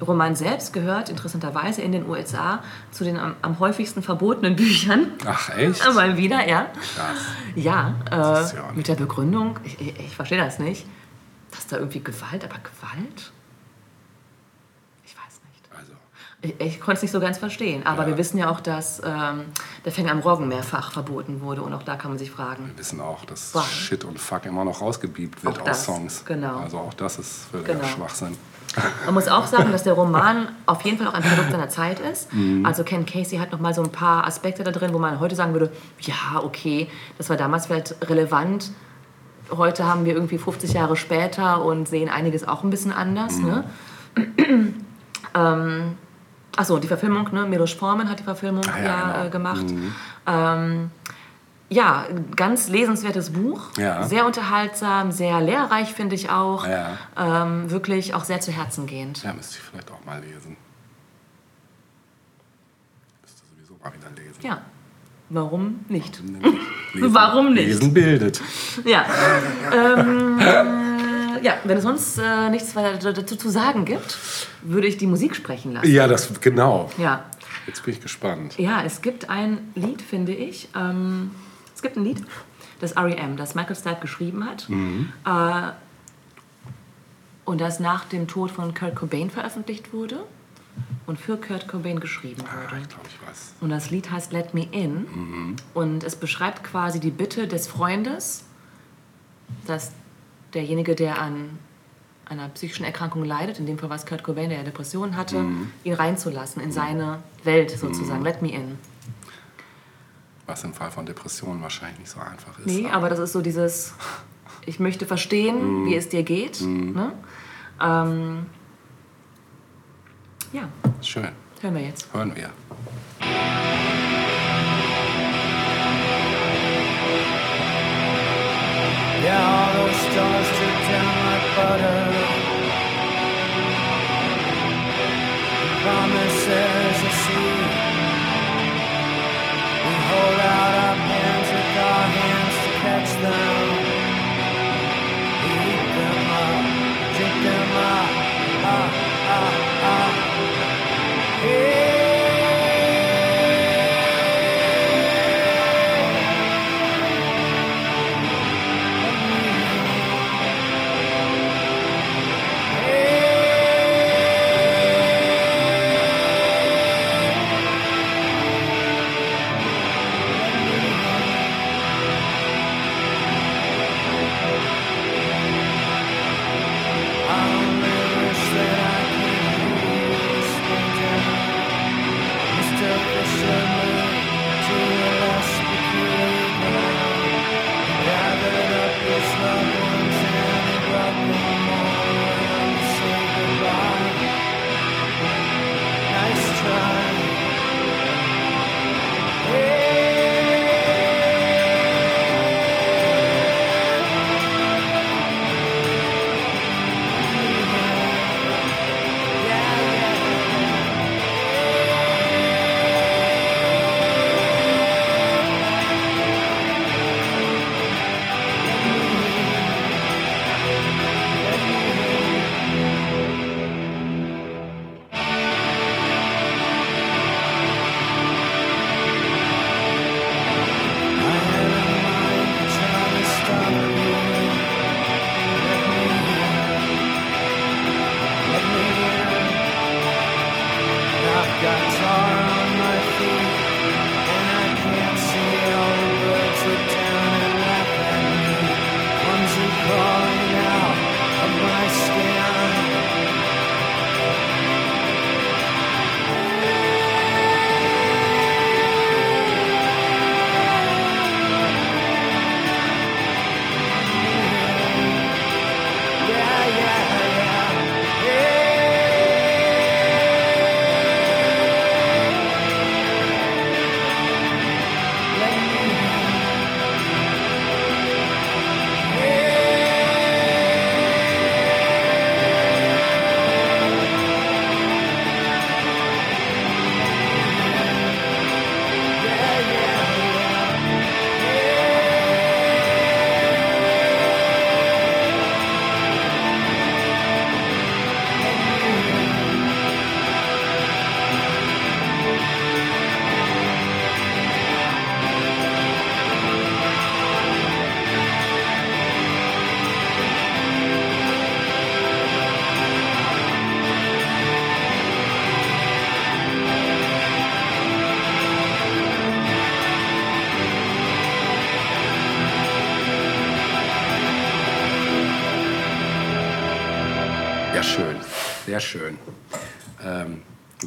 Roman selbst gehört interessanterweise in den USA zu den am, am häufigsten verbotenen Büchern. Ach, echt? [LAUGHS] Mal wieder, ja. Krass. Ja, äh, ja mit der Begründung, ich, ich, ich verstehe das nicht, dass da irgendwie Gewalt, aber Gewalt? Ich weiß nicht. Also, Ich, ich konnte es nicht so ganz verstehen, aber Ja. wir wissen ja auch, dass ähm, der Fänger am Roggen mehrfach verboten wurde und auch da kann man sich fragen. wir wissen auch, dass Wow. Shit und Fuck immer noch rausgebiebt wird Auch aus das, Songs. genau. Also auch das ist Genau. Schwachsinn. Man muss auch sagen, dass der [LAUGHS] Roman auf jeden Fall auch ein Produkt seiner Zeit ist. Mhm. Also Ken Casey hat noch mal so ein paar Aspekte da drin, wo man heute sagen würde, ja, okay, das war damals vielleicht relevant. Heute haben wir irgendwie 50 Jahre später und sehen einiges auch ein bisschen anders. Mhm. Ne? [CLEARS THROAT] ähm, Achso, die Verfilmung, ne? Milos Forman hat die Verfilmung Ah, ja, ja, genau. äh, gemacht. Ähm, ja, ganz lesenswertes Buch. Ja. Sehr unterhaltsam, sehr lehrreich, finde ich auch. Ja. Ähm, wirklich auch sehr zu Herzen gehend. Ja, müsste ich vielleicht auch mal lesen. Müsste sowieso mal wieder lesen. Ja, warum nicht? [LAUGHS] Lesen, Warum nicht? Lesen bildet. Ja. [LAUGHS] ähm, äh, ja, wenn es sonst äh, nichts weiter dazu zu sagen gibt, würde ich die Musik sprechen lassen. Ja, das genau. Ja. Jetzt bin ich gespannt. Ja, es gibt ein Lied, finde ich. Ähm, es gibt ein Lied, das R.E.M., das Michael Stipe geschrieben hat. Äh, und das nach dem Tod von Kurt Cobain veröffentlicht wurde und für Kurt Cobain geschrieben Ah, wurde. ich glaube, ich weiß. Und das Lied heißt Let Me In. Und es beschreibt quasi die Bitte des Freundes, dass derjenige, der an einer psychischen Erkrankung leidet, in dem Fall war es Kurt Cobain, der ja Depressionen hatte, ihn reinzulassen in seine Welt sozusagen. Let me in. Was im Fall von Depressionen wahrscheinlich nicht so einfach ist. Nee, aber das ist so dieses, ich möchte verstehen, wie es dir geht. Ne? Ähm, ja, Schön. hören wir jetzt. Hören wir. Yeah, stars drip down like butter. Promises you see. We hold out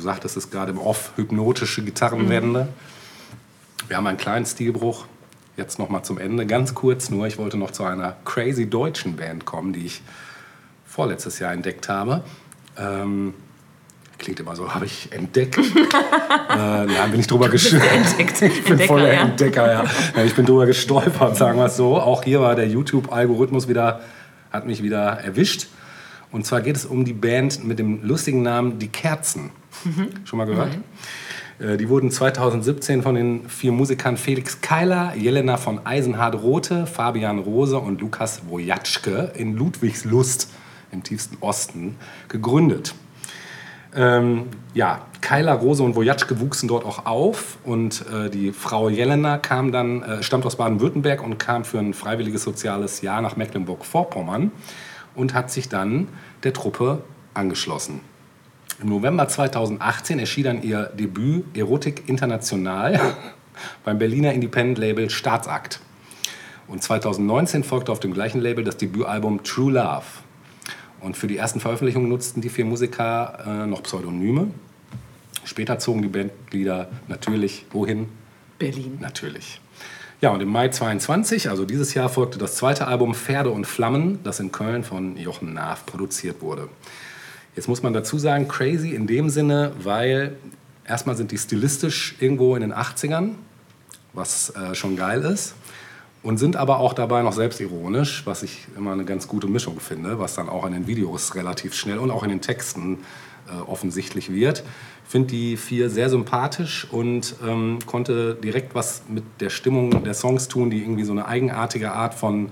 sagtest es gerade im Off, hypnotische Gitarrenwände. Wir haben einen kleinen Stilbruch. Jetzt noch mal zum Ende, ganz kurz nur. Ich wollte noch zu einer crazy deutschen Band kommen, die ich vorletztes Jahr entdeckt habe. Ähm, klingt immer so, habe ich entdeckt. [LAUGHS] äh, nein, bin ich drüber gestolpert. Entdeckt. [LAUGHS] Ich bin Entdecker, voller ja. Entdecker, ja. Ich bin drüber gestolpert, sagen wir es so. Auch hier war der YouTube-Algorithmus wieder, hat mich wieder erwischt. Und zwar geht es um die Band mit dem lustigen Namen Die Kerzen. Schon mal gehört? Äh, Die wurden 2017 von den vier Musikern Felix Keiler, Jelena von Eisenhardt-Rothe, Fabian Rose und Lukas Wojatschke in Ludwigslust im tiefsten Osten gegründet. Ähm, ja, Keiler, Rose und Wojatschke wuchsen dort auch auf und äh, die Frau Jelena kam dann, äh, stammt aus Baden-Württemberg und kam für ein freiwilliges soziales Jahr nach Mecklenburg-Vorpommern und hat sich dann der Truppe angeschlossen. Im November 2018 erschien dann ihr Debüt Erotik International [LAUGHS] beim Berliner Independent-Label Staatsakt. Und 2019 folgte auf dem gleichen Label das Debütalbum True Love. Und für die ersten Veröffentlichungen nutzten die vier Musiker äh, noch Pseudonyme. Später zogen die Bandglieder natürlich wohin? Berlin. Natürlich. Ja, und im Mai 22, also dieses Jahr, folgte das zweite Album Pferde und Flammen, das in Köln von Jochen Naaf produziert wurde. Jetzt muss man dazu sagen, crazy in dem Sinne, weil erstmal sind die stilistisch irgendwo in den 80ern, was äh, schon geil ist, und sind aber auch dabei noch selbstironisch, was ich immer eine ganz gute Mischung finde, was dann auch in den Videos relativ schnell und auch in den Texten äh, offensichtlich wird. Ich finde die vier sehr sympathisch und ähm, konnte direkt was mit der Stimmung der Songs tun, die irgendwie so eine eigenartige Art von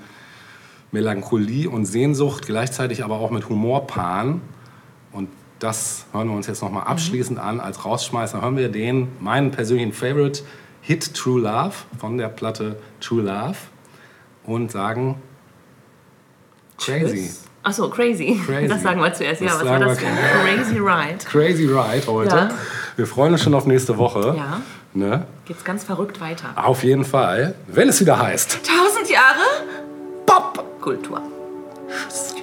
Melancholie und Sehnsucht, gleichzeitig aber auch mit Humor paaren. Das hören wir uns jetzt nochmal abschließend an. Als Rausschmeißer hören wir den, meinen persönlichen Favorite, Hit True Love von der Platte True Love und sagen Crazy. Achso, crazy. Crazy. Das sagen wir zuerst. Ja, Das was war das crazy ride? Crazy Ride heute. Ja. Wir freuen uns schon auf nächste Woche. Ja. Ne? Geht's ganz verrückt weiter. Auf jeden Fall, wenn es wieder heißt. Tausend Jahre Pop Kultur. Tschüss.